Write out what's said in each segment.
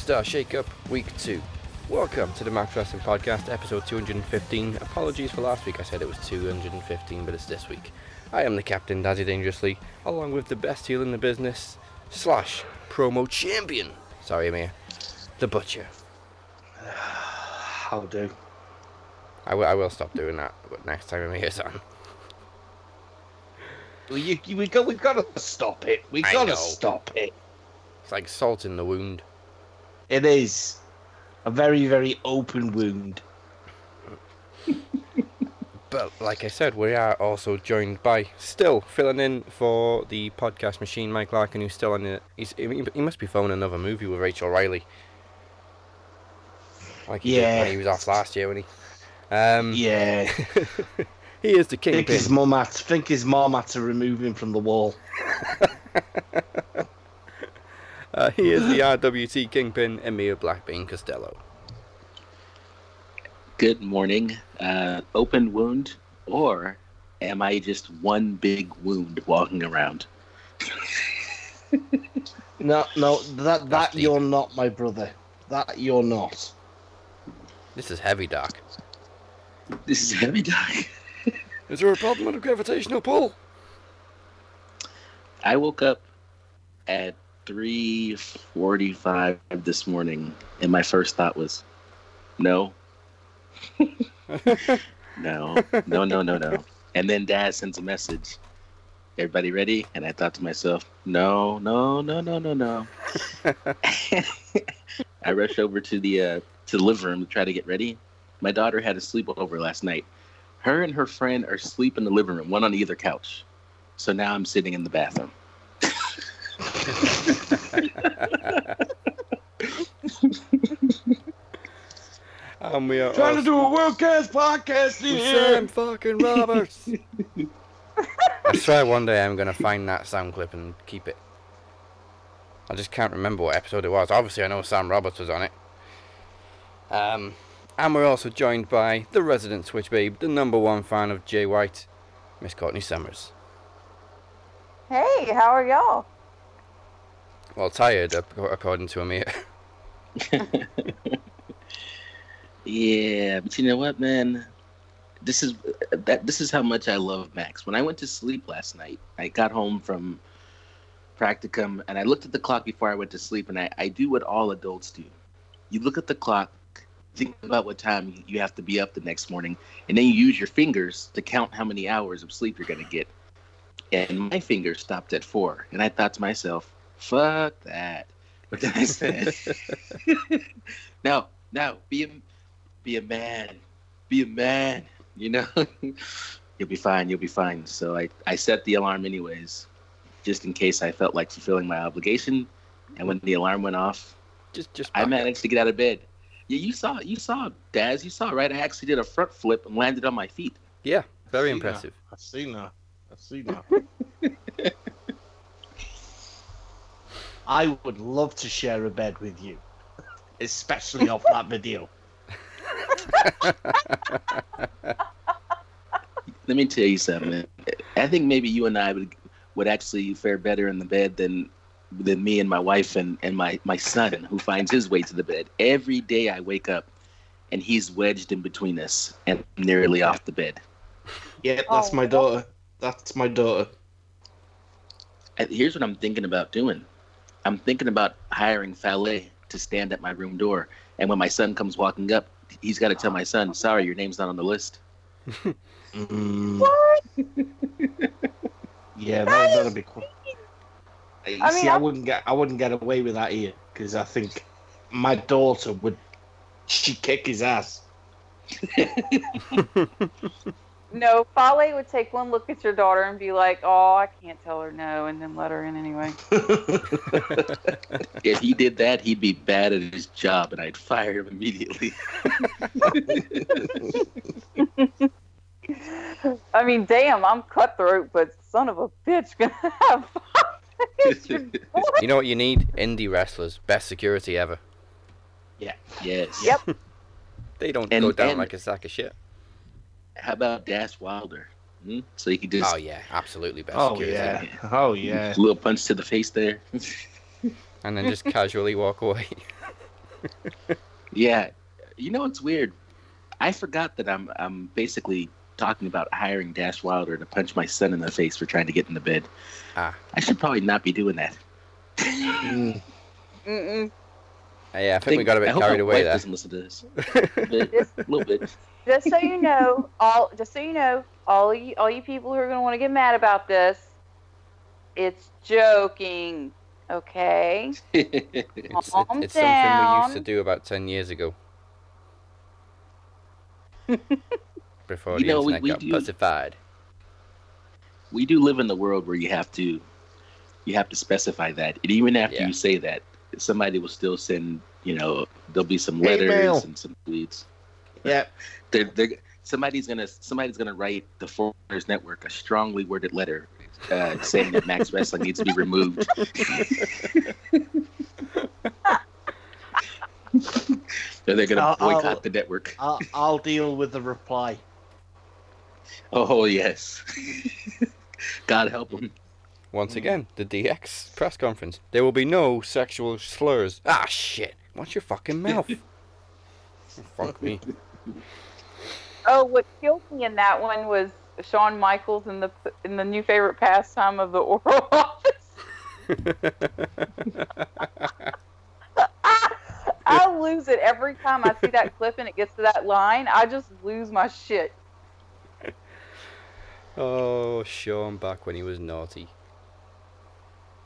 Superstar Shake-Up Week 2. Welcome to the Max Wrestling Podcast, episode 215. Apologies for last week, I said it was 215, but it's this week. I am the captain, Dazzy Dangerously, along with the best heel in the business, slash promo champion. Sorry, Amir. The Butcher. How do? I will- do. I will stop doing that but next time Amir's on. Well, you, you, we got, we've got to stop it. We've got to stop it. It's like salt in the wound. It is a very, very open wound. But like I said, we are also joined by still filling in for the podcast machine, Mike Larkin, who's still on it. He's he must be filming another movie with Rachel Riley. Like he Yeah. did when he was off last year, when he. Um, Yeah. he is the king. think his mum had, think his mom had to remove him from the wall. Uh, he is the RWT kingpin, Amir Blackbean Costello. Good morning. Uh, open wound, or am I just one big wound walking around? No, no, that that deep. you're not, my brother. That you're not. This is heavy, Doc. This is heavy, Doc. Is there a problem with a gravitational pull? I woke up at 3:45 this morning, and my first thought was, no, no, no, no, no, no. And then Dad sends a message. Everybody ready? And I thought to myself, no, no, no, no, no, no. I rush over to the uh, to the living room to try to get ready. My daughter had a sleepover last night. Her and her friend are asleep in the living room, one on either couch. So now I'm sitting in the bathroom. And we are Trying to do a worldcast podcast in with here. Sam fucking Roberts. I swear one day I'm gonna find that sound clip and keep it. I just can't remember what episode it was. Obviously, I know Sam Roberts was on it. Um, and we're also joined by the resident Switch Babe, the number one fan of Jay White, Miss Courtney Summers. Hey, how are y'all? Well, tired, according to Amir. Yeah, but you know what, man? This is that. This is how much I love Max. When I went to sleep last night, I got home from practicum, and I looked at the clock before I went to sleep, and I, I do what all adults do. You look at the clock, think about what time you have to be up the next morning, and then you use your fingers to count how many hours of sleep you're gonna get. And my fingers stopped at four, and I thought to myself, "Fuck that." But then I said, "No, no, be a be a man, be a man. You know, you'll be fine. You'll be fine." So I I set the alarm anyways, just in case I felt like fulfilling my obligation. And when the alarm went off, just, just. I back managed to get out of bed. Yeah, you saw, you saw, Daz, you saw, right? I actually did a front flip and landed on my feet. Yeah, very See impressive. Now. I see now. I see now. I would love to share a bed with you, especially off that video. Let me tell you something. I think maybe you and I would would actually fare better in the bed than than me and my wife and, and my, my son who finds his way to the bed. Every day I wake up and he's wedged in between us and nearly off the bed. Yeah, that's Oh, my daughter. That's my daughter. And here's what I'm thinking about doing. I'm thinking about hiring valet to stand at my room door. And when my son comes walking up, he's got to tell my son, sorry, your name's not on the list. Mm, What? yeah, That that, is that'd be cool. You I see, mean, I I- wouldn't get, I wouldn't get away with that here because I think my daughter would, she kick his ass. No, Fale would take one look at your daughter and be like, "Oh, I can't tell her no," and then let her in anyway. If he did that, he'd be bad at his job and I'd fire him immediately. I mean, damn, I'm cutthroat, but son of a bitch, gonna have it's. You know what you need? Indie wrestlers, best security ever. Yeah. Yes. Yep. They don't And- go down and- like a sack of shit. How about Dash Wilder? Hmm? So he could just Oh yeah, absolutely best Oh security. yeah. Oh yeah. little punch to the face there. And then just casually walk away. Yeah, you know what's weird? I forgot that I'm I'm basically talking about hiring Dash Wilder to punch my son in the face for trying to get in the bed. Ah. I should probably not be doing that. Mm. Mm-mm. Uh, yeah, I think, we got a bit hope carried my away wife there. Doesn't listen to this. A, bit, a little bit. just so you know, all just so you know, all you all you people who are gonna want to get mad about this, it's joking. Okay. It's, it, Calm it's something we used to do about 10 years ago. Before You the know, we- internet we got do- pussified. we do live in the world where you have to you have to specify that and even after Yeah. you say that somebody will still send you know there'll be some letters Email. and some tweets Yeah. they're, they're, somebody's gonna somebody's gonna write the foreigners network a strongly worded letter uh, saying that max wrestling needs to be removed so they're gonna I'll- boycott I'll- the network I'll, I'll deal with the reply. oh yes god help them Once again, the DX press conference. There will be no sexual slurs. Ah, shit. Watch your fucking mouth. Fuck me. Oh, what killed me in that one was Shawn Michaels in the in the new favorite pastime of the oral office. I lose it every time I see that clip and it gets to that line. I just lose my shit. oh, Shawn back when he was naughty.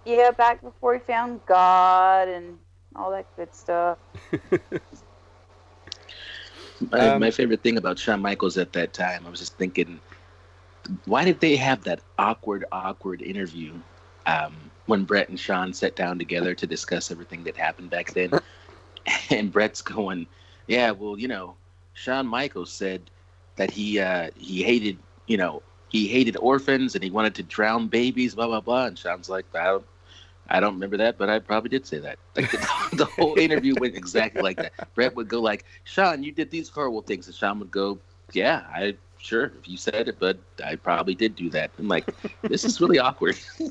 Yeah, back before he found God and all that good stuff. My, Um, my favorite thing about Shawn Michaels at that time, I was just thinking, why did they have that awkward, awkward interview um, when Brett and Shawn sat down together to discuss everything that happened back then? and Brett's going, "Yeah, well, you know, Shawn Michaels said that he uh, he hated, you know, he hated orphans and he wanted to drown babies, blah blah blah." And Shawn's like, "I don't." I don't remember that, but I probably did say that. Like the, the whole interview went exactly like that. Brett would go like, "Shawn, you did these horrible things," and Shawn would go, "Yeah, I sure if you said it, but I probably did do that." I'm like, "This is really awkward."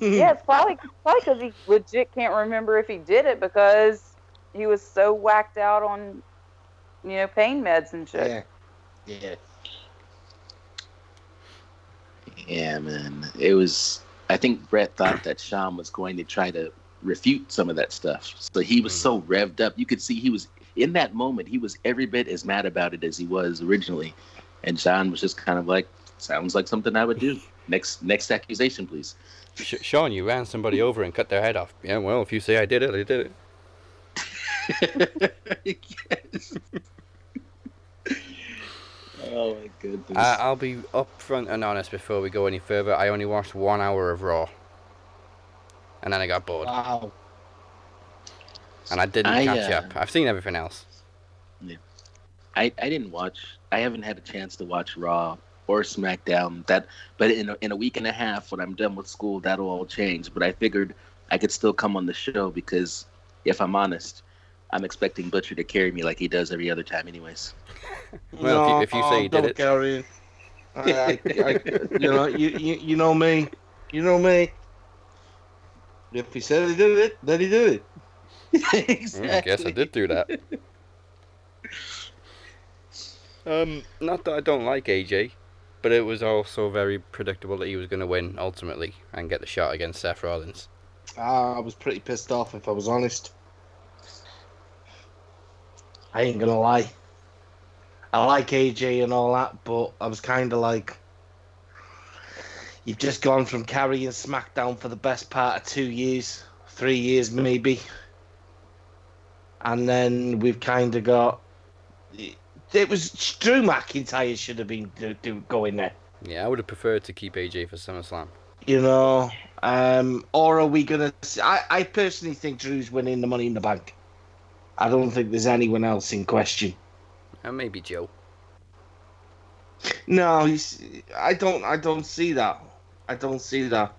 Yeah, it's probably probably because he legit can't remember if he did it because he was so whacked out on, you know, pain meds and shit. Yeah. Yeah. Yeah, man. It was. I think Brett thought that Shawn was going to try to refute some of that stuff. So he was mm. so revved up. You could see he was in that moment. He was every bit as mad about it as he was originally, and Shawn was just kind of like, "Sounds like something I would do." Next, next accusation, please. Sh- Shawn, you ran somebody over and cut their head off. Yeah, well, if you say I did it, I did it. yes. Oh my goodness. I- I'll be upfront and honest before we go any further. I only watched one hour of Raw. And then I got bored. Wow. And I didn't I, catch uh, up. I've seen everything else. Yeah. I, I didn't watch. I haven't had a chance to watch Raw or SmackDown. That, but in a, in a week and a half, when I'm done with school, that'll all change. But I figured I could still come on the show because, if I'm honest, I'm expecting Butcher to carry me like he does every other time, anyways. Well, if you- if you say you did it. Carry. I, I, I, you know, you, you, you know me. You know me. If he said he did it, then he did it. Mm, I guess I did do that. Um, not that I don't like AJ, but it was also very predictable that he was going to win ultimately and get the shot against Seth Rollins. Ah, I was pretty pissed off if I was honest. I ain't gonna lie. I like AJ and all that, but I was kind of like, you've just gone from carrying SmackDown for the best part of two years, three years maybe, and then we've kind of got. It was Drew McIntyre should have been do, do, going there. Yeah, I would have preferred to keep AJ for SummerSlam. You know, um, or are we gonna? I, I personally think Drew's winning the Money in the Bank. I don't think there's anyone else in question. And maybe Joe. No, he's. I don't. I don't see that. I don't see that.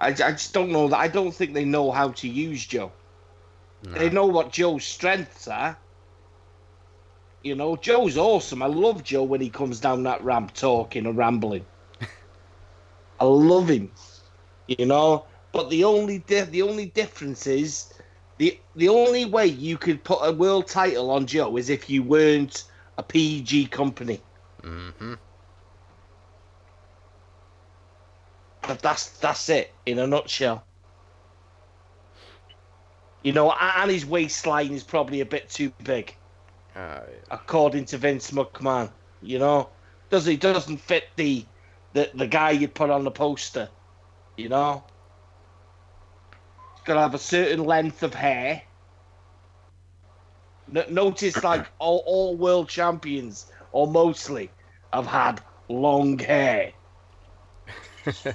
I, I just don't know that. I don't think they know how to use Joe. They know what Joe's strengths are. You know, Joe's awesome. I love Joe when he comes down that ramp talking and rambling. I love him. You know, but the only di- the only difference is the the only way you could put a world title on Joe is if you weren't a PG company. hmm But that's that's it in a nutshell. You know, and his waistline is probably a bit too big, Uh, according to Vince McMahon. You know, does he doesn't fit the the the guy you put on the poster. You know, he's got to have a certain length of hair. No- Notice, like all all world champions, or mostly, have had long hair.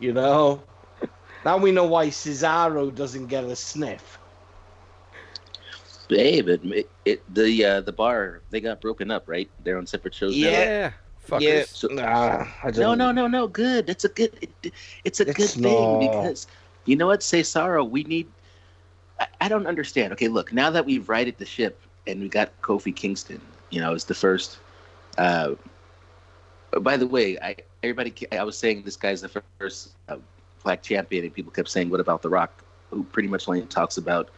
You know? Now we know why Cesaro doesn't get a sniff. Hey, but it, it the uh, the bar they got broken up, right? They're on separate shows now. Yeah. Fuckers. Yeah. So- Nah, I No, no, no, no. Good. That's a good. It, it's a good It's thing because you know what, Cesaro, we need. I, I don't understand. Okay, look. Now that we've righted the ship and we got Kofi Kingston, you know, it's the first. Uh, by the way, I everybody. I was saying this guy's the first uh, black champion, and people kept saying, "What about The Rock?" Who pretty much only talks about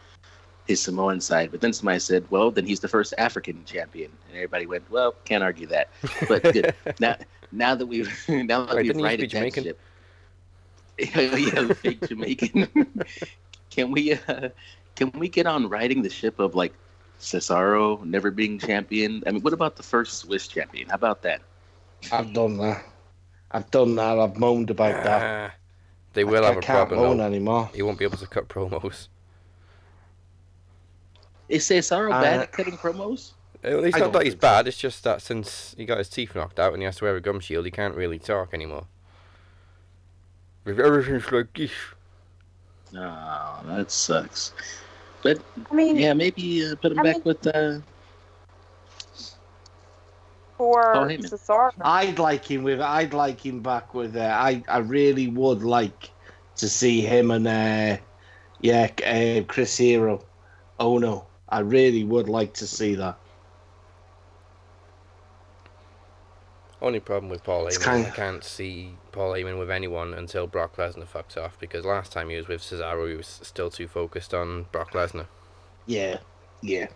his Samoan side. But then somebody said, "Well, then he's the first African champion," and everybody went, "Well, can't argue that." But good. now, now that we've now that Wait, we've righted that ship, yeah, fake Jamaican. can we uh, can we get on riding the ship of like Cesaro never being champion? I mean, what about the first Swiss champion? How about that? I've done that. I've done that. I've moaned about that. Uh, they will I, have I a can't problem. moan though. anymore. He won't be able to cut promos. Is Cesaro Uh, bad at cutting promos? It's I not that he's think so. bad. It's just that since he got his teeth knocked out and he has to wear a gum shield, he can't really talk anymore. If everything's like this, Oh, that sucks. But I mean, yeah, maybe uh, put him I back mean- with. Uh, for Paul Heyman. Cesaro, I'd like him with. I'd like him back with. Uh, I. I really would like to see him and. Uh, yeah, uh, Chris Hero. Oh no, I really would like to see that. Only problem with Paul It's Heyman, kind- I can't see Paul Heyman with anyone until Brock Lesnar fucks off. Because last time he was with Cesaro, he was still too focused on Brock Lesnar. Yeah, yeah.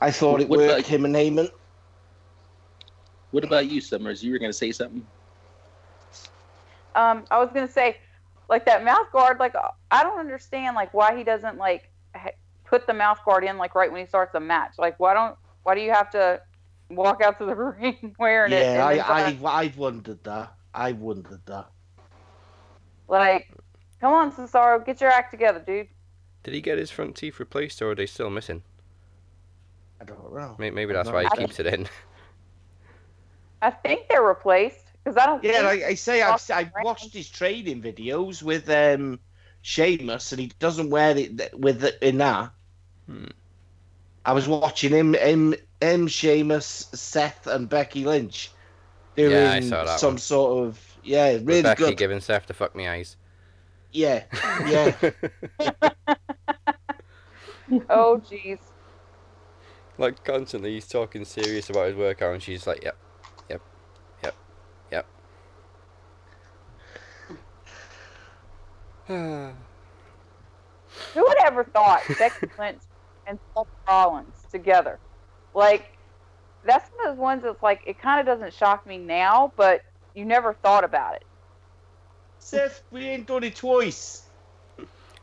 I thought it What worked. about- him and Heyman. what about you, Summers? You were gonna say something? um, I was gonna say, like that mouth guard. Like I don't understand, like why he doesn't like put the mouth guard in like right when he starts the match. Like why don't why do you have to walk out to the ring wearing it? Yeah, then I, try- I, I wondered that. I wondered that. like, come on, Cesaro, get your act together, dude. Did he get his front teeth replaced, or are they still missing? I don't know. May- Maybe that's don't why he keeps it in. I think they're replaced because I don't. Yeah, think- like I say, I've, off the I've watched his training videos with um, Sheamus, and he doesn't wear it with it in that. Hmm. I was watching him, him, him, Sheamus, Seth, and Becky Lynch doing Yeah, I saw that some one. sort of yeah, With really Becky good. giving Seth the fuck me eyes. Yeah, yeah. Oh, jeez. like constantly, he's talking serious about his workout, and she's like, "Yep, yep, yep, yep." Who would ever thought Becky Lynch and Seth Rollins together? Like, that's one of those ones that's like, it kind of doesn't shock me now, but you never thought about it. Seth, we ain't done it twice.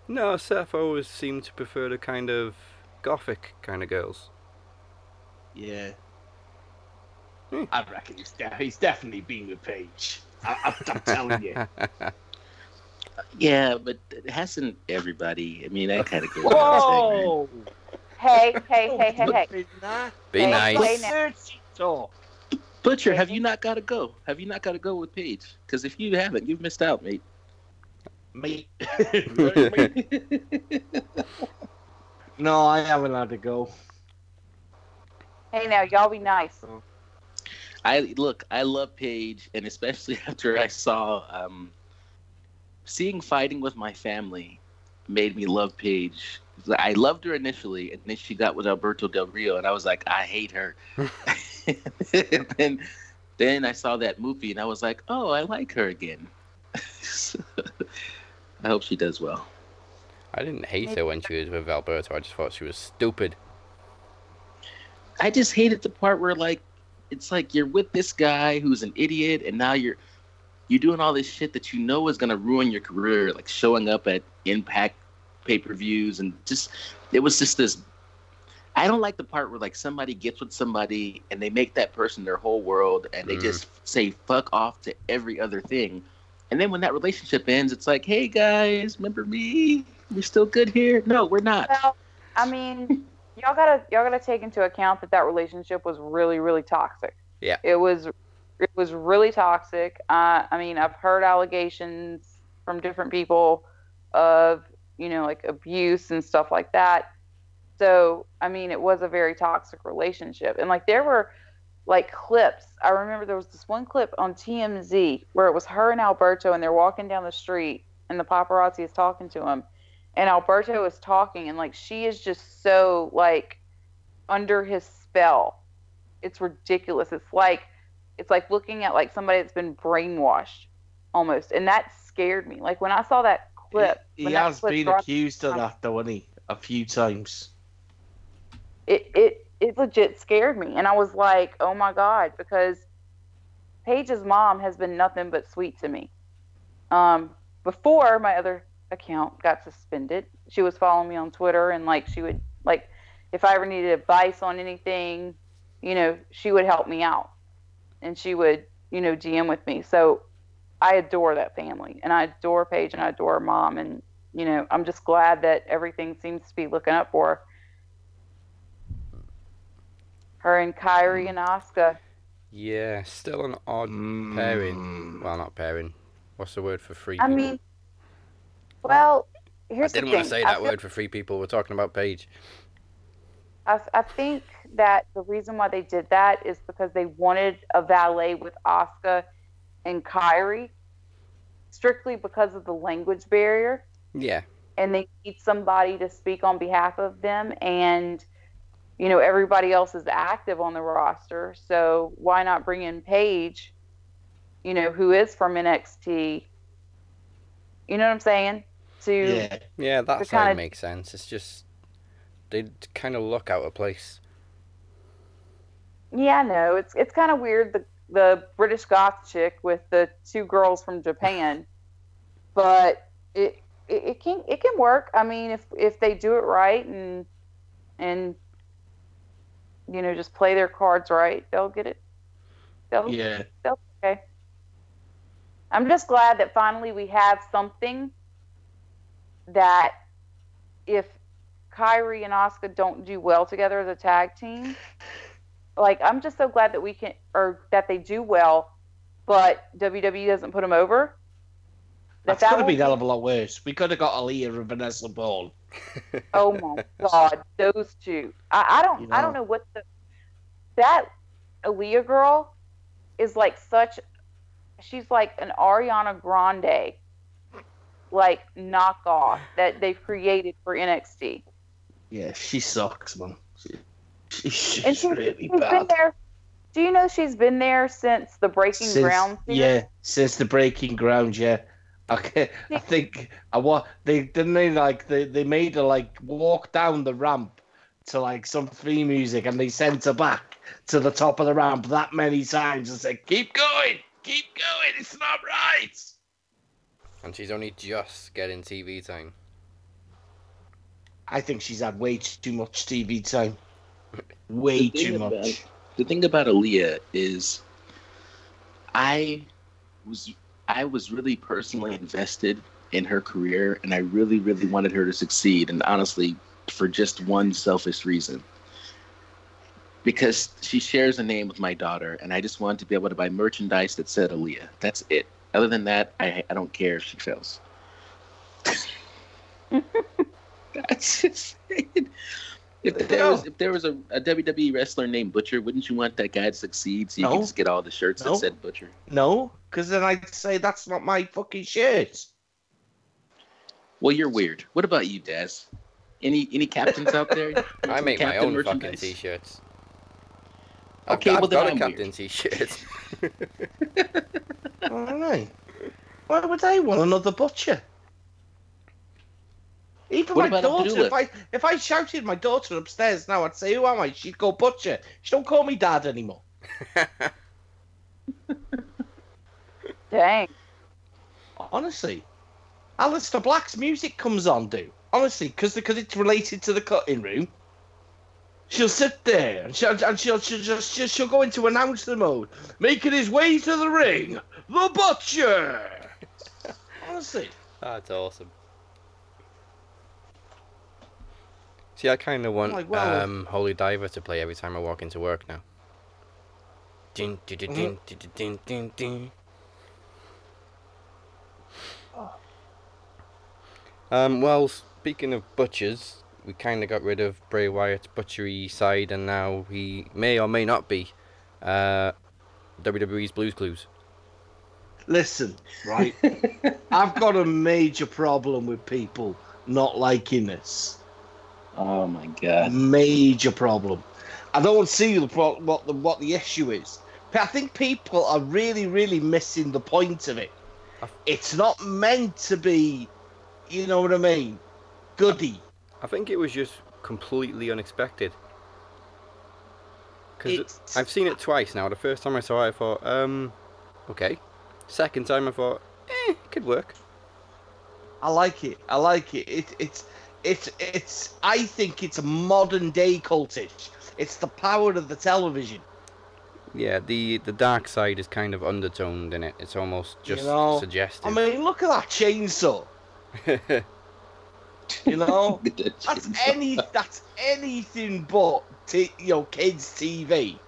no, Seth always seemed to prefer the kind of gothic kind of girls. Yeah. Hmm. I reckon he's, de- he's definitely been with Paige. I, I, I'm telling you. Yeah, but it hasn't everybody. I mean, that kind of goes without saying, right? Whoa! Hey, hey, hey, hey, hey. Be nice. hey, now. talk. Butcher, have you not got to go? Have you not got to go with Paige? Because if you haven't, you've missed out, mate. Mate. no, I haven't had to go. Hey, now, y'all be nice. I look, I love Paige, and especially after I saw um, seeing fighting with my family made me love Paige. I loved her initially, and then she got with Alberto Del Rio, and I was like, I hate her. and then, then I saw that movie, and I was like, oh, I like her again. I hope she does well. I didn't hate her when she was with Alberto. I just thought she was stupid. I just hated the part where like it's like you're with this guy who's an idiot, and now you're you're doing all this shit that you know is gonna ruin your career, like showing up at Impact pay per views, and just it was just this. I don't like the part where like somebody gets with somebody and they make that person their whole world, and they Mm. just say fuck off to every other thing, and then when that relationship ends, it's like, hey guys, remember me? We're still good here. No, we're not. Well, I mean, y'all gotta y'all gotta take into account that that relationship was really really toxic. Yeah. It was it was really toxic. Uh, I mean, I've heard allegations from different people of you know like abuse and stuff like that. So I mean, it was a very toxic relationship, and like there were like clips. I remember there was this one clip on TMZ where it was her and Alberto, and they're walking down the street, and the paparazzi is talking to him, and Alberto is talking, and like she is just so like under his spell. It's ridiculous. It's like it's like looking at like somebody that's been brainwashed almost, and that scared me. Like when I saw that clip, He, he has clip been accused of that, though, hasn't he? A few times. it it it legit scared me and i was like oh my god because paige's mom has been nothing but sweet to me um before my other account got suspended she was following me on twitter and like she would like if i ever needed advice on anything you know she would help me out and she would you know dm with me so i adore that family and i adore paige and i adore her mom and you know i'm just glad that everything seems to be looking up for her her and Kairi and Asuka. Yeah, still an odd pairing. Mm. Well, not pairing. What's the word for free? I people? mean, well, here's I didn't the want thing. to say that feel- word for free people. We're talking about Paige. I, I think that the reason why they did that is because they wanted a valet with Asuka and Kairi, strictly because of the language barrier, Yeah, and they need somebody to speak on behalf of them. And you know, everybody else is active on the roster, so why not bring in Paige? You know, who is from NXT. You know what I'm saying? To Yeah. yeah, that side kinda- makes sense. It's just they kind of look out of place. Yeah, I know. It's it's kind of weird the the British goth chick with the two girls from Japan, but it, it it can it can work. I mean, if if they do it right and and you know just play their cards right, they'll get it. They'll Yeah. okay. I'm just glad that finally we have something that if Kairi and Asuka don't do well together as a tag team, like I'm just so glad that we can or that they do well, but WWE doesn't put them over. That That's gonna be a hell of a lot worse. We could have got Aaliyah and Vanessa Borne. Oh my god, those two. I, I don't You I don't know. know what the that Aaliyah girl is like such she's like an Ariana Grande like knockoff that they've created for NXT. Yeah, she sucks, man. She, she's And she, really she's been there do you know she's been there since the Breaking Since- Ground series? Yeah, since the breaking ground, yeah. Okay, I think I wa they didn't they like they, they made her like walk down the ramp to like some free music and they sent her back to the top of the ramp that many times and said, Keep going, keep going, it's not right. And she's only just getting TV time. I think she's had way too much TV time. Way too about- much. the thing about Aaliyah is I was I was really personally invested in her career and I really, really wanted her to succeed and honestly for just one selfish reason. Because she shares a name with my daughter and I just wanted to be able to buy merchandise that said Aaliyah. That's it. Other than that, I I don't care if she fails. That's just it. If there was if there was a, a WWE wrestler named Butcher, wouldn't you want that guy to succeed so you No. could just get all the shirts No. that said Butcher? No, because then I'd say that's not my fucking shirt. Well, you're weird. What about you, Daz? Any any captains out there? I Some make my captain own fucking merchandise? t-shirts. Oh, I've, Okay, I've well, then got a I'm captain weird. t-shirt. All right. Why would I want another butcher? Even What my daughter, if I if I shouted my daughter upstairs now, I'd say, "Who am I?" She'd go butcher. She don't call me dad anymore. Dang. Honestly, Aleister Black's music comes on, dude. Honestly, because because it's related to the cutting room. She'll sit there and she'll and she'll she'll just she'll, she'll go into announcer mode, making his way to the ring, the butcher. Honestly, That's awesome. See, I kind of want like, well- um, Holy Diver to play every time I walk into work now. Ding, ding, ding, ding, Mm-hmm. ding, ding, ding, ding. Um, well, speaking of butchers, we kind of got rid of Bray Wyatt's butchery side, and now he may or may not be uh, WWE's Blues Clues. listen, right? I've got a major problem with people not liking this. Oh my god. major problem. I don't see the pro- what the what the issue is. I think people are really, really missing the point of it. It's not meant to be, you know what I mean, goody. I think it was just completely unexpected. Because I've seen it twice now. The first time I saw it, I thought, um, okay. Second time, I thought, eh, it could work. I like it. I like it. It it's it's it's. I think it's a modern day cultish. It's the power of the television. Yeah, the the dark side is kind of undertoned in it. It's almost You just know, suggestive. I mean, look at that chainsaw. You know. That's any. That's anything but t- you know kids TV.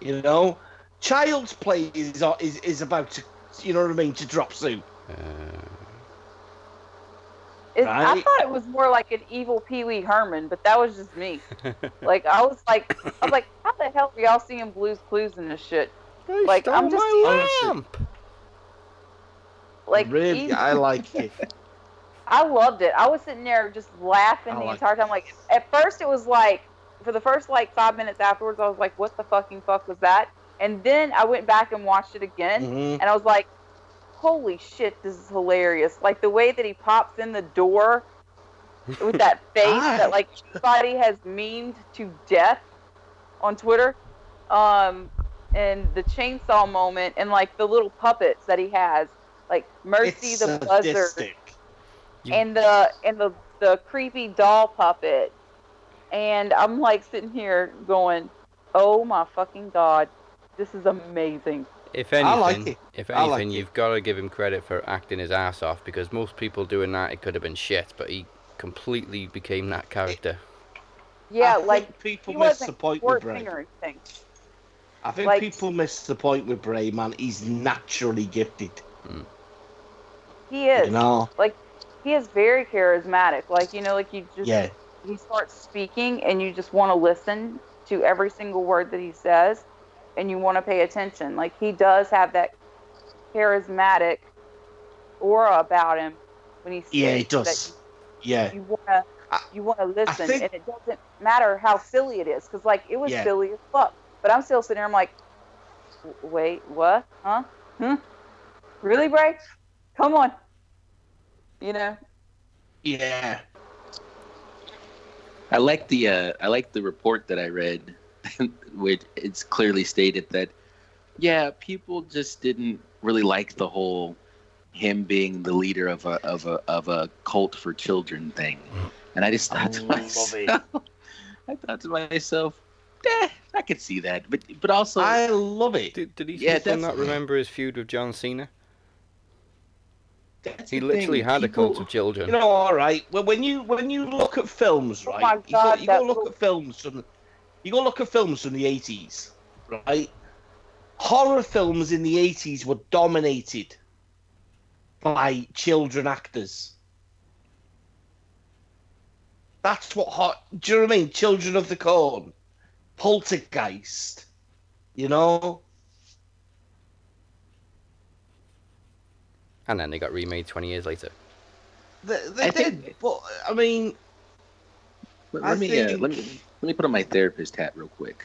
You know, child's play is is is about to you know what I mean to drop soon. uh, It, I thought it was more like an evil Pee Wee Herman, but that was just me. like I was like, I was like, how the hell are y'all seeing Blues Clues in this shit? they Like, I'm just- my Honestly. lamp. Like really. I like it. I loved it. I was sitting there just laughing I the like entire time. Like at first it was like for the first like five minutes afterwards, I was like, "What the fucking fuck was that?" And then I went back and watched it again, Mhm. and I was like, "Holy shit, this is hilarious!" Like the way that he pops in the door with that face that like everybody has memed to death on Twitter, um, and the chainsaw moment, and like the little puppets that he has, like Mercy It's the Buzzard sadistic. You- and the and the the creepy doll puppet and i'm like sitting here going oh my fucking god this is amazing If I anything, like it. if I like anything, you've got to give him credit for acting his ass off because most people doing that, it could have been shit, but he completely became that character. yeah I think like people miss the point with Schwarzenegger Bray. or anything. I think like- people miss the point with Bray, man. He's naturally gifted. Hmm. he is You know? Like he is very charismatic like you know like you just Yeah. he starts speaking and you just want to listen to every single word that he says and you want to pay attention like he does have that charismatic aura about him when he speaks Yeah, he that does. Yeah. you want to you want to listen think- and it doesn't matter how silly it is because like it was Yeah. silly as fuck but i'm still sitting there i'm like wait what huh hmm really bray come on you know Yeah. I like the uh, I like the report that I read, which it's clearly stated that yeah, people just didn't really like the whole him being the leader of a of a of a cult for children thing, and I just I thought to myself, it. I thought to myself, eh, I could see that, but but also I love it. Did, did he Yeah, still not remember his feud with John Cena? that's He literally thing, had a cult of children. You know, all right. Well, when you when you look at films, right? Oh right? my you God, go, you go look little- at films from you go look at films from the eighties, right? Horror films in the eighties were dominated by children actors. That's what hot. Do you know what I mean? Children of the Corn, Poltergeist. You know, And then they got remade 20 years later. they, they I did. think- But I mean, Let, I let me uh, let me let me put on my therapist hat real quick.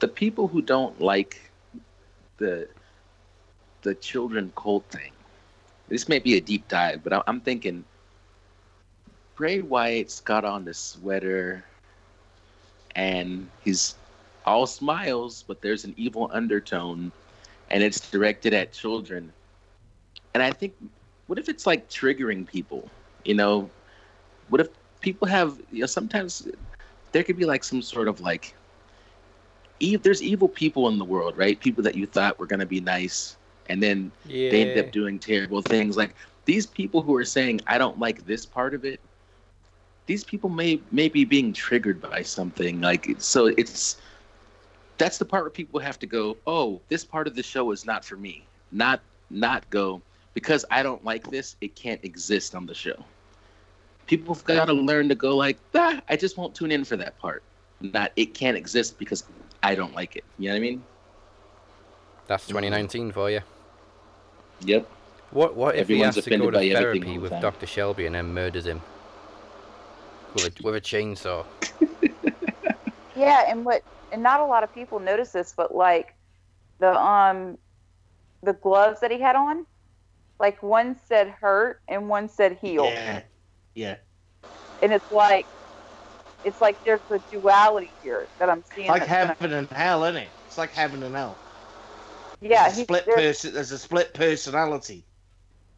The people who don't like the the children cult thing. This may be a deep dive, but I'm, thinking Bray Wyatt's got on the sweater, and he's all smiles, but there's an evil undertone, and it's directed at children. And I think, what if it's like triggering people? You know, what if people have you know sometimes there could be like some sort of like there's evil people in the world right? People that you thought were going to be nice and then Yeah. they end up doing terrible things. Like these people who are saying i don't like this part of it these people may may be being triggered by something like so it's that's the part where people have to go oh this part of the show is not for me. Not not go because i don't like this it can't exist on the show people have got to learn to go like ah, i just won't tune in for that part not it can't exist because i don't like it you know what i mean That's 2019 for you. yep What what if Everyone's he has to go to therapy with time. Dr. Shelby and then murders him with a, with a chainsaw? Yeah, and what and not a lot of people notice this, but like the um the gloves that he had on, like one said hurt and one said heal. Yeah. Yeah. And it's like it's like there's a duality here that I'm seeing. Like that's gonna- heaven and hell, isn't it? It's like heaven and hell. yeah, There's a he's, split there's- person. There's a split personality.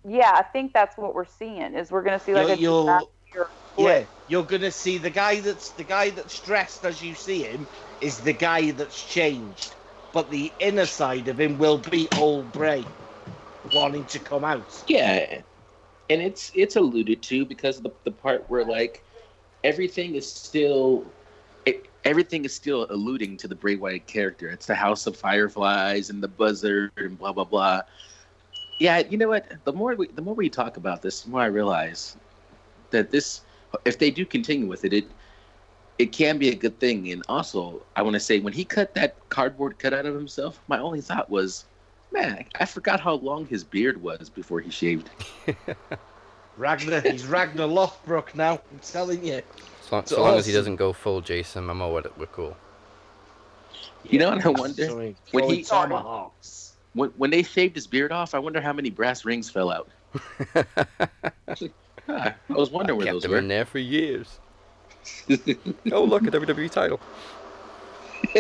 yeah, I think that's what we're seeing is we're gonna see like You'll- a you'll- duality or Yeah, split. you're gonna see the guy that's the guy that's dressed as you see him is the guy that's changed, but the inner side of him will be old Bray, wanting to come out. Yeah, and it's it's alluded to because the the part where like everything is still it, everything is still alluding to the Bray Wyatt character. It's the House of Fireflies and the Buzzard and blah blah blah. Yeah, you know what? The more we the more we talk about this, the more I realize that this if they do continue with it, it it can be a good thing. And also, I want to say when he cut that cardboard cutout of himself, my only thought was, man, I forgot how long his beard was before he shaved. Ragnar, he's Ragnar Lothbrok now. I'm telling you. So, long- It's so long as he uh, doesn't go full Jason Momoa, we're- we're cool. You know what I wonder? Sorry, When throwing he- tomahawks. When when they shaved his beard off, I wonder how many brass rings fell out. I was wondering where Kept those him were. in there for years. oh look, a WWE title.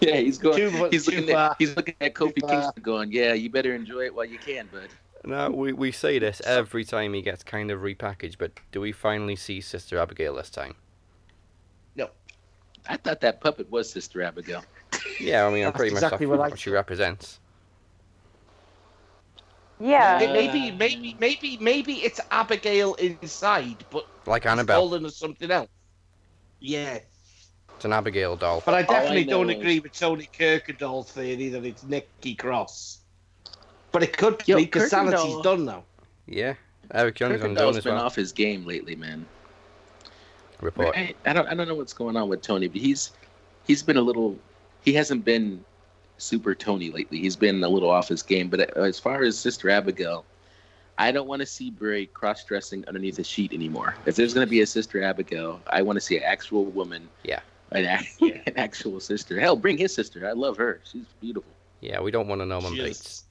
yeah, he's going. Too he's too looking far. at he's looking at Kofi. Kingston, going, "Yeah, you better enjoy it while you can, bud." No, we, we say this every time he gets kind of repackaged, but do we finally see Sister Abigail this time? No, I thought that puppet was Sister Abigail. Yeah, I mean, I'm pretty exactly much what what, she represents. Yeah, May- Uh, maybe, maybe, maybe, maybe it's Abigail inside, but Like Annabelle, calling her something else. Yeah, it's an Abigail doll. but I I definitely know don't is- agree with Tony Kirkendall's theory that it's Nikki Cross. But it could Yo, be because Sanity's done now. Yeah, Eric Young's on Kirkendall's down been well. off his game lately, man. Report. I, I don't I don't know what's going on with Tony, but he's he's been a little he hasn't been super Tony lately. He's been a little off his game. But uh, as far as Sister Abigail, I don't want to see Bray cross dressing underneath a sheet anymore. If there's going to be a Sister Abigail, I want to see an actual woman. Yeah. An, ac- an actual sister. Hell, bring his sister. I love her. She's beautiful. Yeah, we don't want to know She is- Bates.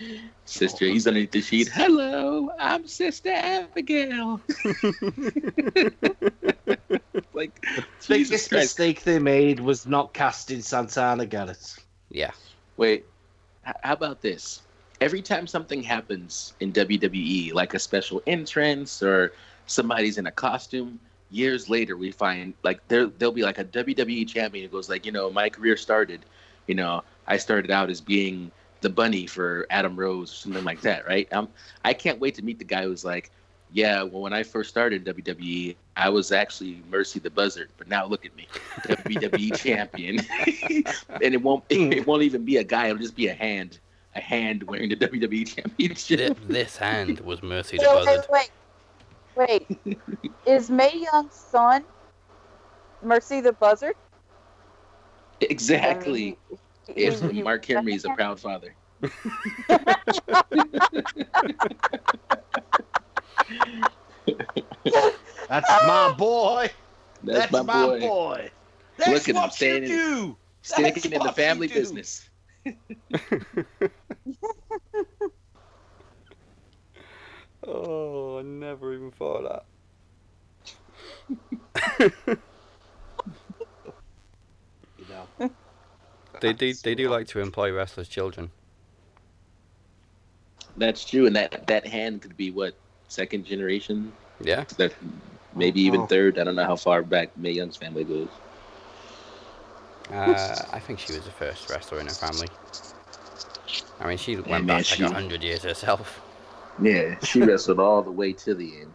Sister, he's underneath the sheet. Hello, I'm Sister Abigail. like, Jesus Biggest Christ. mistake they made was not casting Santana Garrett. Yeah, Wait, h- how about this? Every time something happens in WWE, like a special entrance or somebody's in a costume, years later we find like there there'll be like a WWE champion who goes like, you know, my career started, you know, I started out as being the bunny for Adam Rose or something like that, right? Um, I can't wait to meet the guy who's like, yeah, well, when I first started WWE, I was actually Mercy the Buzzard, but now look at me, WWE champion, and it won't it won't even be a guy; it'll just be a hand, a hand wearing the WWE championship. This hand was Mercy the Buzzard. wait, wait, wait. Is Mae Young's son Mercy the Buzzard? Exactly. I mean, Yes, he- he- Mark Henry is a proud father. That's my boy. That's, That's, my, my boy. boy. That's Look at him what you do. Sticking That's in the family business. Oh, I never even thought of You know. that. They do. They do like to employ wrestlers' children. That's true, and that that hand could be what second generation, Yeah. that maybe even Oh. third. I don't know how far back Mae Young's family goes. Uh, I think she was the first wrestler in her family. I mean, she went man, back she- like a hundred years herself. Yeah, she wrestled all the way to the end.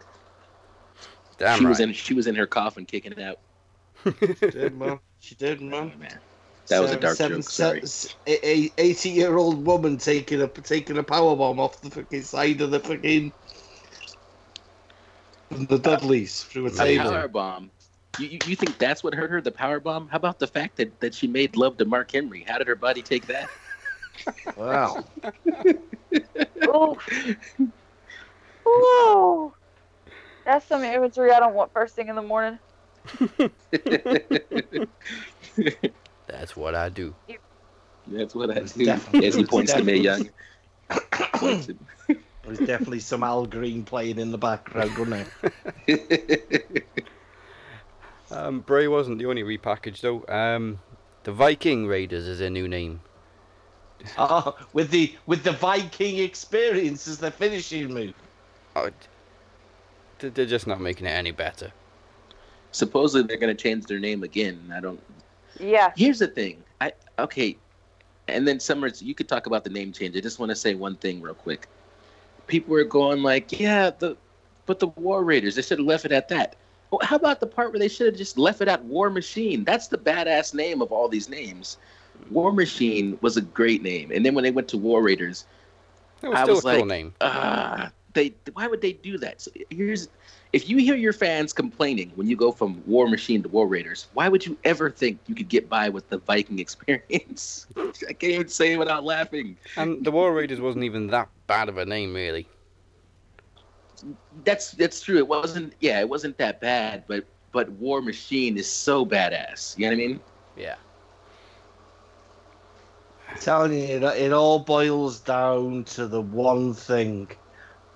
Damn she right. was in she was in her coffin kicking it out. She did, man. She did, Oh, man. man, that was a dark Seven- joke. Sorry. se- a- a- 80 year old woman taking a taking a power bomb off the fucking side of the fucking the Dudleys through a A table. power bomb. You, you, you think that's what hurt her? The power bomb? How about the fact that, that she made love to Mark Henry? How did her body take that? Wow. Ooh. Ooh. That's some imagery I don't want first thing in the morning. That's what I do. That's what I do. As he points to Mae Young. There's definitely some Al Green playing in the background, wasn't it? Um, Bray wasn't the only repackage though. Um, the Viking Raiders is a new name. Oh, with the with the Viking experience as the finishing move. Oh, d- they're just not making it any better. Supposedly they're going to change their name again. I don't. Yeah. Here's the thing. I okay, and then Summers, you could talk about the name change. I just want to say one thing real quick. People were going like, yeah, the but the War Raiders. They should have left it at that. Well, how about the part where they should have just left it at War Machine? That's the badass name of all these names. War Machine was a great name, and then when they went to War Raiders, It was I still was a cool like- name. ah, they why would they do that? So here's if you hear your fans complaining when you go from War Machine to War Raiders, why would you ever think you could get by with the Viking experience? I can't even say it without laughing. And the War Raiders wasn't even that bad of a name, really. That's that's true. It wasn't yeah, it wasn't that bad, but but War Machine is so badass. You know what I mean? Yeah. Telling you, it, it all boils down to the one thing: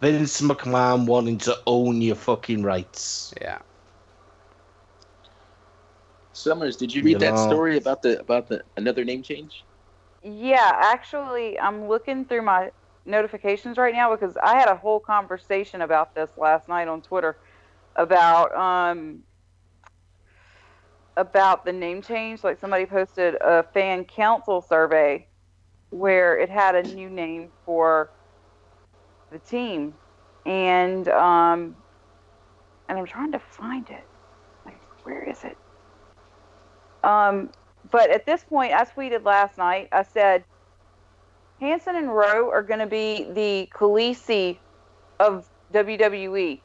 Vince McMahon wanting to own your fucking rights. Yeah. Summers, did you read You that know- story about the about the another name change? Yeah, actually, I'm looking through my notifications right now because I had a whole conversation about this last night on Twitter about um about the name change. Like somebody posted a fan council survey where it had a new name for the team, and um and I'm trying to find it. Like, where is it? Um, but at this point, I tweeted last night. I said, Hanson and Rowe are going to be the Khaleesi of WWE.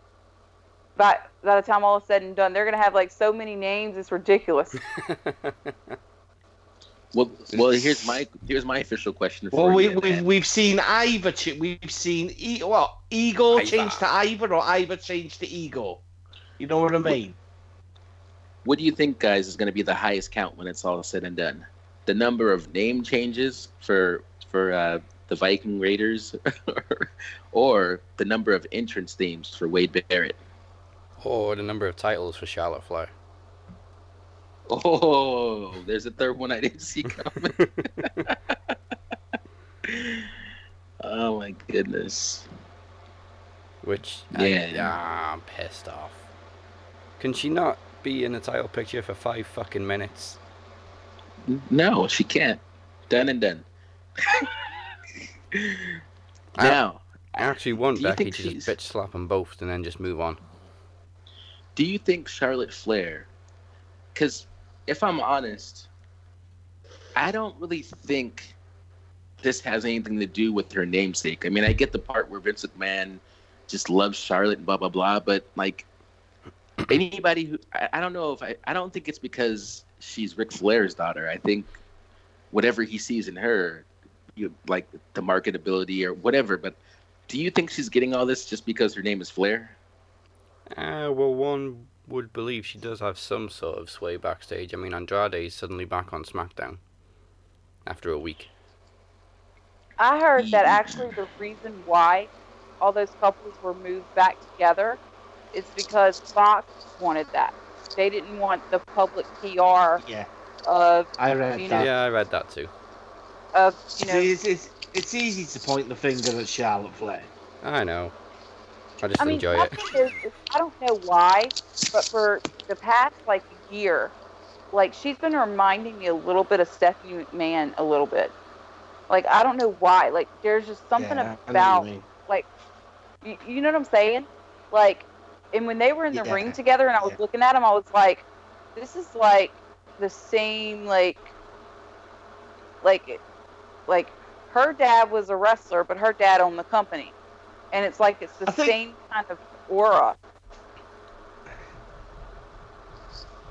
By by the time all is said and done, they're going to have like so many names. It's ridiculous. Well, well, here's my here's my official question for Well, we, you. we've, we've seen Ivar. Ch- we've seen e- what Ego Ivar. change to Ivar or Ivar change to Ego. You know what I mean? What do you think, guys, is going to be the highest count when it's all said and done? The number of name changes for for uh, the Viking Raiders, or the number of entrance themes for Wade Barrett? or the number of titles for Charlotte Flair. Oh, there's a third one I didn't see coming. oh my goodness! Which, Yeah. I, ah, I'm pissed off. Can she not be in the title picture for five fucking minutes? No, she can't. Done and done. now, I actually want Becky to just bitch slap them both and then just move on. do you think Charlotte Flair? Because if I'm honest, I don't really think this has anything to do with her namesake. I mean, I get the part where Vince McMahon just loves Charlotte and blah blah blah, but like anybody who I, I don't know if I I don't think it's because she's Ric Flair's daughter. I think whatever he sees in her, you like the marketability or whatever. But do you think she's getting all this just because her name is Flair? Uh, well, one would believe she does have some sort of sway backstage. I mean, Andrade is suddenly back on SmackDown after a week. I heard that actually the reason why all those couples were moved back together, is because Fox wanted that. They didn't want the public PR Yeah, of I read You know- that. Yeah, I read that too. of you know. See, it's, it's, it's easy to point the finger at Charlotte Flair. I know. I just I mean, enjoy my it. thing is, is, I don't know why, but for the past like year, like she's been reminding me a little bit of Stephanie McMahon a little bit. Like I don't know why. Like there's just something Yeah, I know what about like you, you know what I'm saying? Like, and when they were in the Yeah. ring together, and I was Yeah. looking at them, I was like, this is like the same like, like, like her dad was a wrestler, but her dad owned the company, and it's like it's the think- same kind of aura.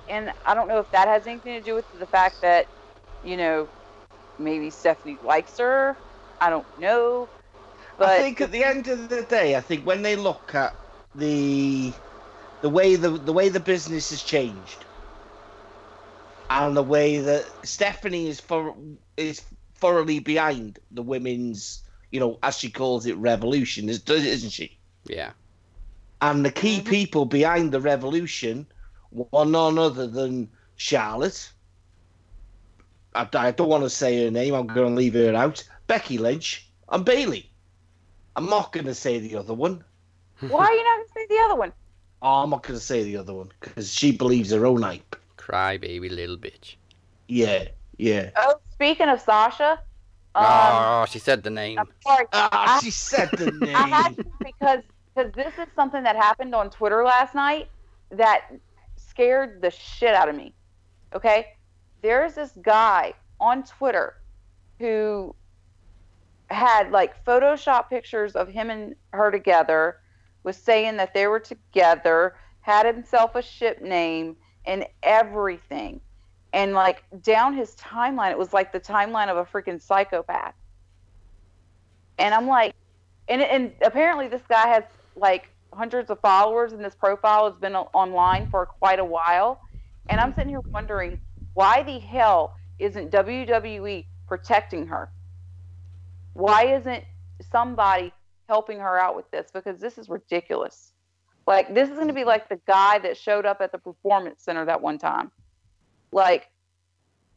And I don't know if that has anything to do with the fact that, you know, maybe Stephanie likes her. I don't know. But I think at the end of the day, I think when they look at the the way the the way the business has changed, and the way that Stephanie is for is thoroughly behind the women's, you know, as she calls it, revolution, is- isn't she? Yeah. And the key Mhm. people behind the revolution were none other than Charlotte. I, I don't want to say her name. I'm going to leave her out. Becky Lynch and Bayley. I'm not going to say the other one. why are you not going to say the other one? Oh, I'm not going to say the other one because she believes her own hype. Cry baby little bitch. Yeah, yeah. Oh, speaking of Sasha, um, oh, she said the name. I'm sorry. Ah, I- she said the I had name. to because because this is something that happened on Twitter last night that scared the shit out of me. Okay, there's this guy on Twitter who had like Photoshop pictures of him and her together, was saying that they were together, had himself a ship name and everything. And like down his timeline, it was like the timeline of a freaking psychopath. And I'm like, and and apparently this guy has like hundreds of followers, and this profile has been online for quite a while. And I'm sitting here wondering why the hell isn't WWE protecting her? Why isn't somebody helping her out with this? Because this is ridiculous. Like this is going to be like the guy that showed up at the performance center that one time. Like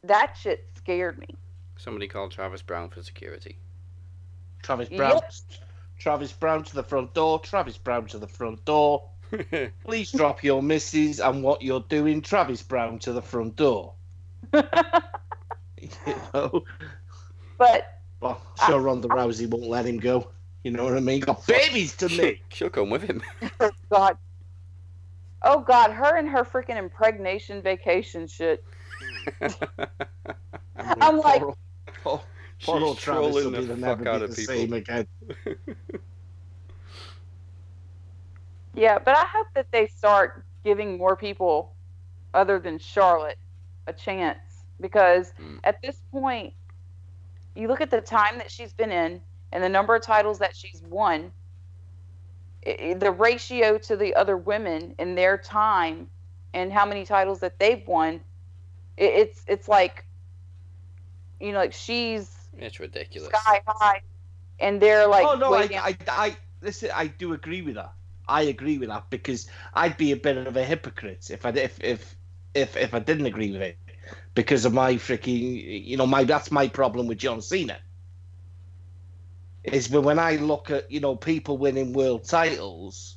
that shit scared me. Somebody called Travis Browne for security. Travis Browne. Yep. Travis Browne to the front door. Travis Browne to the front door. Please drop your misses and what you're doing. Travis Browne to the front door. You know? But Well, sure, Ronda Rousey won't let him go. You know what I mean? Got babies to she'll, make. she'll come with him. god. Oh god, her and her freaking impregnation vacation shit. I'm like- poor, poor, She's poor old Travis will trolling be the the fuck out be of the people. same again. Yeah, but I hope that they start giving more people other than Charlotte a chance because Mm. at this point, you look at the time that she's been in and the number of titles that she's won, i i- the ratio to the other women in their time and how many titles that they've won, i it's it's like, you know, like she's It's ridiculous. sky high, and they're like, oh no, I, down. I, I, listen, I do agree with that. I agree with that because I'd be a bit of a hypocrite if I if if if if I didn't agree with it because of my freaking you know my that's my problem with John Cena. Is when when I look at you know people winning world titles,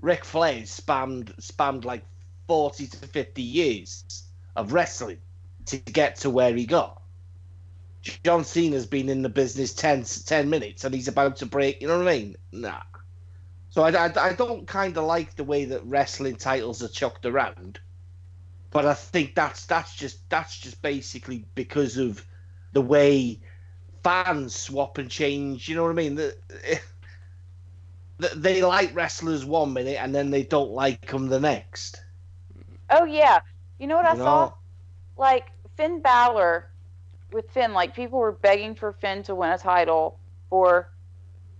Ric Flair spammed spammed like forty to fifty years of wrestling to get to where he got. John Cena's been in the business 10, 10 minutes and he's about to break. You know what I mean? Nah. So I, I, I don't kind of like the way that wrestling titles are chucked around, but I think that's that's just that's just basically because of the way fans swap and change. You know what I mean? The, the, they like wrestlers one minute and then they don't like them the next. oh yeah, you know what I You saw? know? like Finn Balor with Finn, like people were begging for Finn to win a title for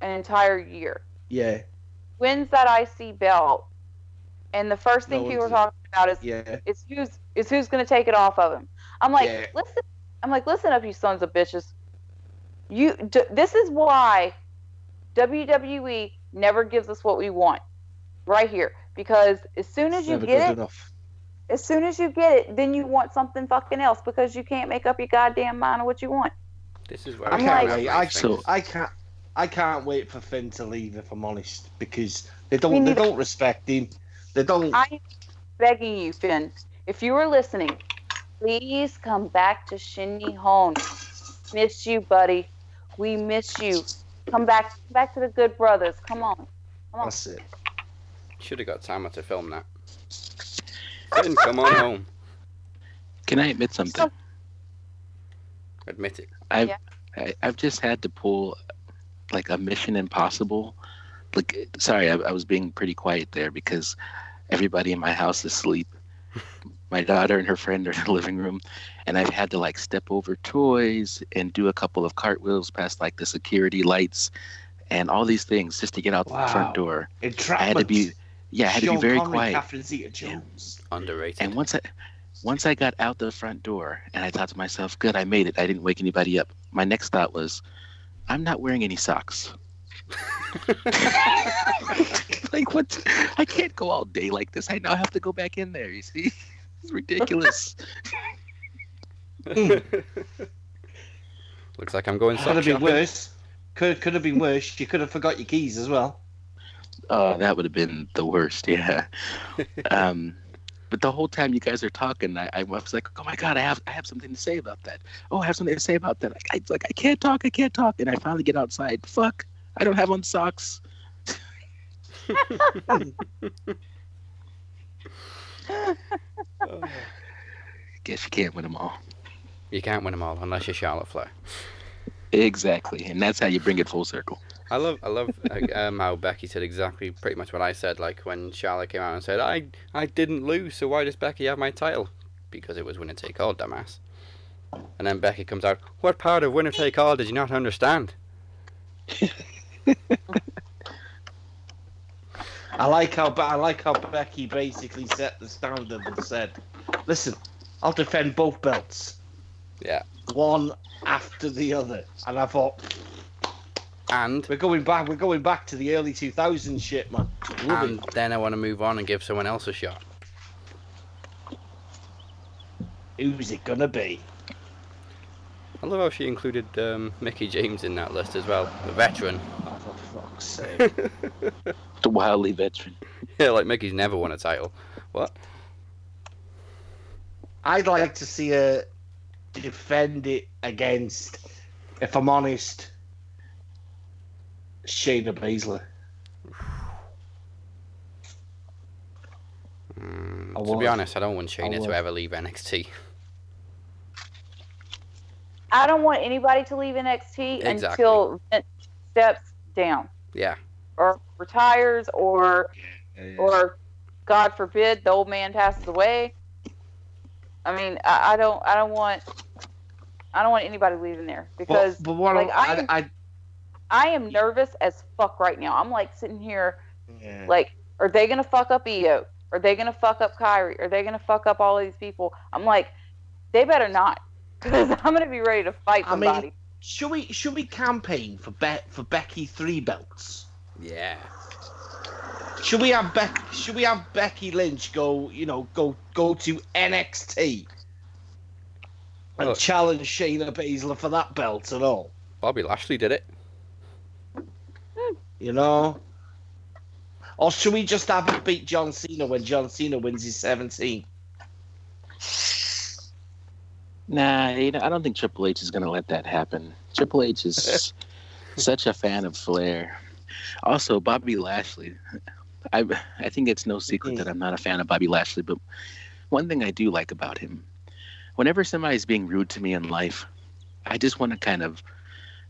an entire year. Yeah, Wins that IC belt, and the first thing No people were talking about is yeah. is who's is who's going to take it off of him. I'm like, Yeah. listen, I'm like, listen up, you sons of bitches. You, d- this is why WWE never gives us what we want. Right here. Because as soon as It's you get it, enough. as soon as you get it, then you want something fucking else because you can't make up your goddamn mind of what you want. This is where I we can't have wait. I. So- I can't. I can't wait for Finn to leave. If I'm honest, because they don't. They don't respect him. They don't. I'm begging you, Finn, if you are listening, please come back to Shin Nihon. Miss you, buddy. We miss you. Come back, back to the good brothers. Come on. come on. That's it. Should have got Tama to film that. Finn, come on home. Can I admit something? Admit it. I've Yeah. I, I've just had to pull like a Mission Impossible. Like, sorry, I, I was being pretty quiet there because everybody in my house is asleep. My daughter and her friend are in the living room, and I've had to like step over toys and do a couple of cartwheels past like the security lights and all these things just to get out the front door. I had to be, yeah, I had to be very Connery, quiet. Catherine Zeta-Jones. Underrated. And once I once I got out the front door and I thought to myself, good, I made it. I didn't wake anybody up. My next thought was, I'm not wearing any socks. like what I can't go all day like this. I now have to go back in there, you see? It's ridiculous. Looks like I'm going Could have been worse. Could could have been worse. You could have forgot your keys as well. Oh, that would have been the worst, yeah. Um but the whole time you guys are talking, I, I was like, "Oh my god, I have I have something to say about that. Oh, I have something to say about that." I, I like, I can't talk, I can't talk, and I finally get outside. Fuck, I don't have on socks. Guess you can't win them all. You can't win them all unless you're Charlotte Flair. Exactly, and that's how you bring it full circle. I love, I love uh, um, how Becky said exactly, pretty much what I said. Like when Charlotte came out and said, "I, I didn't lose, so why does Becky have my title?" Because it was winner take all, dumbass. And then Becky comes out, "What part of winner take all did you not understand?" I like how I like how Becky basically set the standard and said, "Listen, I'll defend both belts, Yeah. one after the other." And I thought, And we're going back. We're going back to the early 2000s shit, man. Love and it. then I want to move on and give someone else a shot. Who's it gonna be? I love how she included um, Mickie James in that list as well, the veteran. Oh, for fuck's sake! The wildly veteran. yeah, like Mickie's never won a title. What? I'd like to see her defend it against, if I'm honest, Shayna Baszler. Mm, to be honest, I don't want Shayna to ever leave NXT. I don't want anybody to leave NXT Exactly. until Vince steps down Yeah. or retires or or God forbid the old man passes away. I mean, I, I don't I don't want I don't want anybody leaving there because but, but what like, I, I- I, I am nervous as fuck right now. I'm like sitting here yeah. like, are they gonna fuck up Io? Are they gonna fuck up Kairi? Are they gonna fuck up all of these people? I'm like, they better not, because I'm gonna be ready to fight I mean- somebody. should we should we campaign for Be- for Becky three belts? Yeah. Should we have Beck? Should we have Becky Lynch go? You know, go go to NXT and Look. challenge Shayna Baszler for that belt and all. Bobby Lashley did it. You know. Or should we just have it beat John Cena when John Cena wins his 17? Nah, you know, I don't think Triple H is going to let that happen. Triple H is such a fan of Flair. Also, Bobby Lashley. I I think it's no secret that I'm not a fan of Bobby Lashley, but one thing I do like about him, whenever somebody's being rude to me in life, I just want to kind of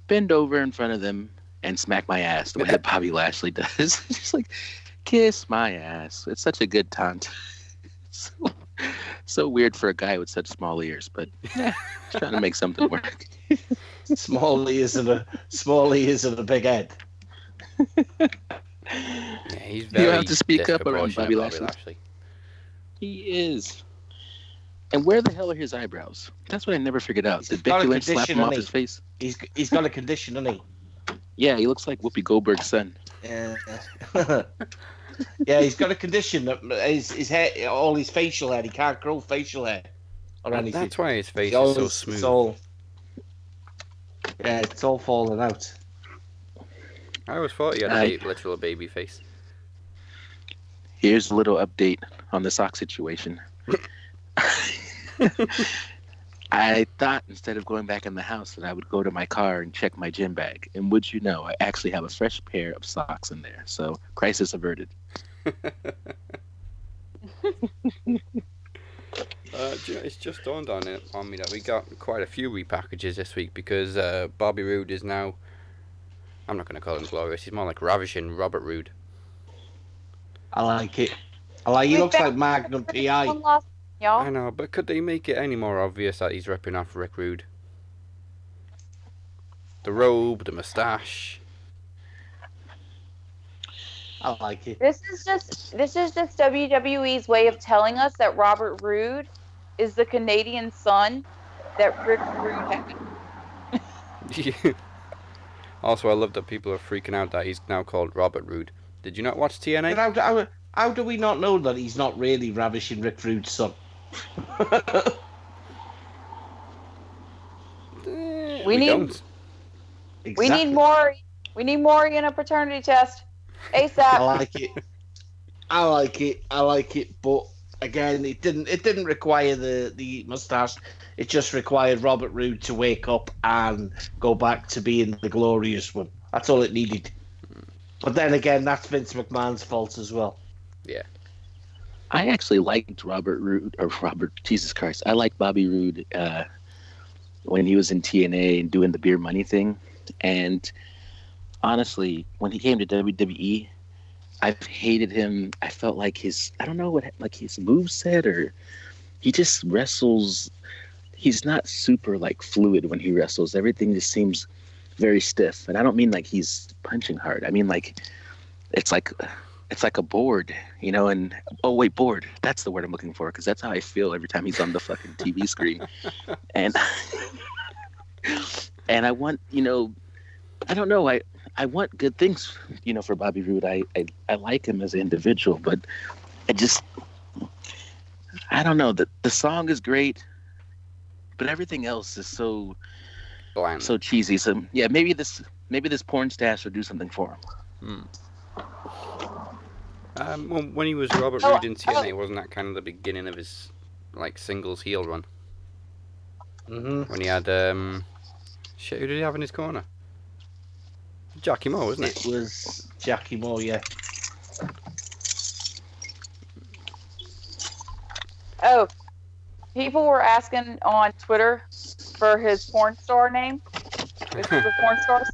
bend over in front of them and smack my ass the way that Bobby Lashley does. just like kiss my ass. It's such a good taunt. so, so weird for a guy with such small ears, but yeah, trying to make something work. Small ears and a small ears and a big head. Yeah, he's very You have to speak up around disproportionate, Bobby Bobby Lashley. Lashley. He is. And where the hell are his eyebrows? That's what I never figured out. Did He's Becky a Lynch slap him off hasn't his face? He's he's got a condition, hasn't he? Yeah, he looks like Whoopi Goldberg's son. Yeah. yeah, he's got a condition that his, his hair, all his facial hair, he can't grow facial hair or anything. That's why his face It's is so smooth. It's all, yeah, it's all falling out. I always thought he had a I- ba- literal baby face. Here's a little update on the sock situation. I thought instead of going back in the house that I would go to my car and check my gym bag. And would you know, I actually have a fresh pair of socks in there. So crisis averted. Uh, do you know, it's just dawned on it on me that we got quite a few repackages this week because uh, Bobby Roode is now. I'm not going to call him glorious. He's more like ravishing Robert Roode. I like it. I like. He looks like Magnum PI. One last, I know, but could they make it any more obvious that he's ripping off Rick Rude? The robe, the moustache. I like it. This is just this is just WWE's way of telling us that Robert Roode is the Canadian son that Rick Rude had. also, I love that people are freaking out that he's now called Robert Roode. Did you not watch But TNA? how, how, how do we not know that he's not really ravishing Rick Rude's son? Eh, We need- don't. We need more. We need more in a paternity test, ASAP. I like it. I like it. I like it. But again, it didn't. It didn't require the the mustache. It just required Robert Roode to wake up and go back to being the glorious one. That's all it needed. But then again, that's Vince McMahon's fault as well. I actually liked Robert Roode, or Robert, Jesus Christ. I liked Bobby Roode uh, when he was in TNA and doing the beer money thing. And honestly, when he came to WWE, I've hated him. I felt like his, I don't know what, like his moveset or he just wrestles. He's not super like fluid when he wrestles. Everything just seems very stiff. And I don't mean like he's punching hard. I mean like it's like it's like a board, you know, and oh wait, board. That's the word I'm looking for because that's how I feel every time he's on the fucking TV screen. And and I want, you know, I don't know, I I want good things, you know, for Bobby Roode. I I, I like him as an individual, but I just I don't know. The the song is great, but everything else is so Bland. so cheesy. So yeah, maybe this maybe this porn stash will do something for him. Hmm. Um, well, when he was Robert Oh, Roode in TNA, wasn't that kind of the beginning of his like singles heel run? Mm-hmm. When he had um, shit, who did he have in his corner? Jackie Moore, wasn't it? It was Jackie Moore, yeah. Oh, people were asking on Twitter for his porn star name. This is the porn stars.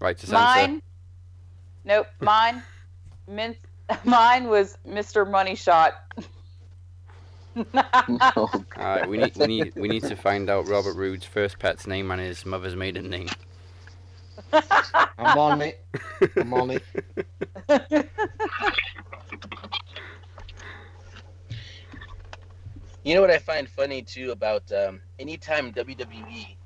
Right to censor. Mine. Nope. Mine. Min- mine was Mr. Money Shot. No. All right, we need we need we need to find out Robert Roode's first pet's name and his mother's maiden name. I'm on it. I'm on it. You know what I find funny too about um, anytime WWE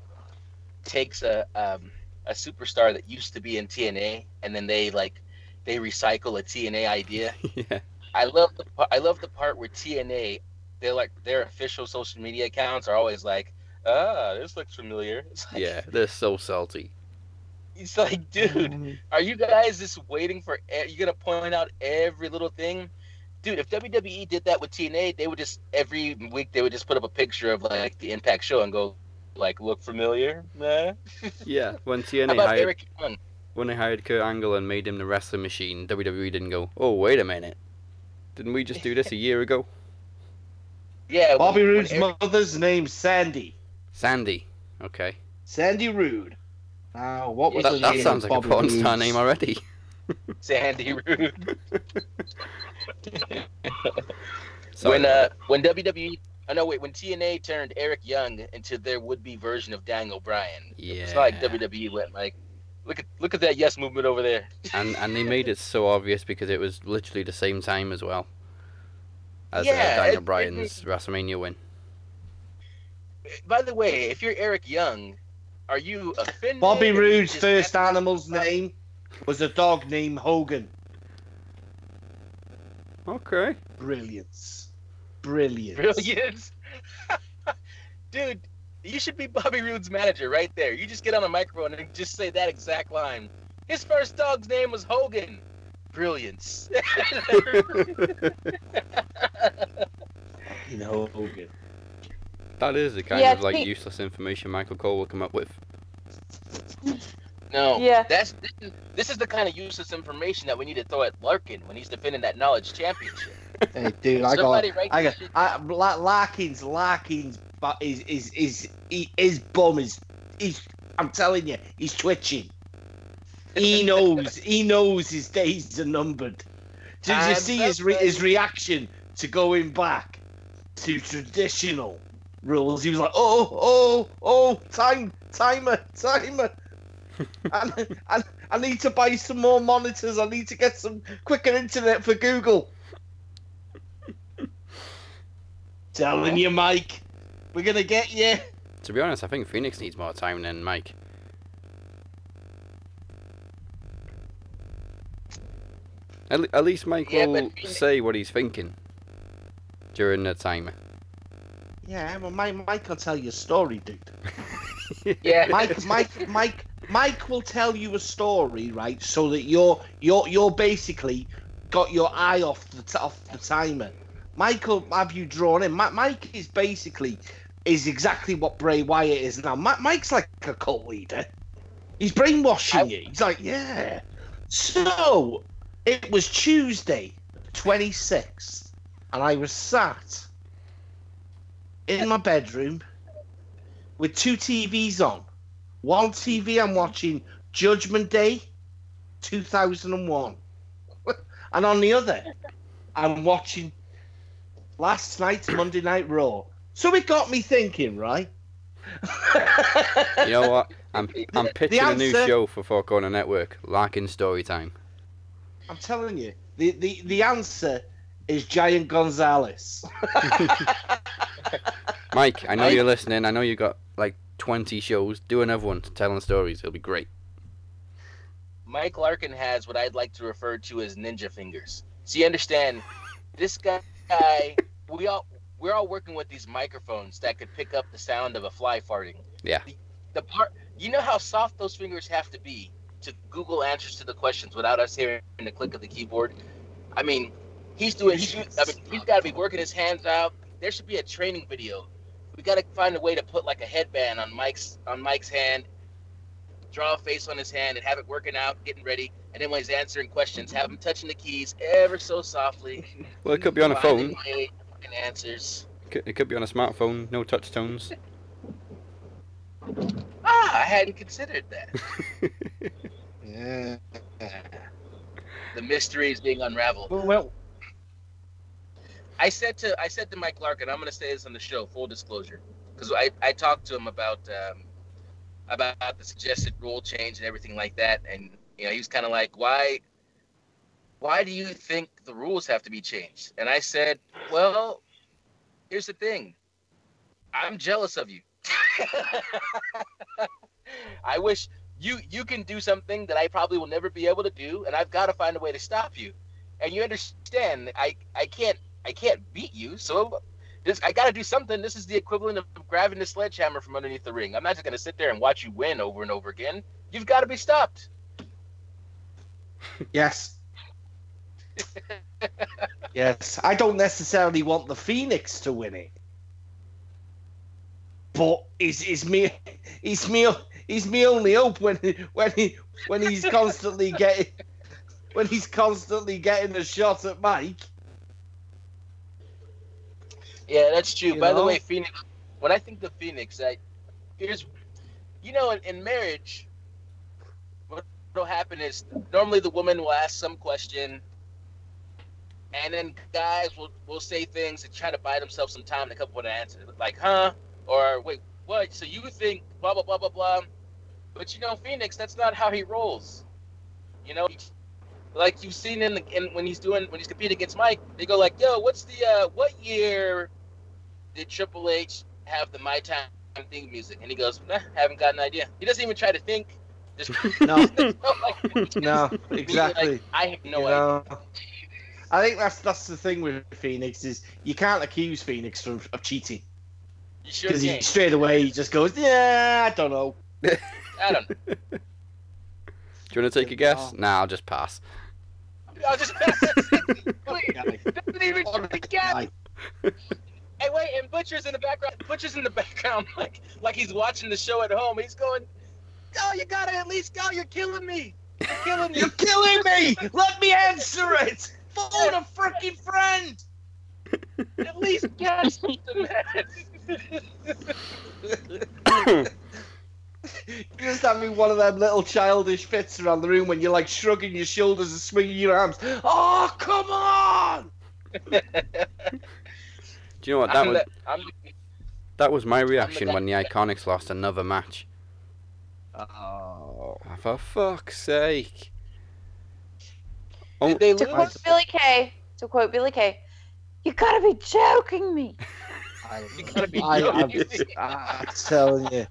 takes a um, a superstar that used to be in TNA and then they like they recycle a TNA idea. yeah. I love the I love the part where TNA they're like their official social media accounts are always like, ah, this looks familiar. It's like, Yeah, they're so salty. It's like, dude, are you guys just waiting for? You gonna point out every little thing, dude? If WWE did that with TNA, they would just every week they would just put up a picture of like the Impact show and go, like, look familiar, nah? Yeah, when How TNA about hired Eric Young? When they hired Kurt Angle and made him the wrestling machine, WWE didn't go, oh wait a minute, didn't we just do this a year ago? Yeah, Bobby when Roode's Eric- mother's name's Sandy. Sandy. Okay, Sandy Rude. Now, what was Yeah, the that, that sounds of like a Bobby porn star name already. Sandy Rude. Sorry when uh when WWE. Oh no! Wait. When TNA turned Eric Young into their would-be version of Daniel Bryan, it's not like WWE went like, look at look at that yes movement over there. and and they made it so obvious because it was literally the same time as well as uh, Yeah, Daniel it- it Bryan's WrestleMania win. By the way, if you're Eric Young, are you offended? Bobby Are Roode's first happy- animal's name was a dog named Hogan. Okay. Brilliance. Brilliance. Brilliant. Dude, you should be Bobby Roode's manager right there. You just get on a microphone and just say that exact line. His first dog's name was Hogan. Brilliance. You know, Hogan. that is the kind Yeah, of like see- useless information Michael Cole will come up with. no, Yeah. that's this is, this is the kind of useless information that we need to throw at Larkin when he's defending that knowledge championship. Hey, dude, I got. Somebody write I got. shit I, La- Larkins. Larkins. But is is is he, his bum is. He's. I'm telling you, he's twitching. He knows. he knows his days are numbered. Did you see his re- his reaction to going back to traditional rules? He was like, "Oh, oh, oh, time, timer, timer." and, and I need to buy some more monitors. I need to get some quicker internet for Google. Telling you, Mike, we're gonna get you. To be honest, I think Phoenix needs more time than Mike. At, at least Mike Yeah, will say what he's thinking during the timer. Yeah, well, Mike, Mike will tell you a story, dude. Yeah. Mike, Mike, Mike, Mike will tell you a story, right? So that you're you're you're basically got your eye off the off the timer. Mike will have you drawn in. Mike is basically is exactly what Bray Wyatt is now. Mi- Mike's like a cult leader. He's brainwashing I- you. He's like, yeah. So it was Tuesday, twenty sixth, and I was sat in my bedroom with two TVs on. One TV I'm watching Judgment Day 2001. and on the other, I'm watching last night's Monday Night Raw. So it got me thinking, right? You know what? I'm I'm pitching a new show for Four Corner Network, Larkin Story Time. I'm telling you, the, the, the answer is Giant Gonzalez. Mike, I know Mike? you're listening. I know you've got like 20 shows. Do another one telling stories. It'll be great. Mike Larkin has what I'd like to refer to as ninja fingers. So you understand, this guy, we all we're all working with these microphones that could pick up the sound of a fly farting. Yeah. The, the part, you know how soft those fingers have to be to Google answers to the questions without us hearing the click of the keyboard. I mean, he's doing. Shoot, I mean, he's got to be working his hands out. There should be a training video. We got to find a way to put like a headband on Mike's on Mike's hand draw a face on his hand and have it working out, getting ready, and then when he's answering questions, have him touching the keys ever so softly. Well, it could be on a phone. way and answers. It could, it be on a smartphone. No touch tones. Ah, I hadn't considered that. yeah. The mystery is being unraveled. Well, well, I said to I said to Mike Larkin, I'm going to say this on the show, full disclosure, because I, I talked to him about um, about the suggested rule change and everything like that, and you know he was kind of like, why why do you think the rules have to be changed? And I said, well, here's the thing, I'm jealous of you. I wish you you can do something that I probably will never be able to do, and I've got to find a way to stop you. And you understand, I I can't I can't beat you, so this I got to do something. This is the equivalent of grabbing the sledgehammer from underneath the ring. I'm not just gonna sit there and watch you win over and over again. You've got to be stopped. yes. Yes. I don't necessarily want the Phoenix to win it. But is is me is me is me only hope when when he when he's constantly getting when he's constantly getting a shot at Mike. Yeah, that's true. You By the way, Phoenix. When I think the Phoenix, I here's, you know, in, in marriage, what will happen is normally the woman will ask some question, and then guys will will say things and try to buy themselves some time to come up with an answer, like "huh" or "wait, what?" So you would think blah blah blah blah blah, but you know, Phoenix, that's not how he rolls. You know, like you've seen in, the, in when he's doing when he's competing against Mike, they go like, "Yo, what's the uh, what year did Triple H have the My Time theme music?" And he goes, nah, "Haven't got an idea." He doesn't even try to think Just No, like, no, exactly. Like, I have no you idea. know? I think that's that's the thing with Phoenix is you can't accuse Phoenix from, of cheating You sure because he straight away he just goes, yeah, I don't know. I don't know. Do you want to take a guess? Nah, I'll just pass. I'll just Please, Guy. doesn't even guess. Hey, wait, and Butcher's in the background. Butcher's in the background, like like he's watching the show at home. He's going, "Oh, you gotta at least go. You're killing me. You're killing me." You're killing me! Let me answer it! Phone a freaking friend! at least guess something, man. You just having one of them little childish fits around the room when you're like shrugging your shoulders and swinging your arms. Oh, come on! Do you know what? That I'm was the, I'm that was my reaction guy- when the Iconics lost another match. Oh. Oh, for fuck's sake! Oh, they To lose? quote Billie Kay, to quote Billie Kay, you gotta be joking me. I, You gotta be I, I'm, joking. I'm telling you,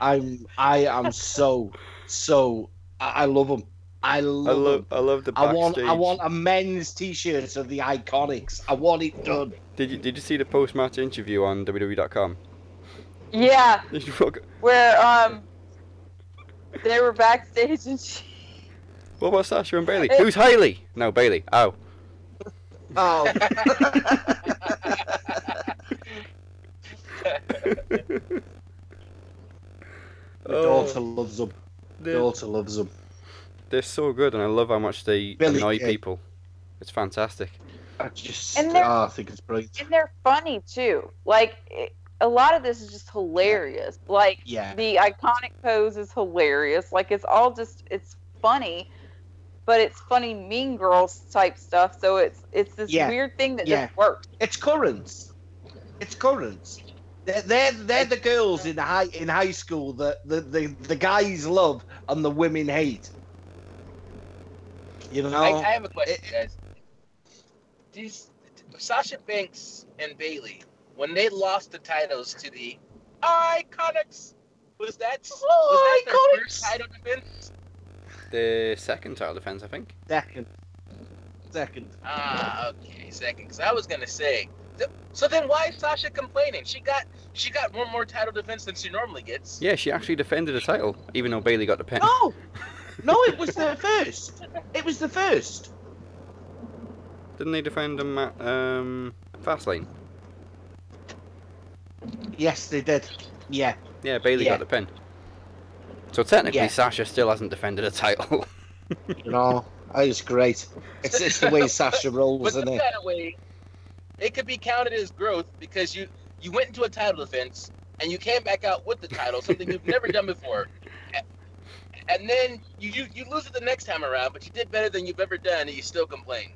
I'm I am so so I, I love them. I I love, love, them. I love the backstage. I want I want a men's T-shirt of the Iconics. I want it done. Did you did you see the post match interview on WWE.com? Yeah, Did you fuck- where um they were backstage and she, What about Sasha and Bayley? It- Who's Haley? No, Bayley. Oh, Oh, oh. the daughter oh loves them. they're, Daughter loves them. they're so good, and I love how much they Billie annoy Kay. people. It's fantastic. I just And they're- oh, I think it's brilliant. and they're funny too. Like it, a lot of this is just hilarious. Like Yeah. the iconic pose is hilarious. Like it's all just it's funny, but it's funny Mean Girls type stuff. So it's it's this Yeah. weird thing that Yeah. just works. It's currents. It's currents. They're, they're, they're the girls in high in high school that the, the, the guys love and the women hate. You know? I, I have a question, It- guys. These Sasha Banks and Bayley, when they lost the titles to the Iconics, was that was Oh, that their Iconics! first title defense? The second title defense, I think. Second. Second. Ah, okay, second. Because I was gonna say, th- so then why is Sasha complaining? She got she got one more title defense than she normally gets. Yeah, she actually defended the title, even though Bayley got the pin. No! No, it was the first. It was the first. Didn't they defend them at um, Fastlane? Yes, they did. Yeah. Yeah, Bayley Yeah. got the pin. So technically, Yeah. Sasha still hasn't defended a title. You know, that is great. It's, it's the way Sasha rolls, But isn't it? at it way, it could be counted as growth because you you went into a title defense and you came back out with the title, something you've never done before. And then you, you you lose it the next time around, but you did better than you've ever done, and you still complain.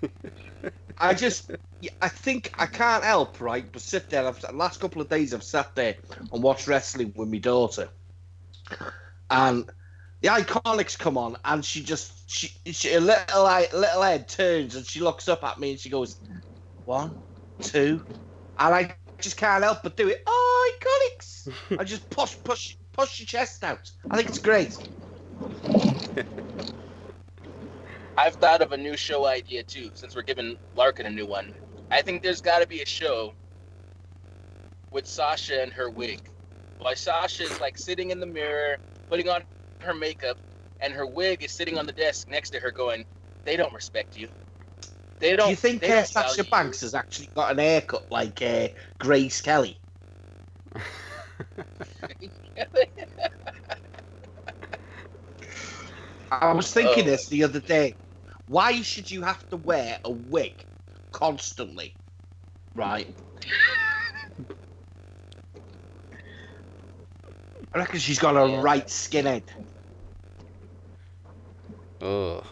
I just, I think I can't help, right? But sit there. I've, the last couple of days, I've sat there and watched wrestling with my daughter, and the Iconics come on, and she just, she, she a little, eye- little head turns, and she looks up at me, and she goes, one, two, and I just can't help but do it. Oh, Iconics! I just push, push, push your chest out. I think it's great. I've thought of a new show idea too, since we're giving Larkin a new one. I think there's got to be a show with Sasha and her wig. While Sasha is like sitting in the mirror, putting on her makeup, and her wig is sitting on the desk next to her, going, "They don't respect you. They don't." Do you think uh, Sasha. Banks has actually got an haircut like uh, Grace Kelly? I was thinking Oh. this the other day. Why should you have to wear a wig constantly? Right. I reckon she's got a Yeah. right skinhead. oh.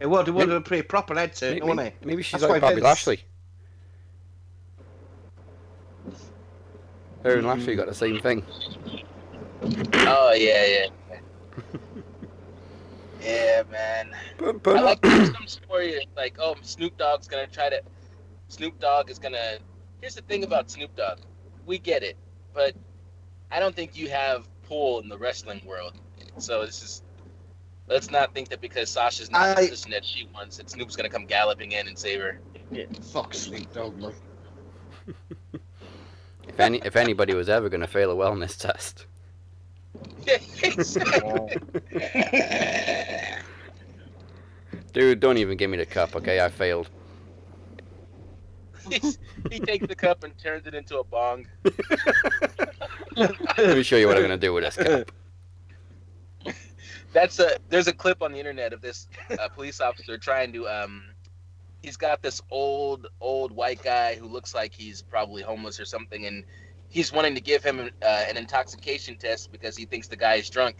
It would, it would have a pretty proper head turn, Maybe, wouldn't it? maybe she's That's like why Bobby Vince- Lashley. Her and. Lashley got the same thing. Oh yeah, yeah. yeah, man. But, but I like there's some story like, oh, Snoop Dogg's gonna try to. Snoop Dogg is gonna. Here's the thing about Snoop Dogg. We get it, but I don't think you have pull in the wrestling world. So this is. Let's not think that because Sasha's not in the I- position that she wants, that Snoop's gonna come galloping in and save her. Yeah. Fuck Snoop Dogg, man. If any, if anybody was ever going to fail a wellness test, dude, don't even give me the cup, okay? I failed. He takes the cup and turns it into a bong. Let me show you what I'm going to do with this cup. That's a there's a clip on the internet of this uh, police officer trying to um he's got this old old white guy who looks like he's probably homeless or something and he's wanting to give him uh, an intoxication test because he thinks the guy is drunk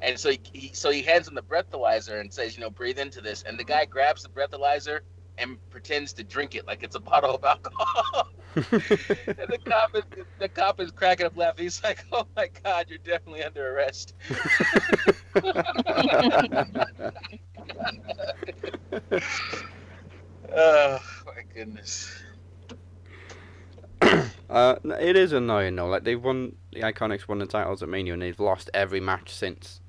and so he, he so he hands him the breathalyzer and says you know breathe into this and the guy grabs the breathalyzer and pretends to drink it like it's a bottle of alcohol and the cop is the cop is cracking up laughing he's like oh my god you're definitely under arrest oh my goodness. Uh, it is annoying though. Like they've won the Iconics won the titles at Mania and they've lost every match since.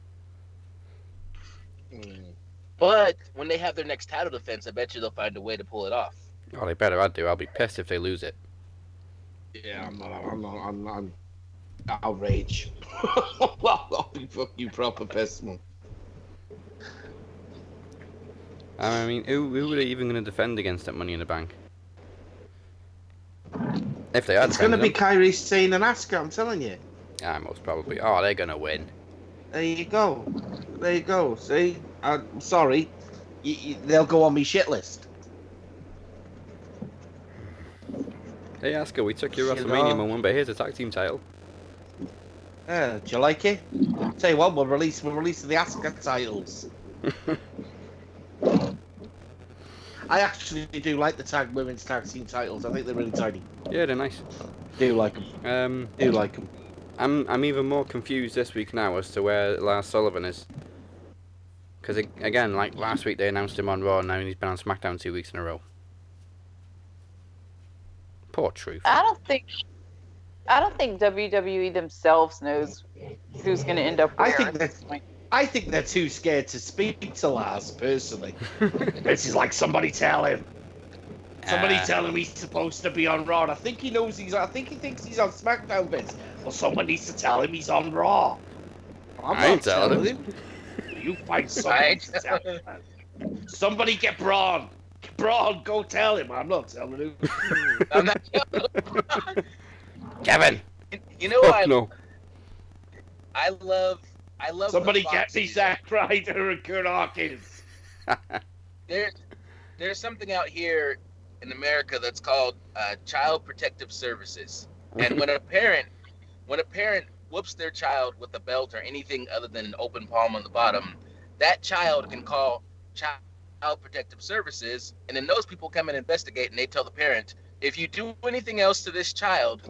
But when they have their next title defense, I bet you they'll find a way to pull it off. Oh, they better. I do. I'll be pissed if they lose it. Yeah, I'm not. I'm not. I'm not. I'm outraged. I'll be fucking proper pissed, man. I mean, who who are they even going to defend against at Money in the Bank? If they are, It's going to be Kairi Sane and Asuka. I'm telling you. them, ah, most probably. Oh, they're going to win. There you go. There you go. See, I'm sorry. Y y they'll go on me shit list. Hey, Asuka, we took your WrestleMania moment, but here's a tag team title. Uh, do you like it? Tell you what, we'll release. We'll release the Asuka titles. I actually do like the tag women's tag team titles. I think they're really tiny. yeah, they're nice. Do you like them. Um, Do you like them. I'm I'm even more confused this week now as to where Lars Sullivan is. Because again, like last week they announced him on Raw, and now he's been on SmackDown two weeks in a row. Poor Truth. I don't think. I don't think WWE themselves knows who's going to end up. I think at this. I think they're too scared to speak to Lars personally. this is like somebody tell him. Somebody Ah. tell him he's supposed to be on Raw. I think he knows he's. I think he thinks he's on SmackDown, Vince. Well, someone needs to tell him he's on Raw. I'm I not ain't telling telling him. You find somebody to tell him. Somebody get Braun. Braun, go tell him. I'm not telling him. I'm not Kevin. You know what? I, Fuck no. I love. I love. Somebody the get Fox me season. Zack Ryder and Kurt Hawkins. There's there's something out here in America that's called uh, Child Protective Services, and when a parent when a parent whoops their child with a belt or anything other than an open palm on the bottom, that child can call Child Protective Services, and then those people come and investigate, and they tell the parent, if you do anything else to this child,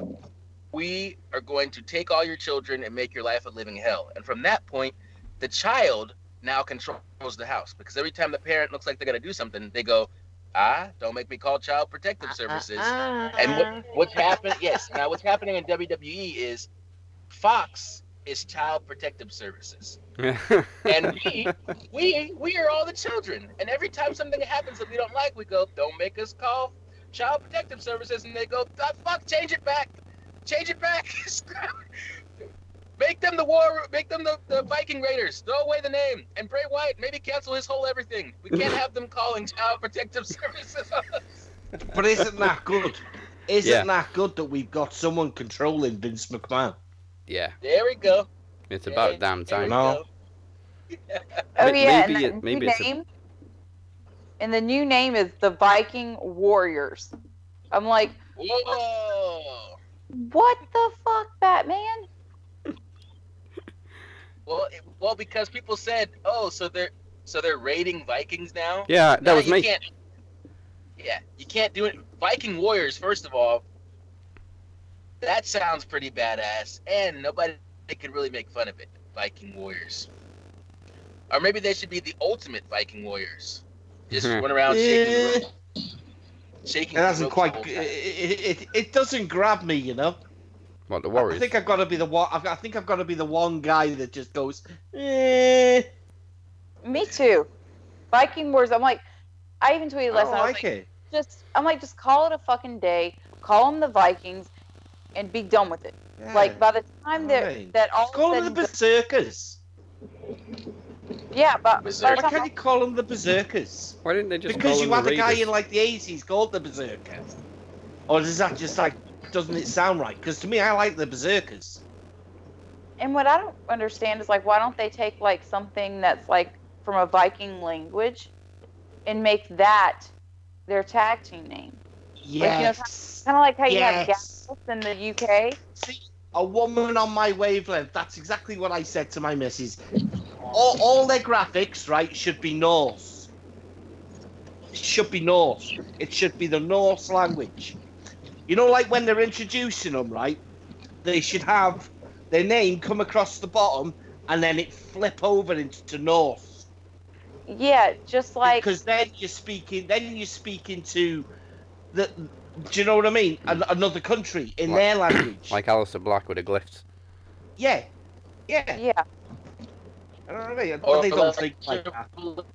we are going to take all your children and make your life a living hell. And from that point, the child now controls the house because every time the parent looks like they're going to do something, they go, ah, don't make me call Child Protective Services. And what what's happening? Yes. Now what's happening in WWE is Fox is Child Protective Services, and we we we are all the children. And every time something happens that we don't like, we go, "Don't make us call Child Protective Services," and they go, "Ah, "Fuck, change it back, change it back." Make them the war. Make them the, the Viking Raiders. Throw away the name. And Bray Wyatt, maybe cancel his whole everything. We can't have them calling Child Protective Services. on us. But isn't that good? Isn't Yeah. that good that we've got someone controlling Vince McMahon? yeah, there we go. it's about There- damn time. No. go. Oh yeah, maybe and it- the maybe new it's a- name. And the new name is the Viking Warriors. I'm like, Whoa. what the fuck, Batman? Well, it- well, because people said, "Oh, so they're so they're raiding Vikings now." Yeah, that Now was me. Can't, yeah, you can't do it. Viking Warriors, first of all, that sounds pretty badass, and nobody can really make fun of it. Viking Warriors, or maybe they should be the ultimate Viking Warriors. Just run around shaking, the Eh, shaking. It the hasn't quite. the whole It, time. it, it, it doesn't grab me, you know. What the I think I've got to be the one. I've got, I think I've got to be the one guy that just goes. Eh, Me too. Viking Wars. I'm like, I even tweeted last night. I like, like it. Just, I'm like, just call it a fucking day. Call them the Vikings, and be done with it. Yeah. Like by the time that Right. that all call said them the berserkers. yeah, but by. Why can't you call them the berserkers? Why didn't they just because call you them had the a guy in like the eighties called the berserker. Or is that just like doesn't it sound right? Because to me, I like the berserkers. And what I don't understand is like, why don't they take like something that's like from a Viking language, and make that their tag team name? you know, Yes. Kind of like how you have Yes. Gallows in the UK. See, a woman on my wavelength. That's exactly what I said to my missus. All, all their graphics, right, should be Norse. It should be Norse. It should be the Norse language. You know, like when they're introducing them, right? They should have their name come across the bottom and then it flip over into Norse. Yeah, just like because then you're speaking, then you're speaking to the. Do you know what I mean? An, another country in Like- their language. Like Aleister Black with the glyphs. yeah, yeah. yeah. I don't know what I mean. Or they don't think like that. Triple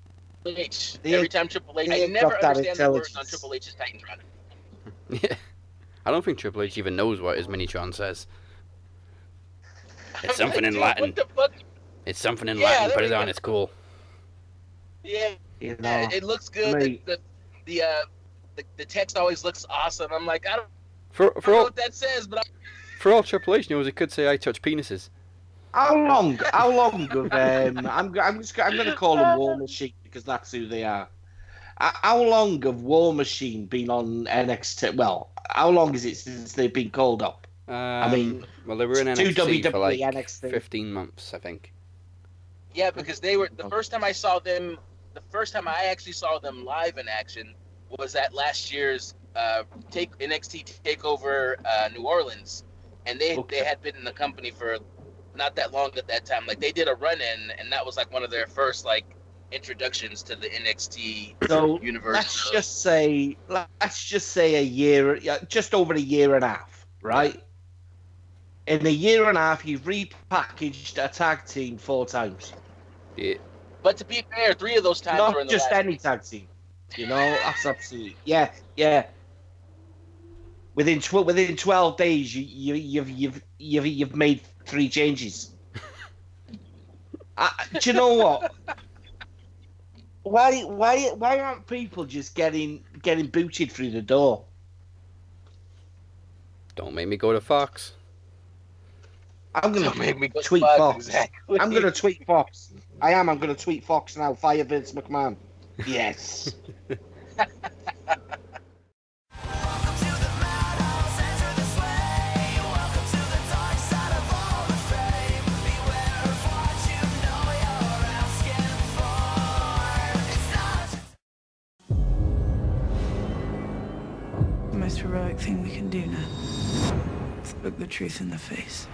H. Every time Triple H, they I ain't never understand the words on. Triple H's Titantron. Yeah. I don't think Triple H even knows what his Minitron says. It's something in Latin. What the fuck? It's something in Yeah, Latin. Put it on. go. It's cool. Yeah, You know, yeah, it looks good. The, me- the the uh the, the text always looks awesome. I'm like, I don't, For I for don't know all what that says, but I, for all Triple H knows, it could say I touch penises. how long? How long of um? I'm I'm just I'm going to call them War Machine because that's who they are. How long have War Machine been on NXT? Well, how long is it since they've been called up? Um, mean, well, they were in Two NXT for like NXT. 15 months, I think. yeah, because they were the first time I saw them. The first time I actually saw them live in action was at last year's uh, take NXT Takeover uh, New Orleans, and they Okay. they had been in the company for not that long at that time. Like they did a run in, and that was like one of their first like introductions to the NXT So universe. let's just say let's just say a year, just over a year and a half, right? In a year and a half, you've repackaged a tag team four times. Yeah. But to be fair, three of those times were in Not the just last any tag team. You know, that's absolutely yeah, yeah. Within tw- within twelve days, you, you you've you've you've you've made three changes. uh, do you know what? Why why why aren't people just getting getting booted through the door? Don't make me go to Fox. I'm gonna make me tweet fuck, Fox. exactly. I'm gonna tweet Fox. I am. I'm gonna tweet Fox now. Fire Vince McMahon. Yes. heroic thing we can do now is look the truth in the face.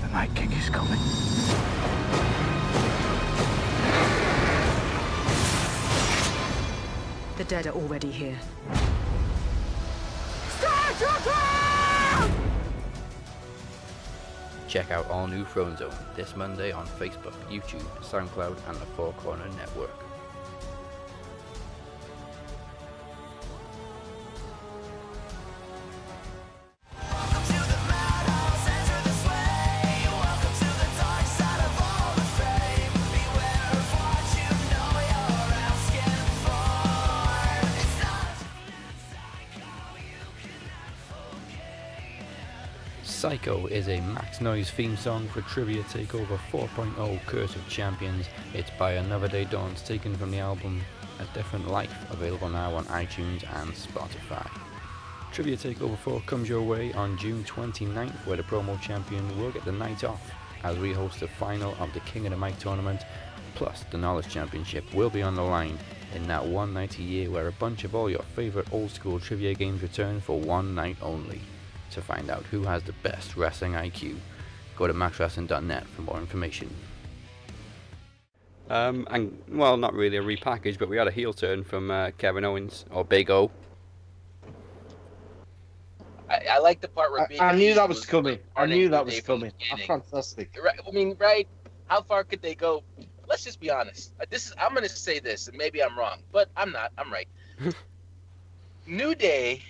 The Night King is coming. The dead are already here. Check out all new Throne Zone this Monday on Facebook, YouTube, SoundCloud, and the Four Corner Network. Is a Max Noise theme song for Trivia Takeover 4.0 Curse of Champions. It's by Another Day Dawns, taken from the album A Different Life, available now on iTunes and Spotify. Trivia Takeover 4 comes your way on June 29th, where the promo champion will get the night off as we host the final of the King of the Mic tournament. Plus, the Knowledge Championship will be on the line in that one night a year where a bunch of all your favourite old school trivia games return for one night only. To find out who has the best wrestling IQ, go to maxwrestling.net for more information. Um, and well, not really a repackage, but we had a heel turn from uh, Kevin Owens or Big O. I, I like the part where I, Big I knew E that was coming. I knew that was Day from the coming. Beginning. fantastic. Right, I mean, right? How far could they go? Let's just be honest. Uh, This is I'm gonna say this, and maybe I'm wrong, but I'm not. I'm right. New Day.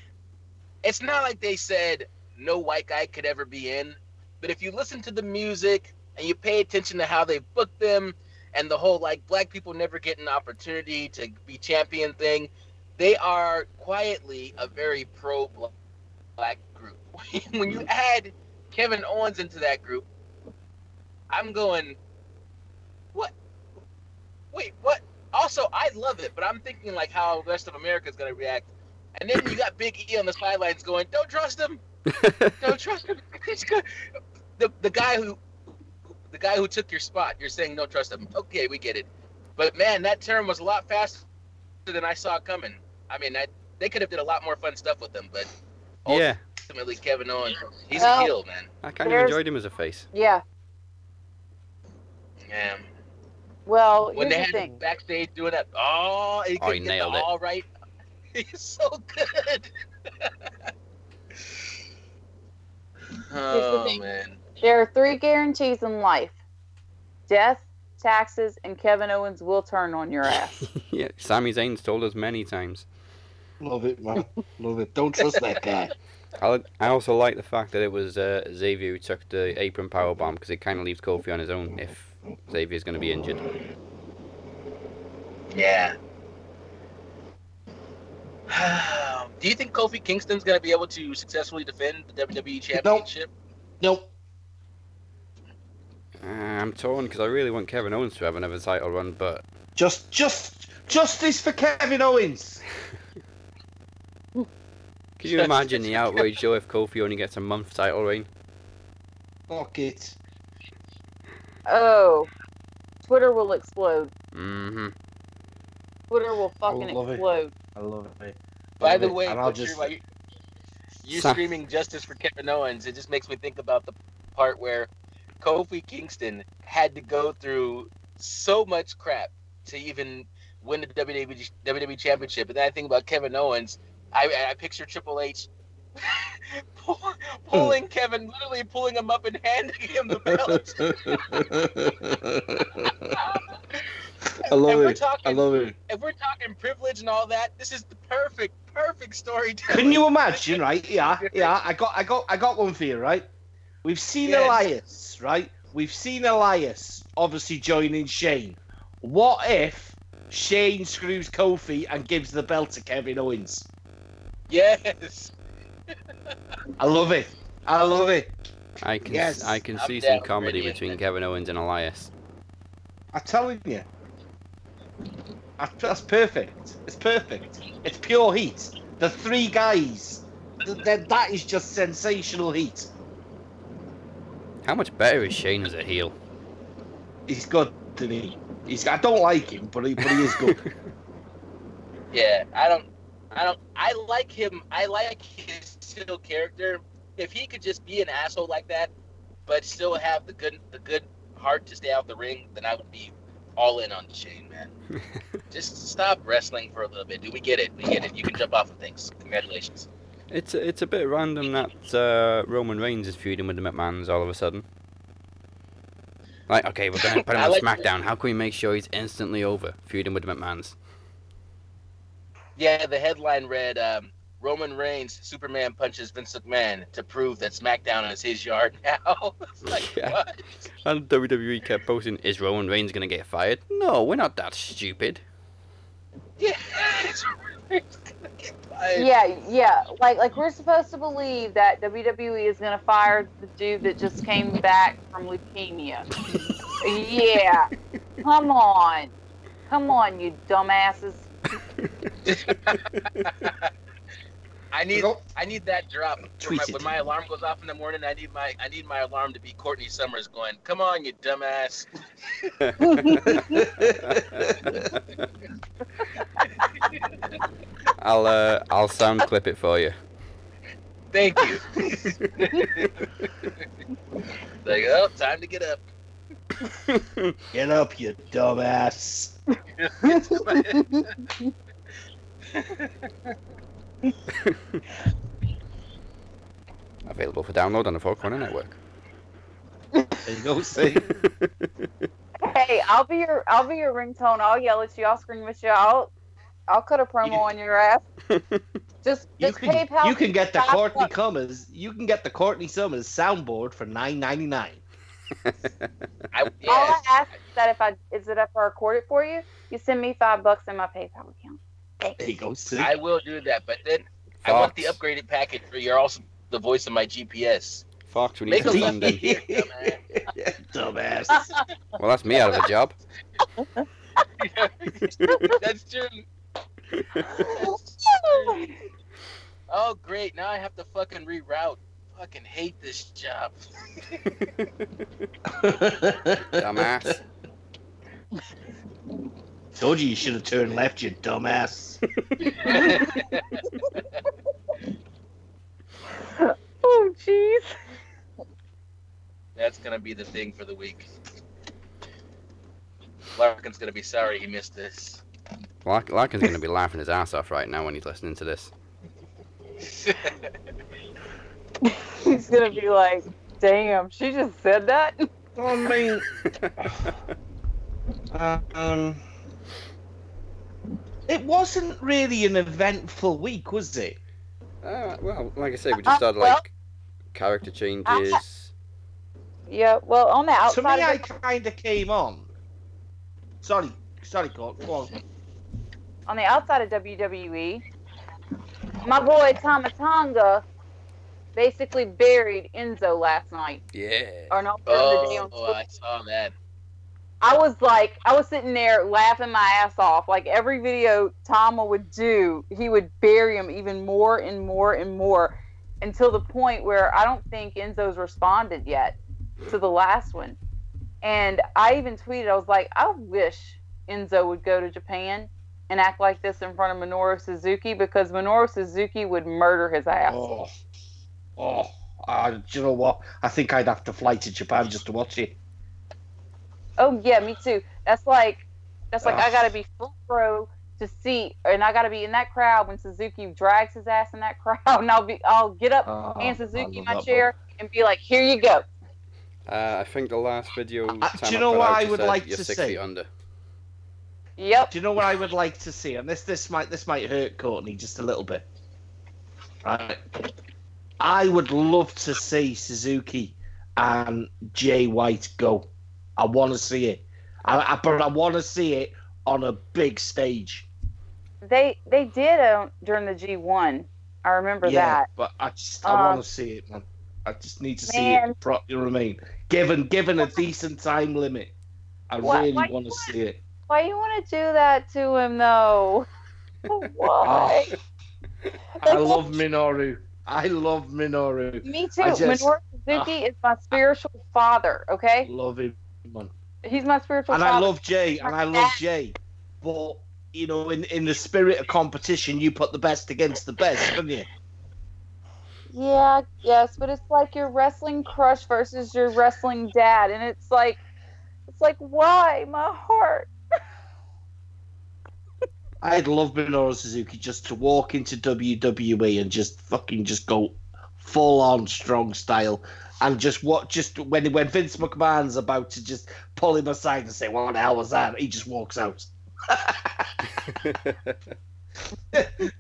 It's not like they said no white guy could ever be in, but if you listen to the music and you pay attention to how they booked them and the whole like black people never get an opportunity to be champion thing, they are quietly a very pro black group. when you add Kevin Owens into that group, I'm going, what? Wait, what? Also, I love it, but I'm thinking like how the rest of America is going to react. And then you got Big E on the sidelines going, "Don't trust him. Don't trust him." He's good. The the guy who the guy who took your spot, you're saying don't trust him. Okay, we get it. But man, that term was a lot faster than I saw coming. I mean, I, they could have did a lot more fun stuff with him, but yeah, ultimately Kevin Owens, he's Well, a heel, man. I kind of enjoyed him as a face. Yeah. Yeah. Well, when here's they the had him thing. backstage doing that, oh, he Oh, could he get nailed the it. all right. He's so good. oh thing. man. There are three guarantees in life: death, taxes, and Kevin Owens will turn on your ass. yeah, Sami Zayn's told us many times. Love it, man. Love it. Don't trust that guy. I, I also like the fact that it was uh, Xavier who took the apron power bomb because it kind of leaves Kofi on his own if Xavier's going to be injured. Yeah. Do you think Kofi Kingston's gonna be able to successfully defend the WWE Championship? Nope. Uh, I'm torn because I really want Kevin Owens to have another title run, but Just, just, justice for Kevin Owens. can you imagine the outrage though if Kofi only gets a month title reign? Fuck it. Oh, Twitter will explode. Mm-hmm. Twitter will fucking explode. it. Explode. I love it. By Love the it. way, I'll Butcher, just you, you screaming justice for Kevin Owens, it just makes me think about the part where Kofi Kingston had to go through so much crap to even win the WWE, WWE Championship. And then I think about Kevin Owens. I, I picture Triple H pull, pulling hmm. Kevin, literally pulling him up and handing him the belt. I love And it. talking- I love it. if we're talking privilege and all that, this is the perfect, perfect storytelling. Can you imagine, right? Yeah, yeah. I got, I got, I got one for you, right? We've seen Yes. Elias, right? We've seen Elias obviously joining Shane. What if Shane screws Kofi and gives the belt to Kevin Owens? Yes. I love it. I love it. I can Yes. I can I'm see some comedy already, between Kevin Owens and Elias. I'm telling you. That's- That's perfect. It's perfect. It's pure heat. The three guys. th- th- That is just sensational heat. How much better is Shane as a heel? He's good, isn't he? He's. I don't like him, but he, but he is good. Yeah, I don't, I don't, I like him. I like his still character. If he could just be an asshole like that, but still have the good, the good heart to stay out the ring, then I would be all in on Shane, man. just stop wrestling for a little bit, Do We get it. We get it. You can jump off of things. Congratulations. It's a, it's a bit random that uh, Roman Reigns is feuding with the McMahons all of a sudden. Like, okay, we're gonna put him on like- SmackDown. How can we make sure he's instantly over feuding with the McMahons? Yeah, the headline read um, Roman Reigns, Superman punches Vince McMahon to prove that SmackDown is his yard now. Like, Yeah. what? And WWE kept posting, "Is Roman Reigns gonna get fired?" No, we're not that stupid. Yeah, it's gonna get fired. Yeah, yeah. Like, like we're supposed to believe that WWE is gonna fire the dude that just came back from leukemia. yeah. Come on. Come on, you dumbasses. I need I need that drop Tweet my, it. when my alarm goes off in the morning. I need my I need my alarm to be Courtney Summers going. Come on, you dumbass. I'll uh, I'll sound clip it for you. Thank you. like oh, time to get up. Get up, you dumbass. Available for download on the Four Corner Network. There you go, see? Hey, I'll be your I'll be your ringtone. I'll yell at you. I'll scream at you. I'll I'll cut a promo You- on your ass. Just You just can, PayPal. you can get the Courtney bucks. Summers. You can get the Courtney Summers soundboard for nine ninety nine. I, All I ask is that if I is that if I record it for you, you send me five bucks in my PayPal account. There you go, see? I will do that. But then I want the upgraded package where you're also the voice of my GPS. Fox, we need Make to a send in. dumbass. Well, that's me out of a job. That's true. Oh great! Now I have to fucking reroute. Fucking hate this job. Dumbass. Told you you should have turned left, you dumbass. Oh jeez. That's gonna be the thing for the week. Larkin's gonna be sorry he missed this. Lark- Larkin's going to be laughing his ass off right now when he's listening to this. He's gonna be like, damn, she just said that. I mean, um, it wasn't really an eventful week, was it? Uh, well, like I said, we Uh, just started well- like character changes. Yeah, well, on the outside. to outside me, of I kind of came on. Sorry, sorry, Court. Go on. on the outside of WWE, my boy Tama Tonga basically buried Enzo last night, Yeah. or not the day on Oh, Twitter. I saw that. I was like, I was sitting there laughing my ass off. Like every video Tama would do, he would bury him even more and more and more until the point where I don't think Enzo's responded yet to the last one. And I even tweeted, I was like, I wish Enzo would go to Japan and act like this in front of Minoru Suzuki because Minoru Suzuki would murder his ass. Oh, oh, uh, do you know what? I think I'd have to fly to Japan just to watch it. Oh yeah, me too. That's like that's like I gotta be full row to see, and I gotta be in that crowd when Suzuki drags his ass in that crowd, and I'll be I'll get up, Oh, hand I Suzuki love my that chair, and be like, "Here you go." Uh, I think the last video. Uh, do you know what out, I would like you're to six say? feet under. Yep. Do you know what I would like to see? And this this might this might hurt Courtney just a little bit. Right. I would love to see Suzuki and Jay White go. I want to see it. I, I but I want to see it on a big stage. They they did uh, during the G one. I remember yeah, that. but I just I Um, want to see it, man. I just need to see it. Pro- you know what I mean? Given given a decent time limit, I Why- really want to see it. Why you want to do that to him though? Why? I love Minoru. I love Minoru. Me too. Just- Minoru Suzuki is my spiritual father. Okay, Love him, he's my spiritual and father. I love Jay, and I love Jay, but you know, in in the spirit of competition, you put the best against the best, don't you? Yeah, yes, but it's like your wrestling crush versus your wrestling dad, and it's like, it's like, why my heart? I'd love Minoru Suzuki just to walk into WWE and just fucking just go full on strong style, and just what just when when Vince McMahon's about to just pull him aside and say, "What the hell was that?" He just walks out.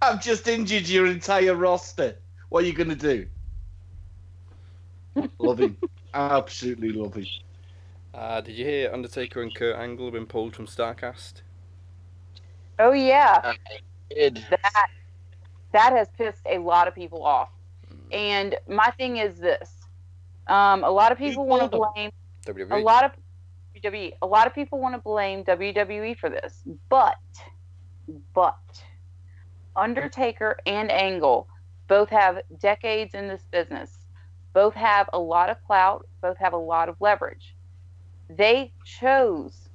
I've just injured your entire roster. What are you gonna do? love him, absolutely love him. uh, did you hear Undertaker and Kurt Angle have been pulled from Starcast? Oh yeah, I did. that that has pissed a lot of people off. And my thing is this: um, a lot of people want to blame a lot of WWE. A lot of people want to blame WWE for this, but but Undertaker and Angle both have decades in this business. Both have a lot of clout. Both have a lot of leverage. They chose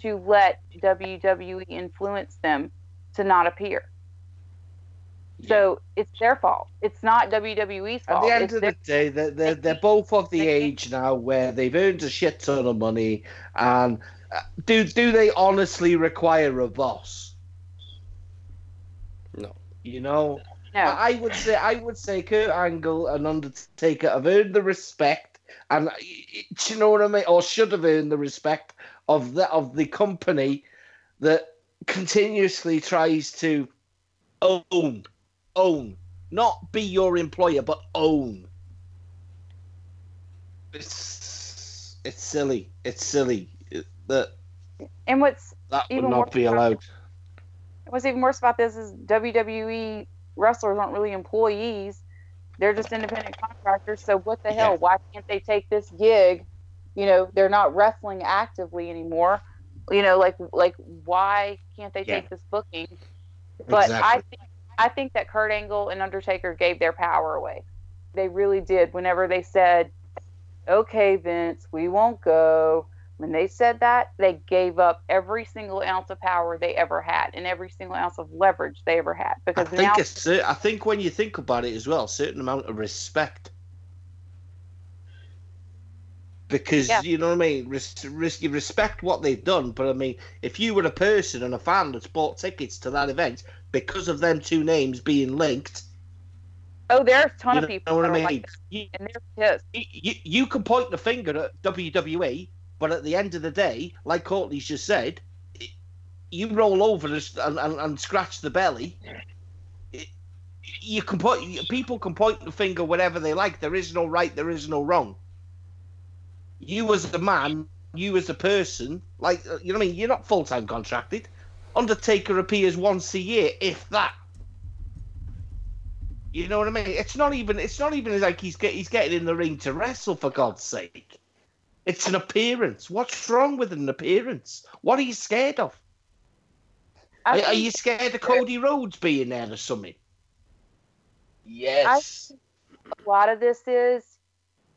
to let WWE influence them to not appear. So it's their fault. It's not WWE's fault. At the end It's of their- the day, they're, they're, they're both of the age now where they've earned a shit ton of money. And uh, do do they honestly require a boss? No. You know, no. I I would say I would say Kurt Angle and Undertaker have earned the respect, and uh, do you know what I mean, or should have earned the respect of the of the company that continuously tries to own, own, not be your employer, but own. It's it's silly. It's silly It- that and what's that would not be allowed. what's even worse about this is WWE wrestlers aren't really employees; they're just independent contractors. So what the hell? Yeah. Why can't they take this gig? You know, they're not wrestling actively anymore. You know, like like why can't they Yeah. take this booking? But I think I think that Kurt Angle and Undertaker gave their power away. They really did. Whenever they said, "Okay, Vince, we won't go," when they said that, they gave up every single ounce of power they ever had and every single ounce of leverage they ever had. I Because think now, a I think when you think about it as well, a certain amount of respect. Because Yeah. you know what I mean, res- res- you respect what they've done, but I mean, if you were a person and a fan that's bought tickets to that event because of them two names being linked, oh, there's a ton you of know, people what that I mean? like you, and they're pissed. you, you can point the finger at WWE, but at the end of the day, like Courtney's just said, it- you roll over and, and, and scratch the belly. It- you can point people can point the finger wherever they like. There is no right. There is no wrong. You as a man, you as a person, like uh, you know what I mean. You're not full time contracted. Undertaker appears once a year, if that. You know what I mean? It's not even. It's not even like he's get, he's getting in the ring to wrestle for God's sake. It's an appearance. What's wrong with an appearance? What are you scared of? Are, are you scared of Cody Rhodes being there or something? Yes. a lot of this is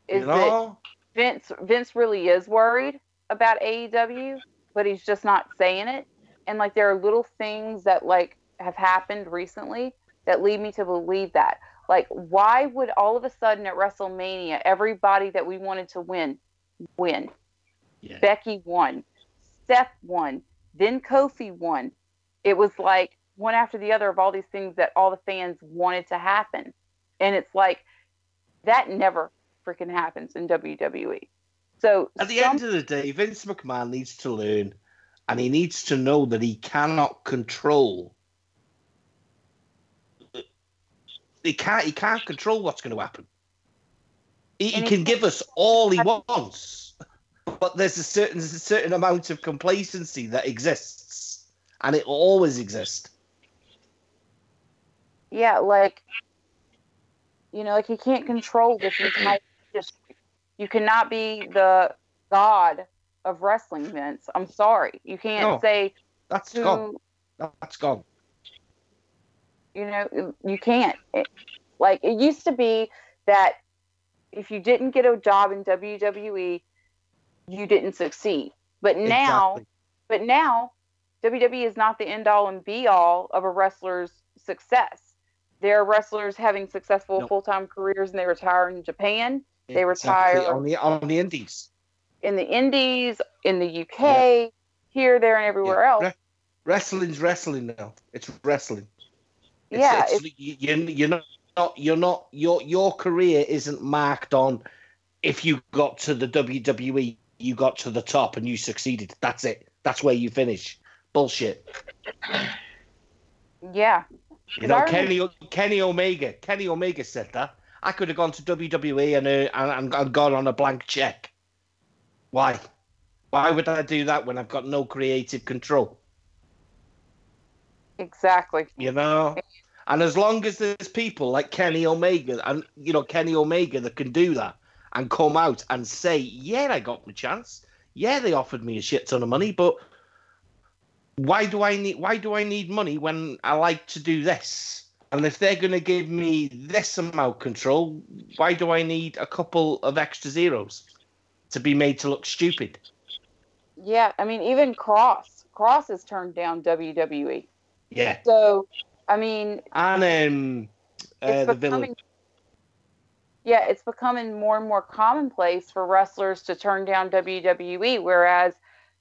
is you that know? Vince Vince really is worried about AEW, but he's just not saying it. And like there are little things that like have happened recently that lead me to believe that. Like why would all of a sudden at WrestleMania everybody that we wanted to win win? Yeah. Becky won, Seth won, then Kofi won. It was like one after the other of all these things that all the fans wanted to happen. And it's like that never freaking happens in WWE. So At the some- end of the day, Vince McMahon needs to learn, and he needs to know that he cannot control. He can't. He can't control what's going to happen. He, he can give us all he wants, but there's a certain there's a certain amount of complacency that exists, and it will always exist. yeah, like you know, like he can't control this entire. You cannot be the god of wrestling, Vince. I'm sorry. You can't No. say That's gone. who That's gone. you know you can't It- like it used to be that if you didn't get a job in WWE you didn't succeed but now Exactly. but now WWE is not the end all and be all of a wrestler's success there are wrestlers having successful No. full-time careers and they retire in Japan they Exactly, retire- on the on the indies. in the indies in the UK here there and everywhere Yeah. else Re- wrestling's wrestling now. It's wrestling. It's, yeah it's, you, you- you're not, you're not, your your career isn't marked on if you got to the WWE, you got to the top and you succeeded. That's it. That's where you finish. Bullshit. yeah You know, Kenny Kenny Omega. Kenny Omega said that. I could have gone to WWE and, uh, and and gone on a blank check. Why? Why would I do that when I've got no creative control? exactly you know. And as long as there's people like Kenny Omega and you know Kenny Omega that can do that and come out and say, "Yeah, I got my chance. Yeah, they offered me a shit ton of money, but why do I need why do I need money when I like to do this? And if they're going to give me this amount control, why do I need a couple of extra zeros to be made to look stupid? Yeah, I mean, even Cross. Cross has turned down WWE. Yeah, So I mean, And um, uh, the villain. becoming yeah, it's becoming more and more commonplace for wrestlers to turn down WWE. Whereas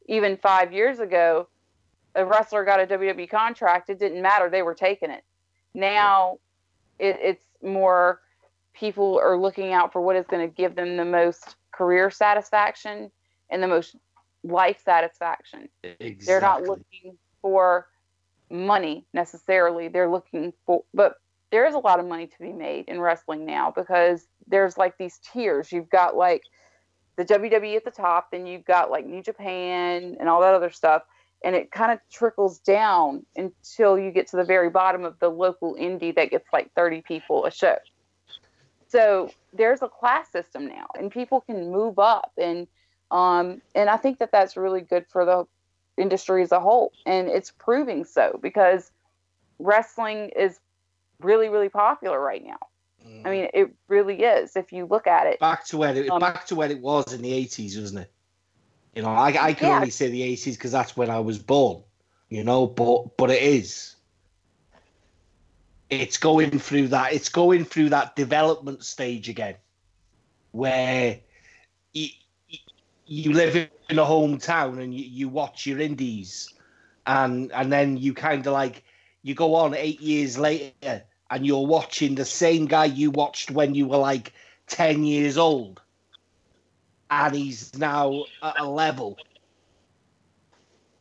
even five years ago, a wrestler got a WWE contract, it didn't matter; they were taking it. Now, it, it's more people are looking out for what is going to give them the most career satisfaction and the most life satisfaction. Exactly. They're not looking for money necessarily. They're looking for, but there is a lot of money to be made in wrestling now because there's like these tiers. You've got like the WWE at the top, then you've got like New Japan and all that other stuff. And it kind of trickles down until you get to the very bottom of the local indie that gets like 30 people a show. So there's a class system now, and people can move up, and um, and I think that that's really good for the industry as a whole, and it's proving so because wrestling is really really popular right now. I mean, it really is if you look at it. back to where it Um, back to where it was in the eighties, wasn't it? You know, I, I can Yeah. only say the eighties because that's when I was born. You know, but but it is. It's going through that. It's going through that development stage again, where you, you live in a hometown and you, you watch your indies, and and then you kind of like you go on eight years later and you're watching the same guy you watched when you were like 10 years old and he's now at a level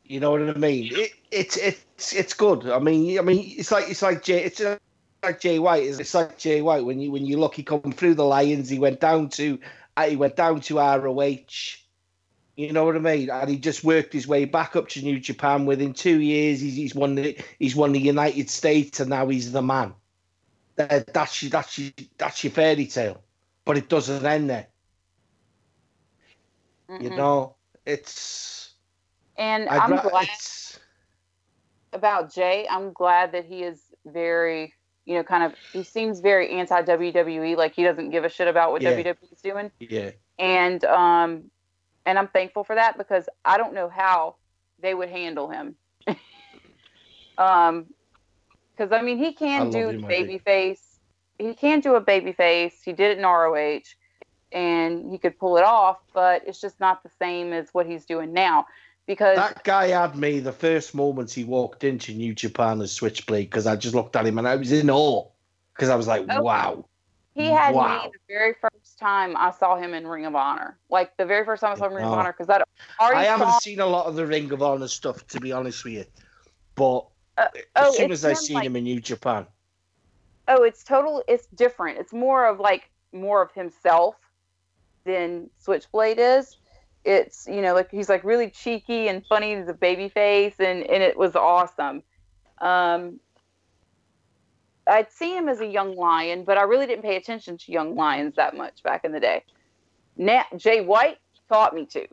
you know what i mean it, it's it's it's good i mean i mean it's like it's like jay it's like jay white it's like jay white when you when you look he come through the lions he went down to uh, he went down to roh you know what I mean? And he just worked his way back up to New Japan. Within two years, he's, he's won the he's won the United States, and now he's the man. That, that's your, that's your, that's your fairy tale, but it doesn't end there. You Mm-mm. know, it's. and I'd I'm ra- glad about Jay. I'm glad that he is very, you know, kind of. He seems very anti WWE. Like he doesn't give a shit about what Yeah. WWE is doing. yeah, and um and I'm thankful for that because I don't know how they would handle him. um because I mean he can love do baby face. He can do a baby face. He did it in ROH and he could pull it off, but it's just not the same as what he's doing now because that guy had me the first moments he walked into New Japan as Switchblade because I just looked at him and I was in awe because I was like, Oh. wow. he had Wow. me the very first time I saw him in Ring of Honor. Like the very first time I saw him in Ring of Oh. Honor because I already I haven't saw seen a lot of the Ring of Honor stuff to be honest with you, but Uh, as oh, soon as I seen like- him in New Japan, oh it's total it's different it's more of like more of himself than switchblade is it's you know like he's like really cheeky and funny he's a baby face and and it was awesome um i'd see him as a young lion but i really didn't pay attention to young lions that much back in the day now jay white taught me to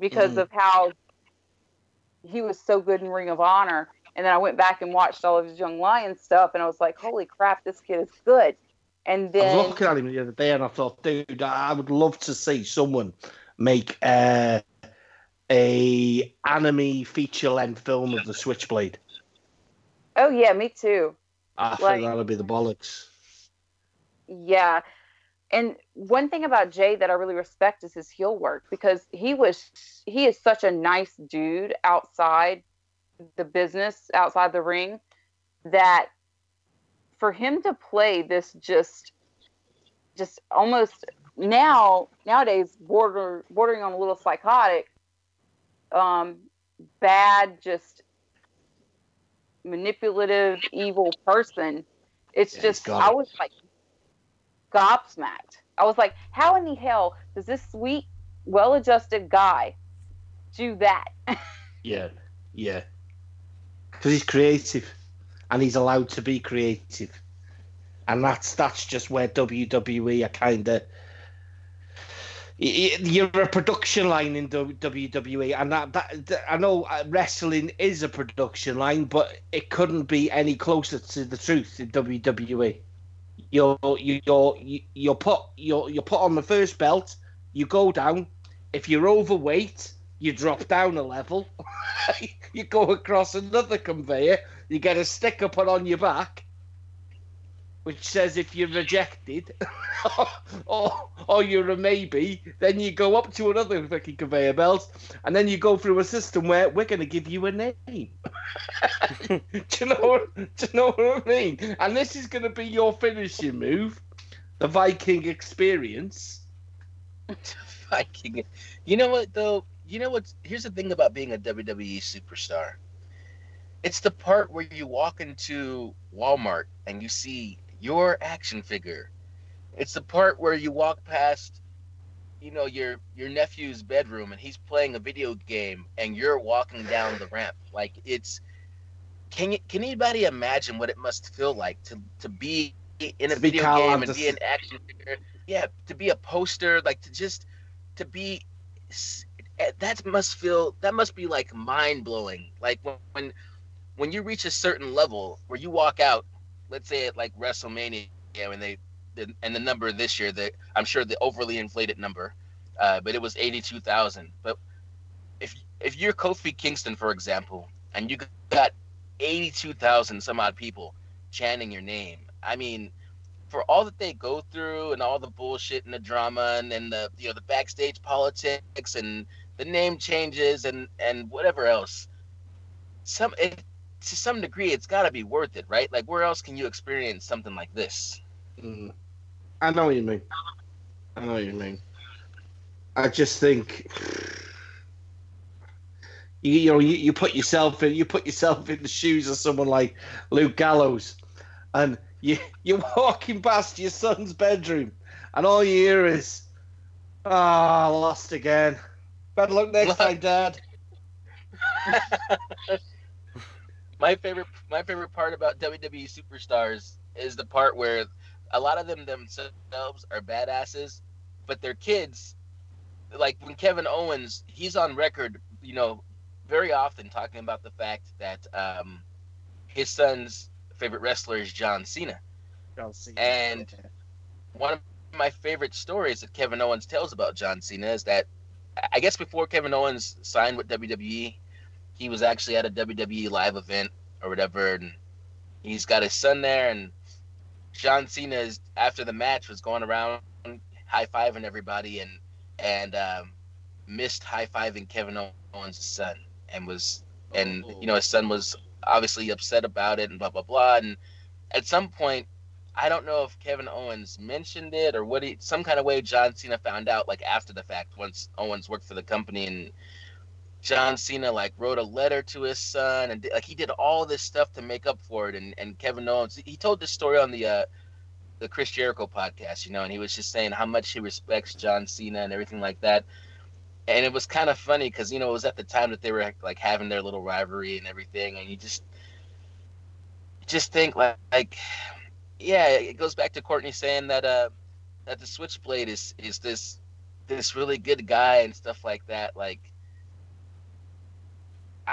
because Mhm. of how he was so good in ring of honor and then I went back and watched all of his Young Lions stuff, and I was like, "Holy crap, this kid is good!" And then I was looking at him the other day and I thought, dude, I would love to see someone make uh, a anime feature length film of the Switchblade. oh yeah, me too. I Like- think that'll be the bollocks. Yeah. And one thing about Jay that I really respect is his heel work because he was he is such a nice dude outside the business, outside the ring, that for him to play this just just almost now nowadays border bordering on a little psychotic, um, bad, just manipulative, evil person. It's Yeah, just I was like gobsmacked. I was like, how in the hell does this sweet, well adjusted guy do that? Yeah, yeah. Because he's creative, and he's allowed to be creative, and that's that's just where WWE are kind of. You're a production line in WWE, and that, that, I know uh, wrestling is a production line, but it couldn't be any closer to the truth in WWE. You're you're you're put you're you're put on the first belt. You go down. If you're overweight, you drop down a level. you go across another conveyor. You get a sticker put on your back, which says if you're rejected or, or you're a maybe, then you go up to another fucking conveyor belt, and then you go through a system where we're going to give you a name. do you know what? Do you know what I mean? And this is going to be your finishing move, the Viking experience. Viking. You know what though? You know what? Here's the thing about being a WWE superstar. It's the part where you walk into Walmart and you see your action figure. It's the part where you walk past, you know, your your nephew's bedroom and he's playing a video game and you're walking down the ramp. Like it's can you, can anybody imagine what it must feel like to to be in a To video game and be an action figure? Yeah, to be a poster, like to just to be eh, that must feel that must be like mind blowing. Like when, when when you reach a certain level where you walk out, let's say at like WrestleMania, when they and the number this year, that I'm sure the overly inflated number, uh, but it was eighty two thousand. But if if you're Kofi Kingston, for example, and you got eighty two thousand some odd people chanting your name, I mean, for all that they go through and all the bullshit and the drama and, and the you know the backstage politics and the name changes and and whatever else, some it, to some degree it's got to be worth it, right? Like where else can you experience something like this? Mm. I know what you mean. I know what you mean. I just think you, you know you, you put yourself in you put yourself in the shoes of someone like Luke Gallows, and you you're walking past your son's bedroom, and all you hear is, "Ah, lost again. Better luck next time, Dad." my favorite my favorite part about WWE superstars is the part where a lot of them themselves are badasses, but their kids, like when Kevin Owens, he's on record, you know, very often talking about the fact that um, his son's favorite wrestler is John Cena. And one of my favorite stories that Kevin Owens tells about John Cena is that I guess before Kevin Owens signed with WWE, he was actually at a WWE live event or whatever, and he's got his son there, and John Cena is after the match was going around high fiving everybody and and um, missed high fiving Kevin Owens' son and was and you know his son was obviously upset about it and blah blah blah and at some point I don't know if Kevin Owens mentioned it or what he some kind of way John Cena found out like after the fact once Owens worked for the company and John Cena like wrote a letter to his son and like he did all this stuff to make up for it and and Kevin Owens he told this story on the uh the Chris Jericho podcast you know and he was just saying how much he respects John Cena and everything like that. And it was kind of funny because you know it was at the time that they were like having their little rivalry and everything and you just just think like like yeah it goes back to Courtney saying that uh that the Switchblade is is this this really good guy and stuff like that like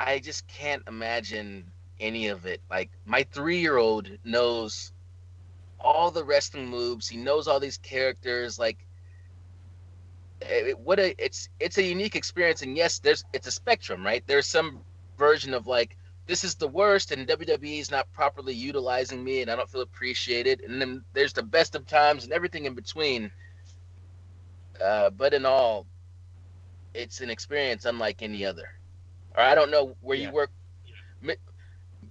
I just can't imagine any of it. Like my three year old knows all the wrestling moves. He knows all these characters. Like it, what a it's it's a unique experience. And yes, there's it's a spectrum, right? There's some version of like this is the worst, and WWE is not properly utilizing me, and I don't feel appreciated. And then there's the best of times and everything in between. Uh, but in all, it's an experience unlike any other or I don't know where Yeah. you work, Mi-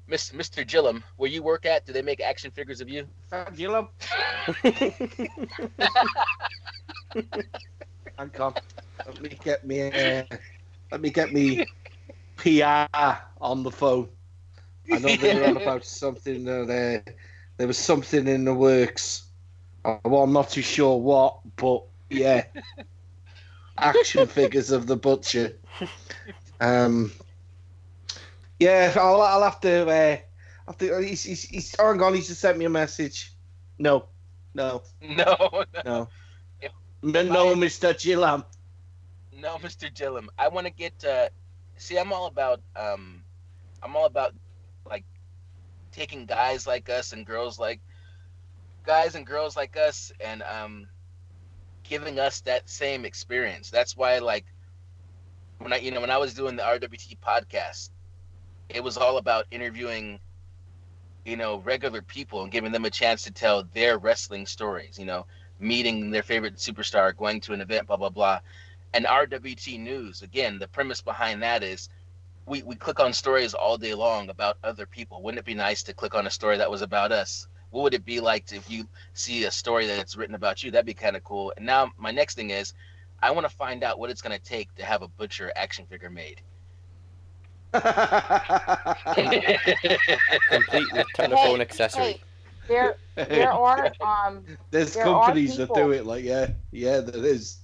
Miss Mr. Gillum, where you work at. Do they make action figures of you? Gillum. Hang on. Let me get me. Uh, let me get me PR on the phone. I know they were on about something. That, uh, there was something in the works. Uh, Well, I'm not too sure what, but yeah, action figures of the butcher. Um, yeah, I'll, I'll have to. Uh, have to he's, he's, he's hang on. He's just sent me a message. No, no, No, no, no, If- no, Mister Gillam. no, Mr. Gillum. I want to get. Uh, see, I'm all about. Um, I'm all about like taking guys like us and girls like guys and girls like us and um giving us that same experience. That's why like when I you know when I was doing the RWT podcast, it was all about interviewing you know, regular people and giving them a chance to tell their wrestling stories, you know, meeting their favorite superstar, going to an event, blah, blah, blah. And RWT News, again, the premise behind that is we, we click on stories all day long about other people. Wouldn't it be nice to click on a story that was about us? What would it be like to, if you see a story that's written about you? That'd be kind of cool. And now my next thing is I want to find out what it's going to take to have a Butcher action figure made. Complete with telephone accessory. Hey, there, there are um, There's There are companies that do it. Like, yeah, yeah, there is.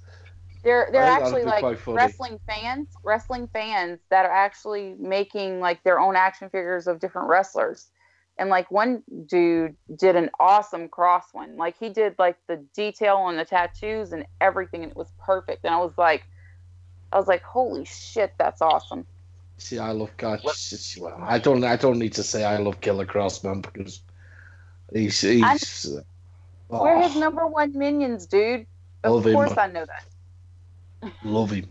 They're they're I actually like wrestling fans, wrestling fans that are actually making like their own action figures of different wrestlers. And like one dude did an awesome Kross one. Like he did like the detail on the tattoos and everything, and it was perfect. And I was like, I was like, holy shit, that's awesome. See, I love God. Well, I don't. I don't need to say I love Killer Kross, man, because he's. he's uh, We're his oh, number one minions, dude. Of Love course, man. I know that. love him.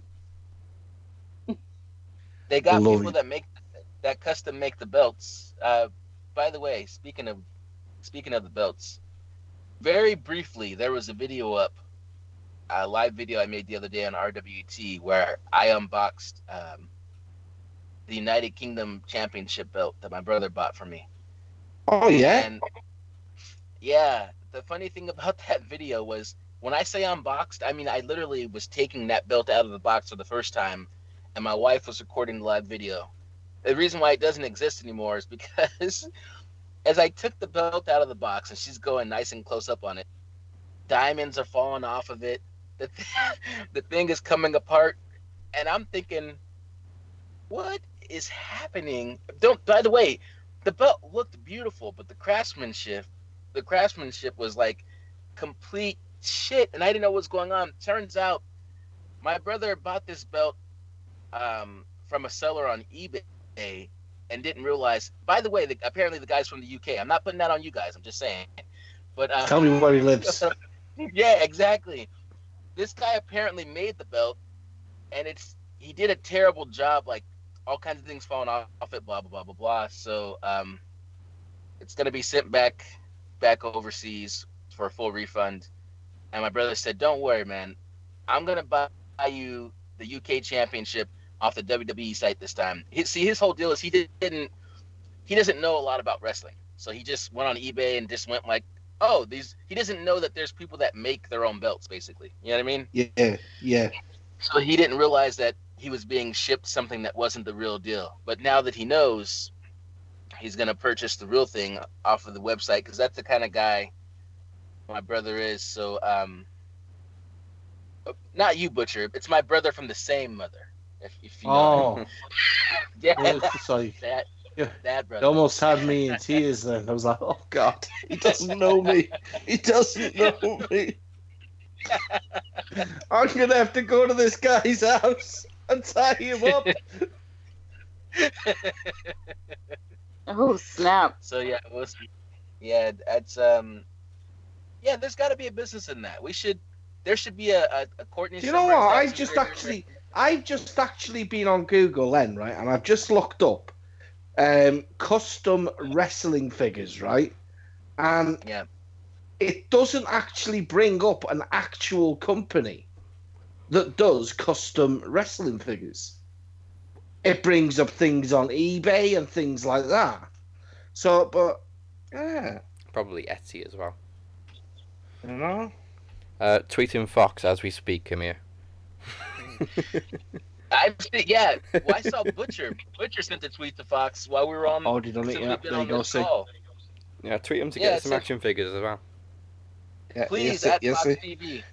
They got Love people it. that make that custom make the belts. Uh, by the way, speaking of speaking of the belts, very briefly, there was a video up, a live video I made the other day on RWT where I unboxed um, the United Kingdom Championship belt that my brother bought for me. Oh yeah. And yeah, the funny thing about that video was when I say unboxed, I mean I literally was taking that belt out of the box for the first time, and my wife was recording the live video. The reason why it doesn't exist anymore is because as I took the belt out of the box and she's going nice and close up on it, diamonds are falling off of it. The, the thing is coming apart, and I'm thinking, what is happening? Don't. By the way, the belt looked beautiful, but the craftsmanship, the craftsmanship was like complete shit, and I didn't know what was going on. Turns out, my brother bought this belt um, from a seller on eBay and didn't realize. By the way, the, apparently the guy's from the UK. I'm not putting that on you guys. I'm just saying. But uh, Tell me where he lives. yeah, exactly. This guy apparently made the belt, and it's he did a terrible job, like all kinds of things falling off it, blah blah blah blah blah. So um, it's gonna be sent back back overseas for a full refund. And my brother said, "Don't worry, man. I'm gonna buy you the UK Championship off the WWE site this time." He, see, his whole deal is he didn't he doesn't know a lot about wrestling, so he just went on eBay and just went like oh, these he doesn't know that there's people that make their own belts, basically. You know what I mean? Yeah, yeah. So he didn't realize that he was being shipped something that wasn't the real deal. But now that he knows, he's gonna purchase the real thing off of the website because that's the kind of guy my brother is. So um, not you, butcher. It's my brother from the same mother. If, if you know. Oh, yeah, sorry. that Yeah. that It brother. almost had me in tears then. I was like, oh God, he doesn't know me. He doesn't know me. I'm gonna have to go to this guy's house and tie him up. Oh snap! So yeah, it was, yeah, that's um, yeah. There's got to be a business in that. We should, there should be a a, a Courtney. You know what? I've just figure. actually, I've just actually been on Google then, right? And I've just looked up um, custom wrestling figures, right? And Yeah. it doesn't actually bring up an actual company that does custom wrestling figures. It brings up things on eBay and things like that. So, but yeah, Probably Etsy as well. you know. Uh, tweeting Fox as we speak, come here. I yeah. Well, I saw Butcher. Butcher sent a tweet to Fox while we were on. Oh, did on it? since Yeah, there you go. See, call. Yeah, tweet him to Yeah, get some a- action figures as well. yeah, Please yes, at yes, Fox TV,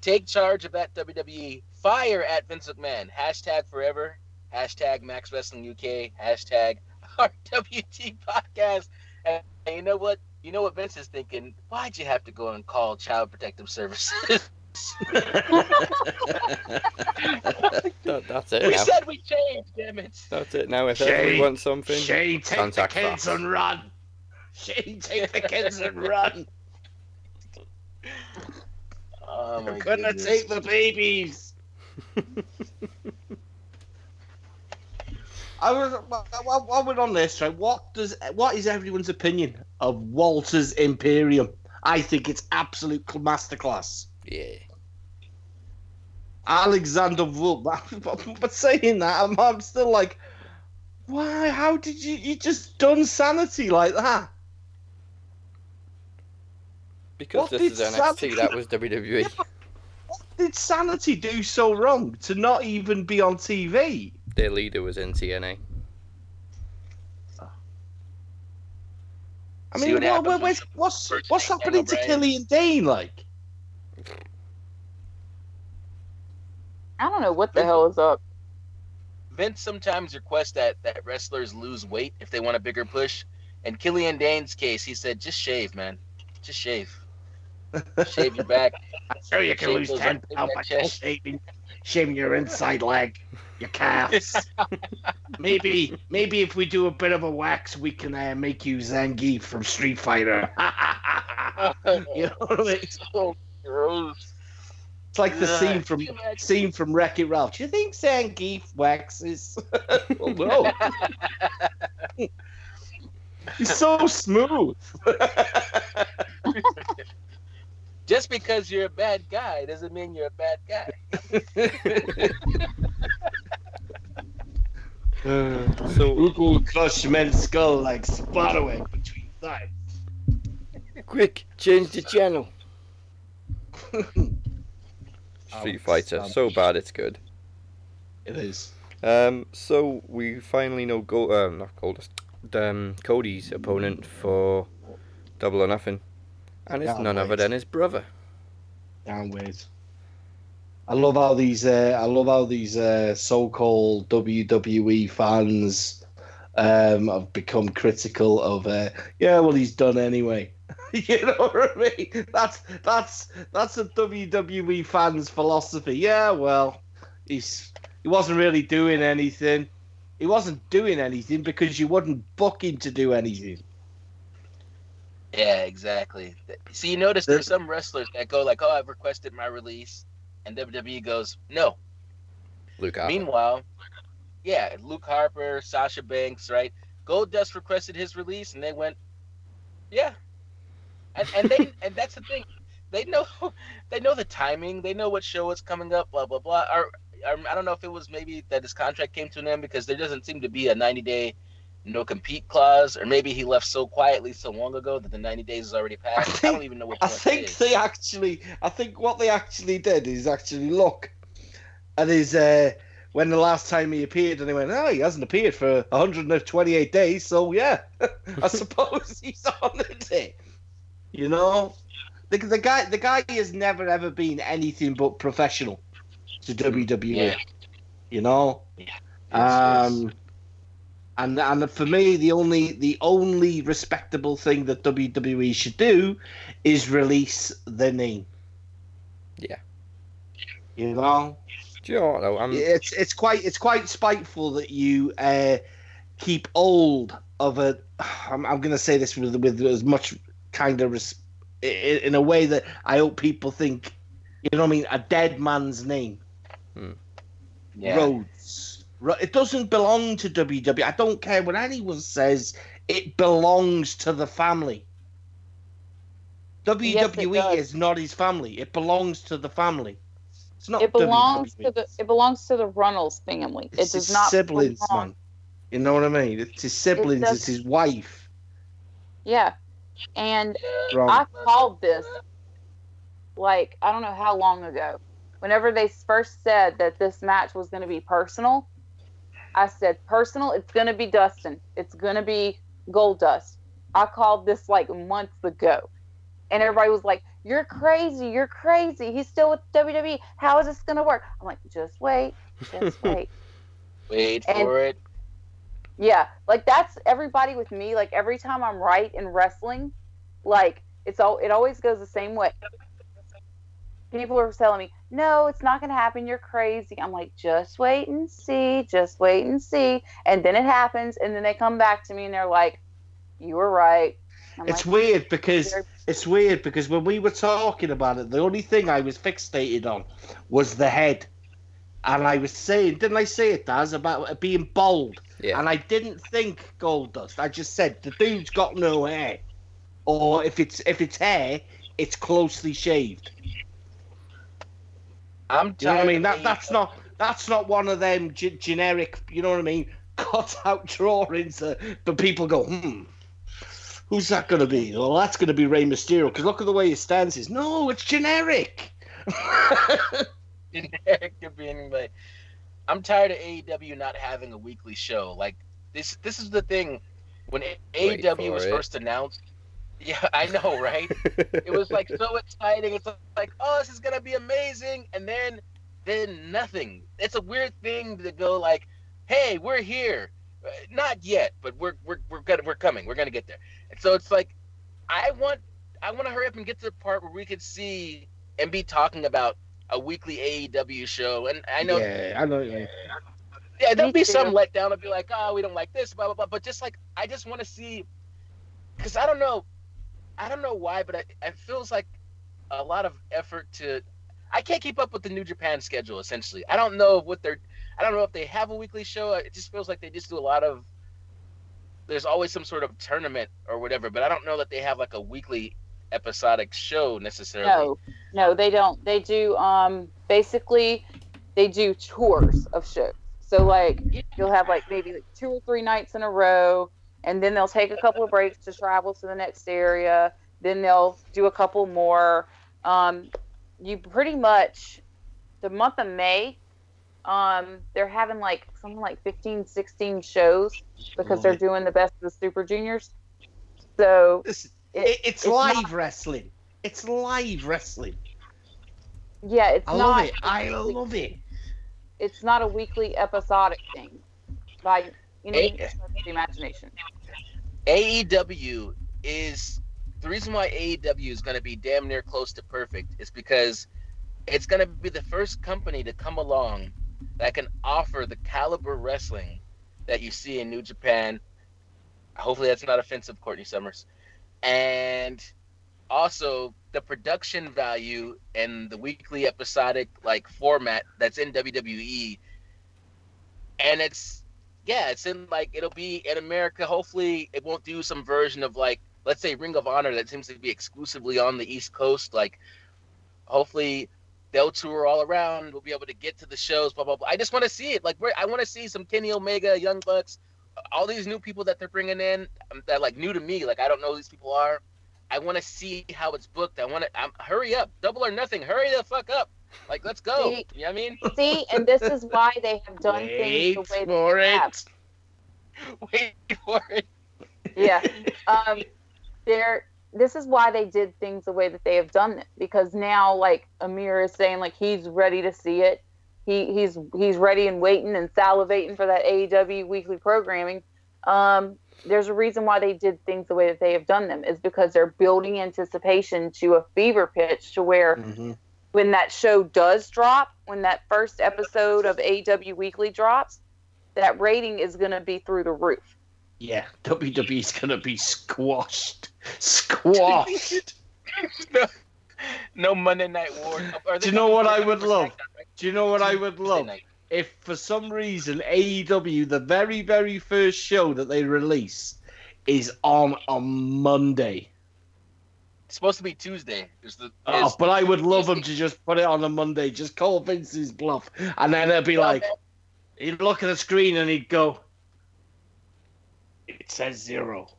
take charge of that WWE. Fire at Vince McMahon. Hashtag forever. Hashtag Max Wrestling UK. Hashtag RWT Podcast. And, and you know what? You know what Vince is thinking? Why'd you have to go and call Child Protective Services? That, that's it we now. said we changed. Damn it. That's it now. If Shane, everybody wants something, Shane, take Contact the kids Fox. and run. Shane, take the kids and run. Oh my I'm gonna goodness. take the babies. I was while, while we're on this, right? What does what is everyone's opinion of Walter's Imperium? I think it's absolute masterclass. Yeah. Alexander Wolf. But saying that, I'm, I'm still like, why? How did you you just done sanity like that? Because What this is NXT, Sanity- that was. WWE. Yeah, What did sanity do so wrong to not even be on TV? Their leader was in TNA. I mean, what what, happens what, when what's what's, what's happening to Killian Dain? Like, I don't know what the hell is up. Vince sometimes requests that that wrestlers lose weight if they want a bigger push. In Killian Dain's case, he said, "Just shave, man. Just shave. Shave your back." I'm sure you can Shave lose ten pounds that by chest. shaving, shaving your inside leg, your calves. maybe, maybe if we do a bit of a wax, we can uh, make you Zangief from Street Fighter. you know what I mean? so gross. It's like the Ugh. scene from scene from Wreck It Ralph. Do you think Zangief waxes? well, oh, no. He's so smooth. Just because you're a bad guy doesn't mean you're a bad guy. So, Luke will crush men's skull like spiderweb between thighs. quick, change the channel. Street Fighter, so bad it's good. It is. Um, so we finally know Go- um, not Goldust, um, Cody's opponent for Double or Nothing, and it's none other than his brother. Damn weird. I love how these uh, I love how these uh, so-called WWE fans um, have become critical of uh, yeah, well he's done anyway. you know what I mean? That's that's that's a WWE fan's philosophy. Yeah, well, he's he wasn't really doing anything. He wasn't doing anything because you wouldn't book him to do anything. Yeah, exactly. See, you notice there's some wrestlers that go like, "Oh, I've requested my release," and WWE goes, "No." Luke Harper. Meanwhile, yeah, Luke Harper, Sasha Banks, right? Goldust requested his release, and they went, "Yeah," and and they and that's the thing, they know they know the timing, they know what show is coming up, blah blah blah. Or, or I don't know if it was maybe that his contract came to an end because there doesn't seem to be a 90 day no compete clause, or maybe he left so quietly so long ago that the 90 days is already passed. I, think- don't even know what. I think they actually, I think what they actually did is actually look at his uh, when the last time he appeared, and they went, "Oh, he hasn't appeared for 128 days, so yeah, I suppose he's on it." You know, the, the guy, the guy has never ever been anything but professional to WWE. Yeah. You know, Yes, um, and and for me, the only the only respectable thing that WWE should do is release the name. Yeah. You know, Do you know what though? I'm, it's it's quite it's quite spiteful that you uh, keep old of a. I'm, I'm going to say this with with as much kind of res, in a way that I hope people think. You know what I mean? A dead man's name. Hmm. Yeah. Rhodes. It doesn't belong to WWE. I don't care what anyone says. It belongs to the family. WWE Yes, is not his family. It belongs to the family. It's not. It belongs WWE. to the it belongs to the Runnels family. It's it does his not siblings, belong- man. You know what I mean? It's his siblings. does- It's his wife. Yeah, and Wrong. I called this like I don't know how long ago. Whenever they first said that this match was going to be personal, I said personal. It's going to be Dustin. It's going to be Goldust. I called this like months ago, and everybody was like, "You're crazy. You're crazy. He's still with WWE. How is this going to work?" I'm like, "Just wait. Just wait." Wait And- for it. Yeah, like that's everybody with me. Like every time I'm right in wrestling, like it's all it always goes the same way. People are telling me, "No, it's not going to happen. You're crazy." I'm like, "Just wait and see. Just wait and see." And then it happens, and then they come back to me and they're like, "You were right." I'm It's like, weird because it's weird because when we were talking about it, the only thing I was fixated on was the head. And I was saying, didn't I say it, Daz, about it being bald? Yeah. And I didn't think Goldust. I just said the dude's got no hair, or if it's if it's hair, it's closely shaved. I'm you know what I mean? That that's not that's not one of them g- generic. You know what I mean? Cut out drawings that but people go, hmm. Who's that going to be? Well, that's going to be Rey Mysterio. Because look at the way he stands. is. No, it's generic. generic to being like I'm tired of AEW not having a weekly show. Like this this is the thing when Wait AEW was it. first announced. Yeah, I know, right? it was like so exciting. It's like, oh, this is gonna be amazing, and then then nothing. It's a weird thing to go like, hey, we're here. Uh, Not yet, but we're we're we're gonna we're coming. We're gonna get there. And so it's like, I want I want to hurry up and get to the part where we could see and be talking about a weekly AEW show. And I know Yeah, I know. Yeah. yeah, there'll Me be too. some letdown. I'll be like, oh, we don't like this, blah blah blah. But just like, I just want to see, because I don't know, I don't know why, but it, it feels like a lot of effort to. I can't keep up with the New Japan schedule. Essentially, I don't know what they're. I don't know if they have a weekly show. It just feels like they just do a lot of. There's always some sort of tournament or whatever, but I don't know that they have like a weekly episodic show necessarily. No, no, they don't. They do um basically they do tours of shows. So like you'll have like maybe like two or three nights in a row, and then they'll take a couple of breaks to travel to the next area. Then they'll do a couple more. Um, you pretty much the month of May, um, they're having like something like 15, 16 shows because they're doing the best of the Super Juniors. So This, It- it, it's, it's live not- wrestling. It's live wrestling. yeah, it's I not. love it. I love it. it's not a weekly episodic thing by you know Hey. the imagination AEW is the reason why AEW is going to be damn near close to perfect is because it's going to be the first company to come along that can offer the caliber wrestling that you see in New Japan. Hopefully, that's not offensive, Courtney Summers. And also the production value and the weekly episodic like format that's in WWE. And it's yeah, it's in like it'll be in America. Hopefully, it won't do some version of like let's say Ring of Honor that seems to be exclusively on the East Coast. Like, hopefully, they'll tour all around. We'll be able to get to the shows. Blah blah blah. I just want to see it. Like, I want to see some Kenny Omega, Young Bucks, all these new people that they're bringing in um, that like new to me. Like, I don't know who these people are. I want to see how it's booked. I want to um, hurry up, double or nothing. Hurry the fuck up. Like, let's go. See- You know what I mean? see and this is why they have done Wait things the way for they have it. Wait for it. yeah um they're this is why they did things the way that they have done it because now like amir is saying like he's ready to see it he he's he's ready and waiting and salivating for that aew weekly programming um there's a reason why they did things the way that they have done them is because they're building anticipation to a fever pitch to where Mhm. when that show does drop, when that first episode of AW Weekly drops, that rating is going to be through the roof. Yeah, WWE's gonna be squashed. Squashed. no, Monday Night War. Do you know what I would love? Right? Do you know what I would love? If for some reason AEW, the very, very first show that they release, is on a Monday. It's supposed to be Tuesday. Is the Oh, but I would love them to just put it on a Monday. Just call Vince's bluff, and then it'd be like, he'd look at the screen and he'd go, "It says zero.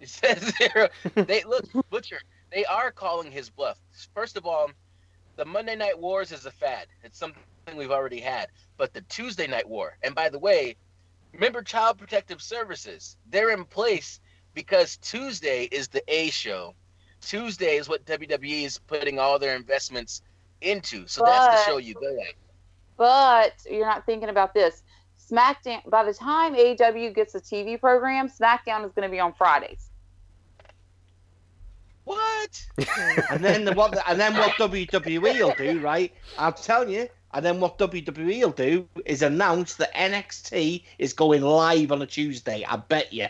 It says zero. They look Butcher. They are calling his bluff. First of all, the Monday Night Wars is a fad. It's something we've already had. But the Tuesday Night War, and by the way, remember Child Protective Services? They're in place because Tuesday is the A show. Tuesday is what WWE is putting all their investments into. So that's the show you go at. But you're not thinking about this. SmackDown, by the time AEW gets a TV program, SmackDown is going to be on Fridays. What? And then the, what? And then what WWE will do, right? I'm telling you. And then what WWE will do is announce that NXT is going live on a Tuesday. I bet you.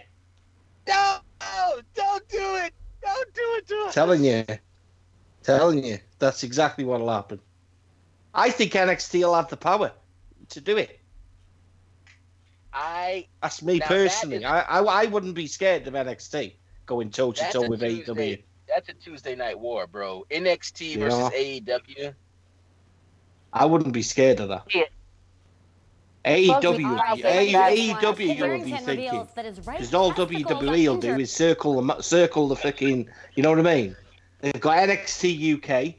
No! Don't do it! Don't do it to us! Telling you. Telling you. That's exactly what'll happen. I think NXT will have the power to do it. I That's me personally. is- I, I I wouldn't be scared of NXT going toe to toe with AEW. That's a Tuesday night war, bro. NXT Yeah. versus AEW. I wouldn't be scared of that. Yeah. AEW, Well, would Alright, be, then, A- that's AEW, you'll be thinking. reveals right Because all WWE got will do is circle the circle the fucking. You know what I mean? They've got NXT UK.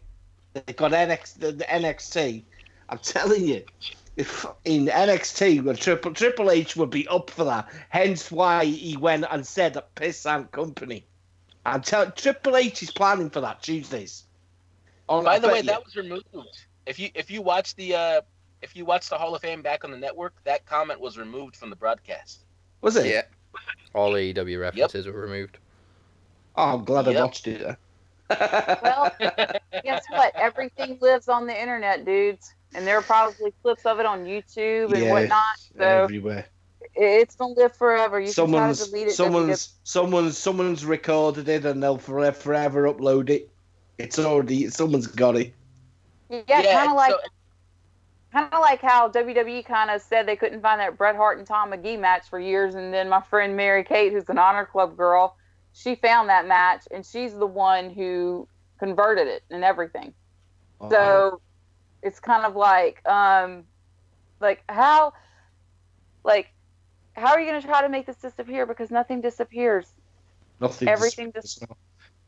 They've got NXT. The, the NXT. I'm telling you, if in NXT, well, Triple Triple H would be up for that. Hence why he went and said at Pissant Company. I'm telling Triple H is planning for that Tuesdays. On, By I the way, you. that was removed. If you if you watch the uh if you watch the Hall of Fame back on the network, that comment was removed from the broadcast. was it? Yeah. All AEW references were removed. Oh, I'm glad I watched it. Well, guess what? Everything lives on the internet, dudes. And there are probably clips of it on YouTube and Yeah, whatnot. So everywhere. It's gonna live forever. You someone's can try to delete it. someone's someone's someone's recorded it and they'll forever, forever upload it. It's already someone's got it. yeah, kind of like so- kind of like how WWE kind of said they couldn't find that Bret Hart and Tom Magee match for years, and then my friend Mary Kate, who's an Honor Club girl, she found that match, and she's the one who converted it and everything. Uh-huh. So it's kind of like, um, like how, like, how are you going to try to make this disappear? Because nothing disappears. nothing. everything just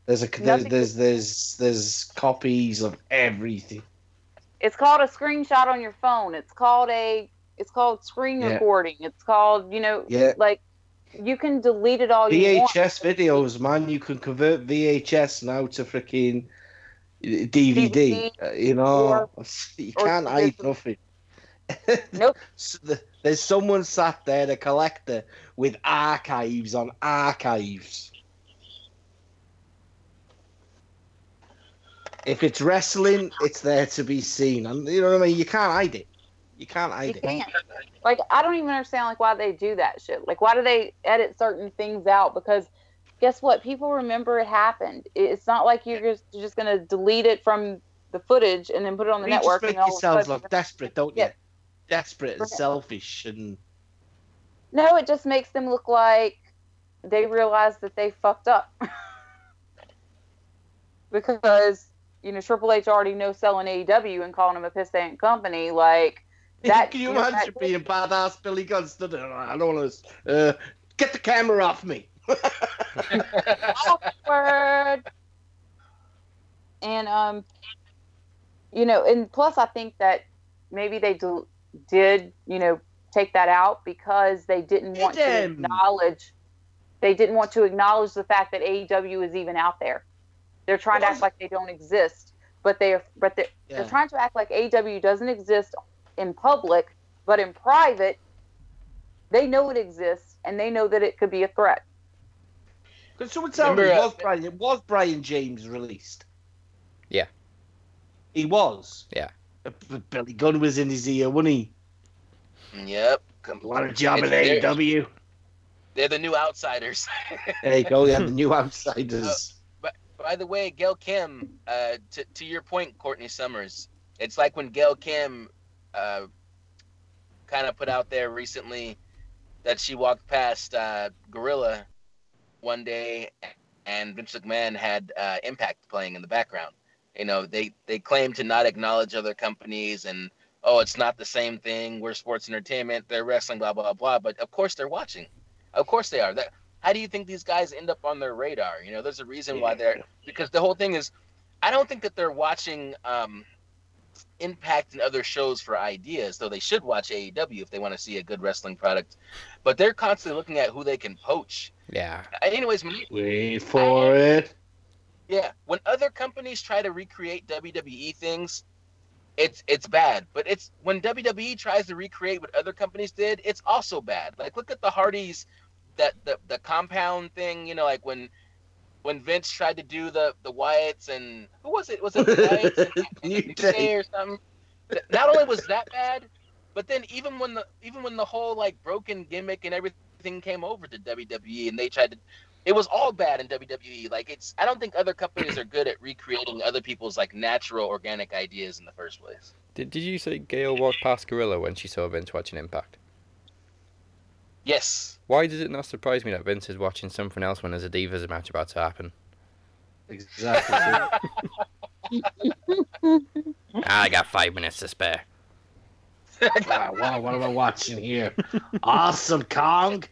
there's a there's there's, there's there's copies of everything. It's called a screenshot on your phone. It's called a, it's called screen Yeah. recording. It's called, you know, Yeah. like you can delete it all you want. VHS videos, man. You can convert VHS now to freaking DVD. DVD, uh, you know, or- you can't hide nothing. Nope. So the- There's someone sat there, a collector, with archives on archives. If it's wrestling, it's there to be seen, and you know what I mean. You can't hide it. You can't hide You it. can't. Like I don't even understand like why they do that shit. Like why do they edit certain things out? Because guess what? People remember it happened. It's not like you're just you're just gonna delete it from the footage and then put it on the You just network. make and all of a yourselves look desperate, don't Yeah. You? Desperate and selfish, and No, it just makes them look like they realize that they fucked up. because, you know, Triple H already knows selling AEW and calling them a pissant company. Like, that. Can you know, imagine that- being badass Billy Gunn stood there? I don't want to. Uh, get the camera off me. awkward. And um, you know, and plus, I think that maybe they do, did, you know, take that out because they didn't want to acknowledge. They didn't want to acknowledge the fact that AEW is even out there. They're trying to act like they don't exist, but they're but they're, Yeah. they're trying to act like AEW doesn't exist in public, but in private, they know it exists and they know that it could be a threat. Could someone tell me Remember, uh, was Brian was Brian James released? Yeah. He was. Yeah. Uh, Billy Gunn was in his ear, wasn't he? Yep. A job at It's- they're- AEW. They're the new outsiders. There you go. Yeah, the new outsiders. By the way, Gail Kim, uh, to, to your point, Courtney Summers, it's like when Gail Kim uh, kind of put out there recently that she walked past uh, Gorilla one day and Vince McMahon had uh, Impact playing in the background. You know, they, they claim to not acknowledge other companies and, oh, it's not the same thing. We're sports entertainment, they're wrestling, blah, blah, blah. But of course they're watching. Of course they are. That, how do you think these guys end up on their radar? You know, there's a reason why they're because the whole thing is I don't think that they're watching um, Impact and other shows for ideas, though they should watch AEW if they want to see a good wrestling product. But they're constantly looking at who they can poach. Yeah. Anyways, Wait for it. Yeah, when other companies try to recreate WWE things, it's it's bad. But it's when WWE tries to recreate what other companies did, it's also bad. Like look at the Hardys, that the the compound thing. You know, like when when Vince tried to do the the Wyatts and who was it? Was it the Wyatts and, and Day. Day or something? Not only was that bad, but then even when the even when the whole like broken gimmick and everything came over to WWE and they tried to it was all bad in WWE. Like it's I don't think other companies are good at recreating other people's like natural organic ideas in the first place. Did, did you say Gail walked past Gorilla when she saw Vince watching Impact? Yes. Why does it not surprise me that Vince is watching something else when there's a Divas match about to happen? Exactly. I got five minutes to spare. Wow, wow, what am I watching here? Awesome Kong.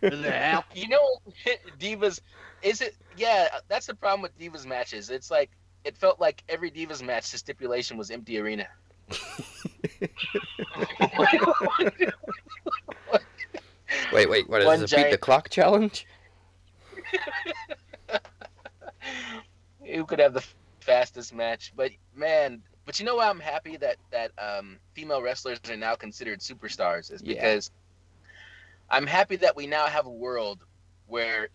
What the hell? You know, Divas is it? Yeah, that's the problem with Divas matches. It's like it felt like every Divas match, the stipulation was empty arena. Wait, wait, what is One this? A beat the clock challenge? Who could have the fastest match? But man, but you know why I'm happy that that um, female wrestlers are now considered superstars is Yeah. because I'm happy that we now have a world where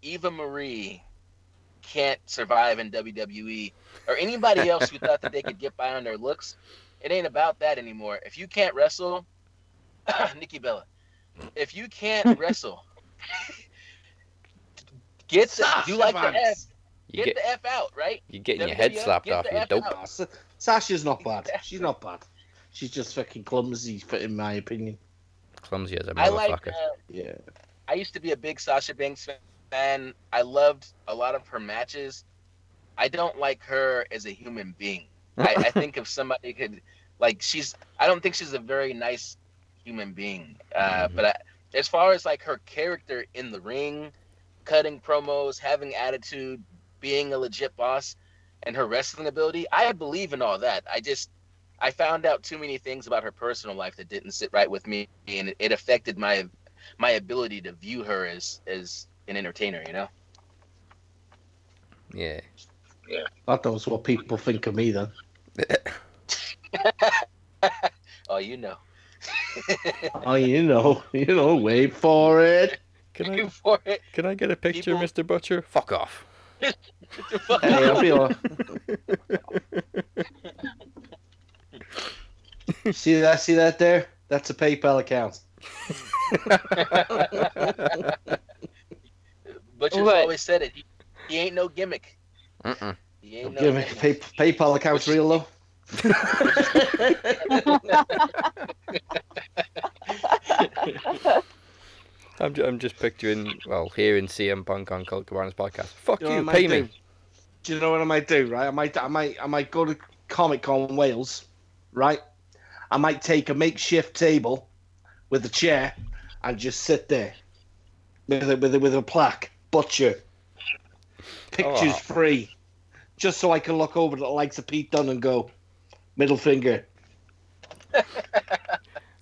Eva Marie can't survive in WWE or anybody else who thought that they could get by on their looks. It ain't about that anymore. If you can't wrestle, Nikki Bella, if you can't wrestle, get the, Sasha do like the F, You get get, the F out, right? you're getting your head slapped get off. the You're F dope. out. Sa- Sasha's not bad. She's not bad. She's just fucking clumsy, for- in my opinion. Clumsy as a I like. motherfucker. Uh, Yeah. I used to be a big Sasha Banks fan. I loved a lot of her matches. I don't like her as a human being. I, I think if somebody could, like, she's. I don't think she's a very nice human being. Uh, Mhm. But I, as far as like her character in the ring, cutting promos, having attitude, being a legit boss, and her wrestling ability, I believe in all that. I just. I found out too many things about her personal life that didn't sit right with me, and it, it affected my my ability to view her as as an entertainer. You know. yeah. Yeah. That knows what people think of me then. Oh, you know. Oh, you know, you know, wait for it. Can I for it. can I get a picture, People- Mr. Butcher? Fuck off. Hey, I'll be all... see that? See that there? That's a PayPal account. Butcher's What? always said it. He, he ain't no gimmick. Mm-mm. He ain't no Give me gimmick. pay, PayPal account's real low. I'm, ju- I'm just picturing, well, hearing CM Punk on Colt Cabana's podcast. Fuck You know you, pay me. do? Do you know what I might do? Right, I might, I might, I might go to Comic Con Wales. Right, I might take a makeshift table with a chair and just sit there with a, with a, with a plaque, butcher, pictures Oh. free, just so I can look over the likes of Pete Dunne and go, middle finger.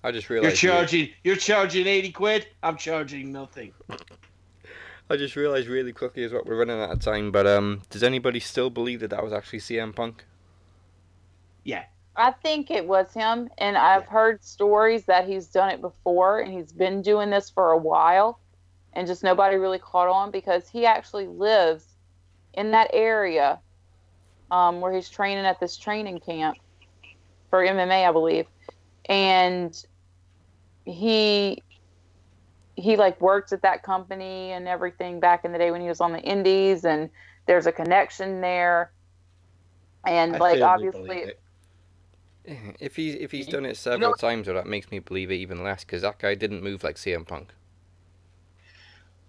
I just realized You're realised. charging, you're charging eighty quid. I'm charging nothing. I just realised really quickly is what we're running out of time. But um, does anybody still believe that that was actually CM Punk? Yeah, I think it was him, and I've heard stories that he's done it before, and he's been doing this for a while, and just nobody really caught on because he actually lives in that area um, where he's training at this training camp for MMA, I believe, and he he like worked at that company and everything back in the day when he was on the Indies, and there's a connection there, and I like obviously. it. If he's if he's done it know- several times, well, that makes me believe it even less because that guy didn't move like CM Punk.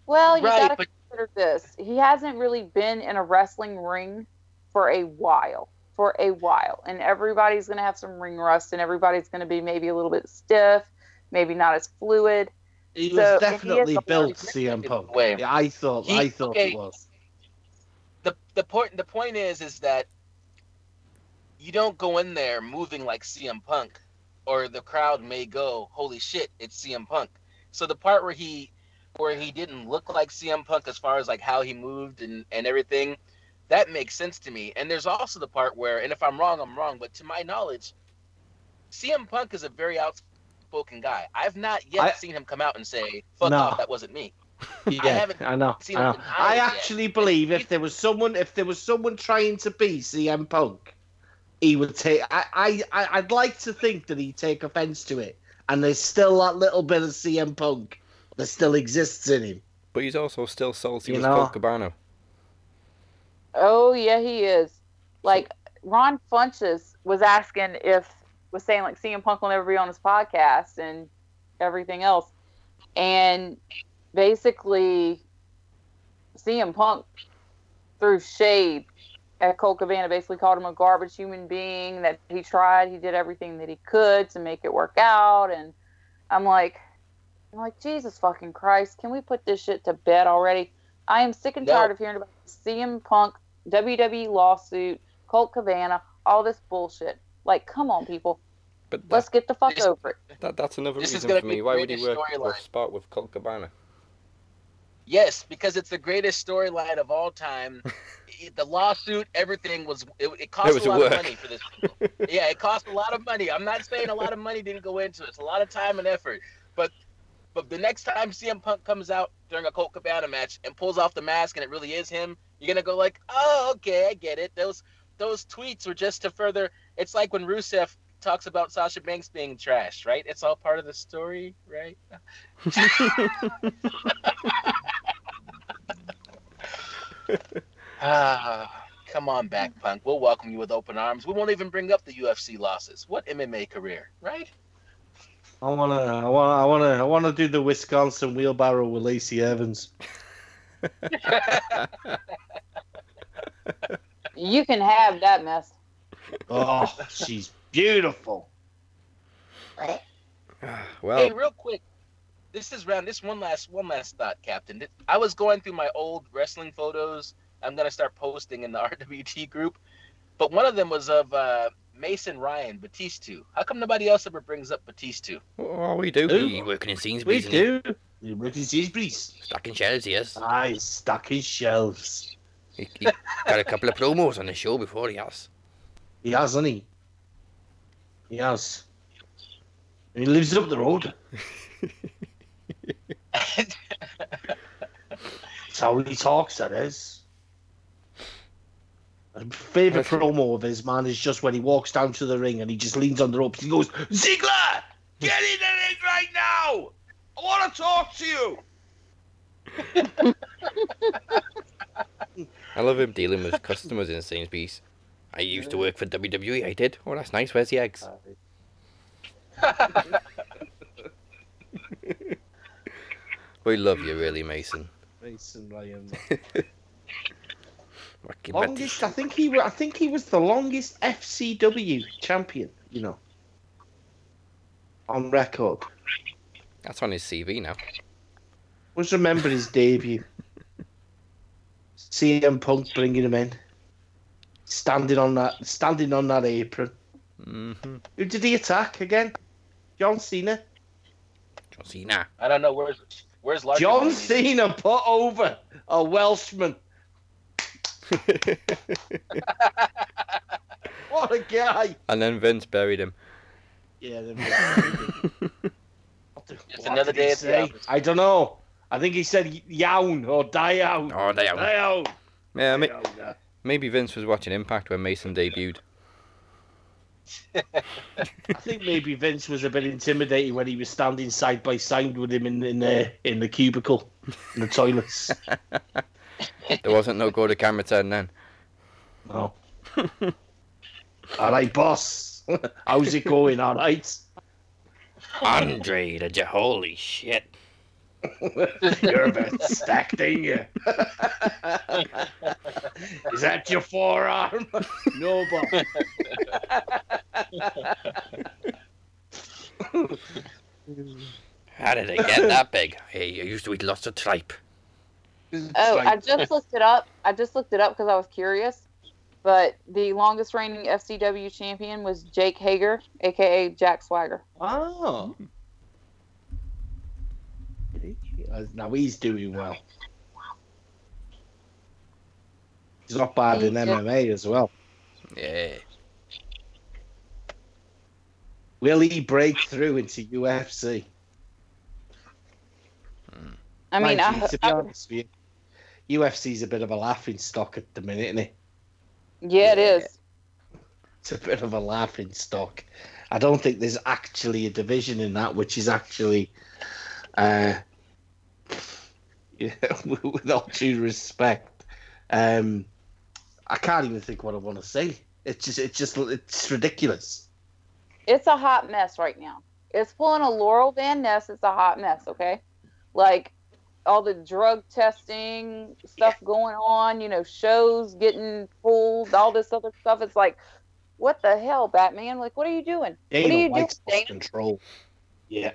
Well, you Right, gotta but- consider this. He hasn't really been in a wrestling ring for a while. For a while. And everybody's gonna have some ring rust and everybody's gonna be maybe a little bit stiff, maybe not as fluid. He So, was if he definitely a built CM Punk. way. Yeah, I thought, He- I thought okay. it was. the the point the point is is that you don't go in there moving like CM Punk, or the crowd may go, "Holy shit, it's CM Punk." So the part where he where he didn't look like CM Punk as far as like how he moved and and everything, that makes sense to me. And there's also the part where, and if I'm wrong, I'm wrong, but to my knowledge, CM Punk is a very outspoken guy. I've not yet I- seen him come out and say, "Fuck No. off, that wasn't me." Yeah, haven't I, know. seen I, know. I it yet. actually believe if there was someone, if there was someone trying to be CM Punk, he would take. I, I, I- I'd like to think that he'd take offense to it, and there's still that little bit of CM Punk that still exists in him. but he's also still salty You with know- Colt Cabana. Oh yeah, he is. Like Ron Funches was asking if was saying like CM Punk will never be on his podcast and everything else, and basically CM Punk threw shade at Colt Cabana. Basically called him a garbage human being. That he tried, he did everything that he could to make it work out, and I'm like, I'm like Jesus fucking Christ, can we put this shit to bed already? I am sick and No. tired of hearing about CM Punk, WWE lawsuit, Colt Cabana, all this bullshit. Like, come on, people, But that, let's get the fuck This- over it. that that's another this reason for me. Why would he work for a storyline. spot with Colt Cabana? Yes, because it's the greatest storyline of all time. It- the lawsuit, everything was it, it cost It was a a lot work. of money for this. yeah, it cost a lot of money. I'm not saying a lot of money didn't go into it. It's a lot of time and effort. But but the next time CM Punk comes out during a Colt Cabana match and pulls off the mask and it really is him, you're gonna go like, oh, okay, I get it. Those those tweets were just to further. It's like when Rusev talks about Sasha Banks being trash, right? It's all part of the story, right? Ah, come on back, Punk. We'll welcome you with open arms. We won't even bring up the UFC losses. What MMA career, right? I wanna, I wanna, I wanna, I wanna do the Wisconsin wheelbarrow with Lacey Evans. You can have that mess. Oh, she's beautiful. well, hey, real quick. This is round. This one last, one last thought, Captain. I was going through my old wrestling photos. I'm gonna start posting in the RWT group, but one of them was of uh, Mason Ryan Batista. How come nobody else ever brings up Batista? oh, we do. Who? He working in We Sainsbury's and he- do. The British Sainsbury's. stocking shelves, yes. Aye, stuck in shelves. He, he got a couple of promos on the show before he has. He has, hasn't he? He has. And he lives up the road. That's how he talks, that is. My favourite promo of his, man, is just when he walks down to the ring and he just leans on the ropes. He goes, Ziggler! Get in the ring right now! I want to talk to you! I love him dealing with customers in Sainsbury's. I used to work for WWE. I did. Oh, that's nice. Where's the eggs? We love you, really, Mason. Mason Ryan. Wacky bit. Longest, I think he, wa- I think he was the longest FCW champion. You know, on record. That's on his CV now. Was remember his debut. CM Punk bringing him in, standing on that, standing on that apron. hmm Who did he attack again? John Cena. John Cena. I don't know where's where's Larkin. John when he needs it? Cena put over a Welshman. What a guy! and then Vince buried him. Yeah. then- What the- Just what another day at the office. I don't know. I think he said yawn or die out. Oh, they are. Die out. Yeah, ma- Die out, yeah. maybe Vince was watching Impact when Mason debuted. I think maybe Vince was a bit intimidated when he was standing side by side with him in in the in the cubicle, in the toilets. There wasn't no go to camera turn then. No. All right, boss. How's it going? All right. Andre, the J- holy shit. You're a bit stacked, ain't you? Is that your forearm? no, boss. How did it get that big? Hey, I used to eat lots of tripe. Oh, I just looked it up. I just looked it up because I was curious. But the longest reigning FCW champion was Jake Hager, aka Jack Swagger. Oh. Hmm. Now he's doing well. He's not bad in Yeah. MMA as well. Yeah. Will he break through into UFC? I mean, Mind I, you, to be I- honest with you, UFC's a bit of a laughing stock at the minute, isn't it? yeah, it is. It's a bit of a laughing stock. I don't think there's actually a division in that which is actually, uh, Yeah, with all due respect, um, I can't even think what I want to say. It's just, it's just, it's ridiculous. It's a hot mess right now. It's pulling a Laurel Van Ness. It's a hot mess. Okay, like all the drug testing stuff going on. You know, shows getting pulled, all this other stuff. It's like, what the hell, Batman? Like, what are you doing? Dana what are you doing, Dana? control. Yeah.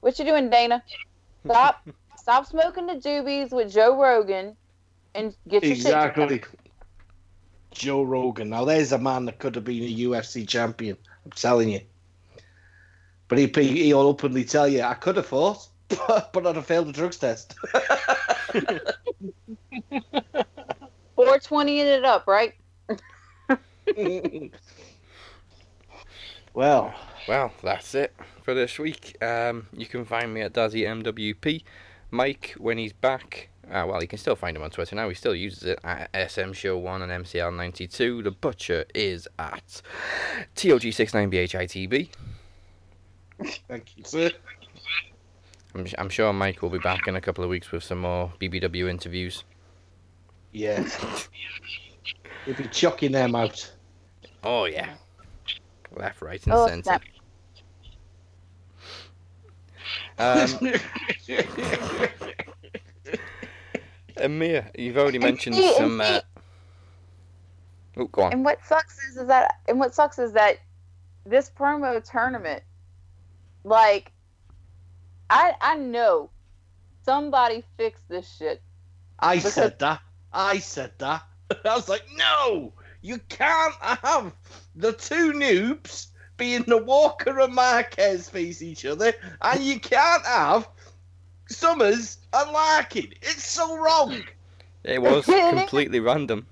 What you doing, Dana? Stop, stop smoking the doobies with Joe Rogan, and get your shit together. Exactly. Joe Rogan. Now there's a man that could have been a UFC champion. I'm telling you. But he he'll openly tell you, I could have fought, but, but I'd have failed the drugs test. 420 it up, right? well, Well, that's it for this week. Um, you can find me at Dazzy MWP. Mike, when he's back, uh, well, you can still find him on Twitter now. He still uses it at SM Show 1 and MCL92. The Butcher is at TOG69BHITB. thank you, sir. I'm, I'm sure Mike will be back in a couple of weeks with some more BBW interviews. Yeah. He'll be chucking them out. Oh, yeah. Left, right, and Oh, centre. snap. Um, and Mia, you've already mentioned see- and some. Uh... Oh, go on. And what sucks is, is that and what sucks is that this promo tournament, like, I I know somebody fixed this shit. I Because- said that. I said that. I was like, no, you can't have the two noobs being the Walker and Marquez face each other, and you can't have Summers and Larkin. It's so wrong. It was completely random.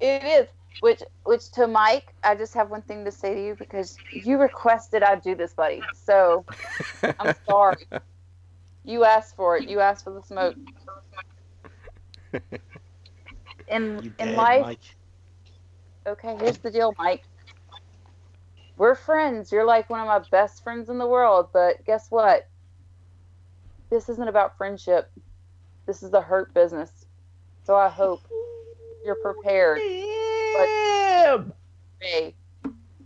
It is. Which which to Mike, I just have one thing to say to you because you requested I do this, buddy. So I'm sorry. You asked for it. You asked for the smoke. In You in dead, life, Mike. okay, here's the deal, Mike. We're friends. You're like one of my best friends in the world, but guess what? This isn't about friendship. This is the hurt business. So I hope you're prepared. Damn. Hey,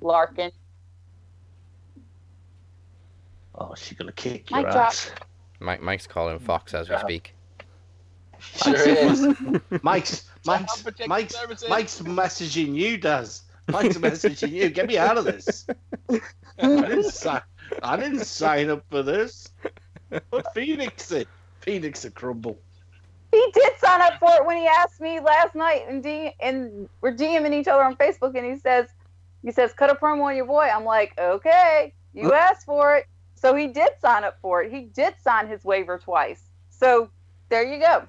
Larkin. Oh, she's gonna kick your Mic drop. ass. Mike, Mike's calling Fox as we speak. Sure is. Mike's Mike's Protective Mike's services. Mike's messaging you, Does Mike's messaging you. Get me out of this. I didn't sign. I didn't sign up for this. Put Phoenix in. Phoenix a crumble. He did sign up for it when he asked me last night, and D- and we're DMing each other on Facebook, and he says, he says, cut a promo on your boy. I'm like, okay, you asked for it, so he did sign up for it. He did sign his waiver twice. So there you go.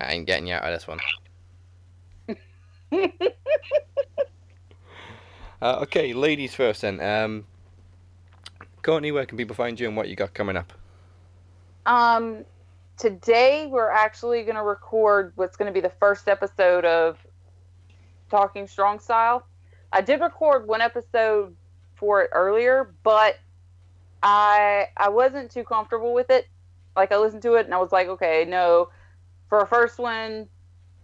I ain't getting you out of this one. Uh, okay, ladies first then. Um, Courtney, where can people find you and what you got coming up? Um, today we're actually going to record what's going to be the first episode of Talking Strong Style. I did record one episode for it earlier, but I I wasn't too comfortable with it. Like I listened to it and I was like, okay, no, for a first one,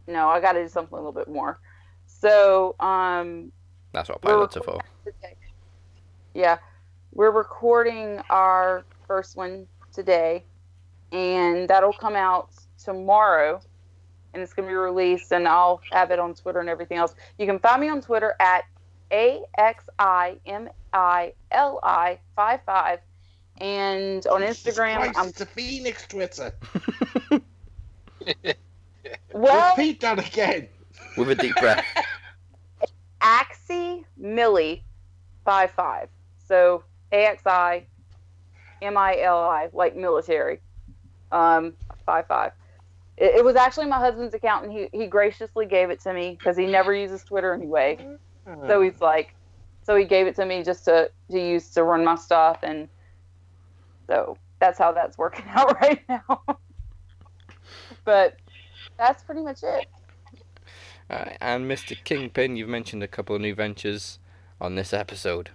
no, I got to do something a little bit more. So, um, That's what pilots are for. Yeah, we're recording our first one today, and that'll come out tomorrow, and it's gonna be released, and I'll have it on Twitter and everything else. You can find me on Twitter at a x i m i l i five five, and on Instagram Christ, I'm it's a Phoenix Twitter. well Repeat that again. With a deep breath. Axie Millie five five. So A X I M I L I like military. Um five five. It, it was actually my husband's account and he, he graciously gave it to me because he never uses Twitter anyway. So he's like so he gave it to me just to, to use to run my stuff and so that's how that's working out right now. but that's pretty much it. Uh, and Mr. Kingpin, you've mentioned a couple of new ventures on this episode.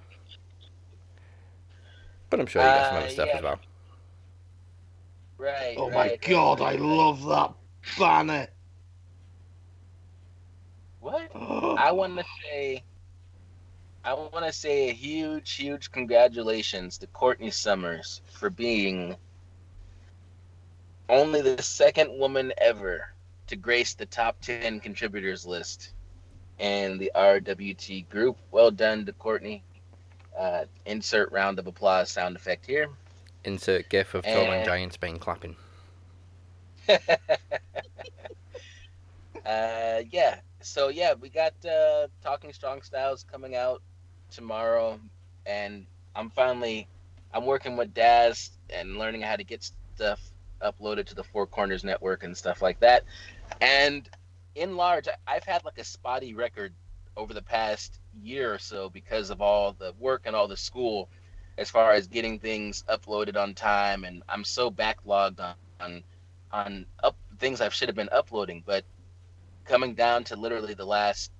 But I'm sure you got some Uh, other stuff yeah. as well. Right. Oh right, my right, god, I right, right. love that banner. What? I want to say, I want to say a huge, huge congratulations to Courtney Summers for being only the second woman ever to grace the top 10 contributors list in the RWT group. Well done to Courtney. Uh, insert round of applause sound effect here. Insert gif of Tom and Eh. Giant Spain clapping. uh, yeah. So yeah, we got uh, Talking Strong Styles coming out tomorrow, and I'm finally I'm working with Daz and learning how to get stuff uploaded to the Four Corners Network and stuff like that. And in large, I've had like a spotty record over the past year or so because of all the work and all the school as far as getting things uploaded on time and I'm so backlogged on on, on up things I should have been uploading but coming down to literally the last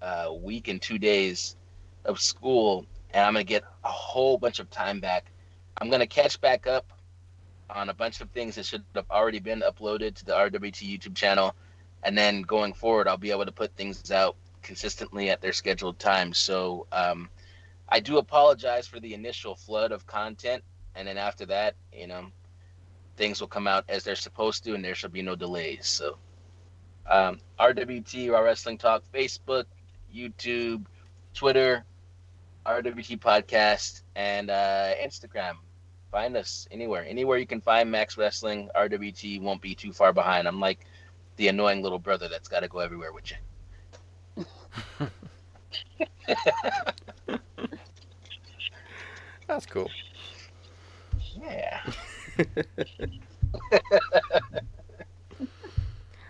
uh, week and two days of school and I'm gonna get a whole bunch of time back. I'm gonna catch back up on a bunch of things that should have already been uploaded to the RWT YouTube channel and then going forward I'll be able to put things out consistently at their scheduled times so um, I do apologize for the initial flood of content, and then after that, you know, things will come out as they're supposed to, and there shall be no delays. So, um, RWT, Raw Wrestling Talk, Facebook, YouTube, Twitter, RWT Podcast, and uh, Instagram. Find us anywhere, anywhere you can find Max Wrestling. RWT won't be too far behind. I'm like the annoying little brother that's got to go everywhere with you. That's cool. Yeah.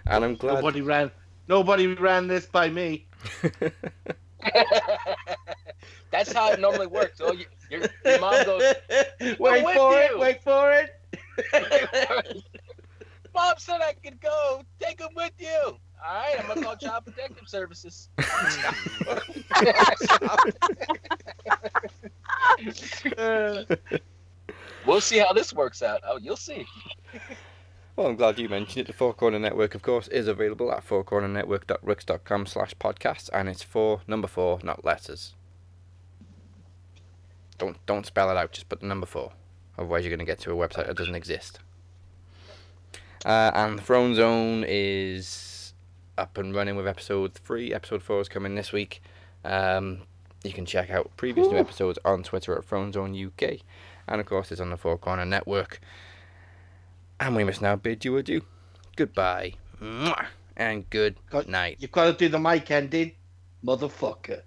And I'm glad. Nobody ran. Nobody ran this by me. That's how it normally works. Oh, you, your, your mom goes, wait for you." it. Wait for it. Mom said I could go. Take him with you. All right, I'm gonna call Child Protective Services. We'll see how this works out. Oh, you'll see. Well, I'm glad you mentioned it. The Four Corner Network, of course, is available at fourcornernetwork.wix.com slash podcasts, and it's four, number four, not letters. Don't don't spell it out, just put the number four. Otherwise, you're going to get to a website that doesn't exist. Uh, and the Throne Zone is up and running with episode three. Episode four is coming this week. Um, you can check out previous new episodes on Twitter at Throne Zone UK, and of course, it's on the Four Corner Network. And we must now bid you adieu. Goodbye. Mwah, And good Got- night. You've got to do the mic ending, motherfucker.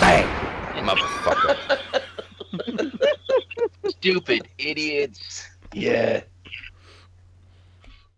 Bang! Motherfucker. Stupid idiots. Yeah.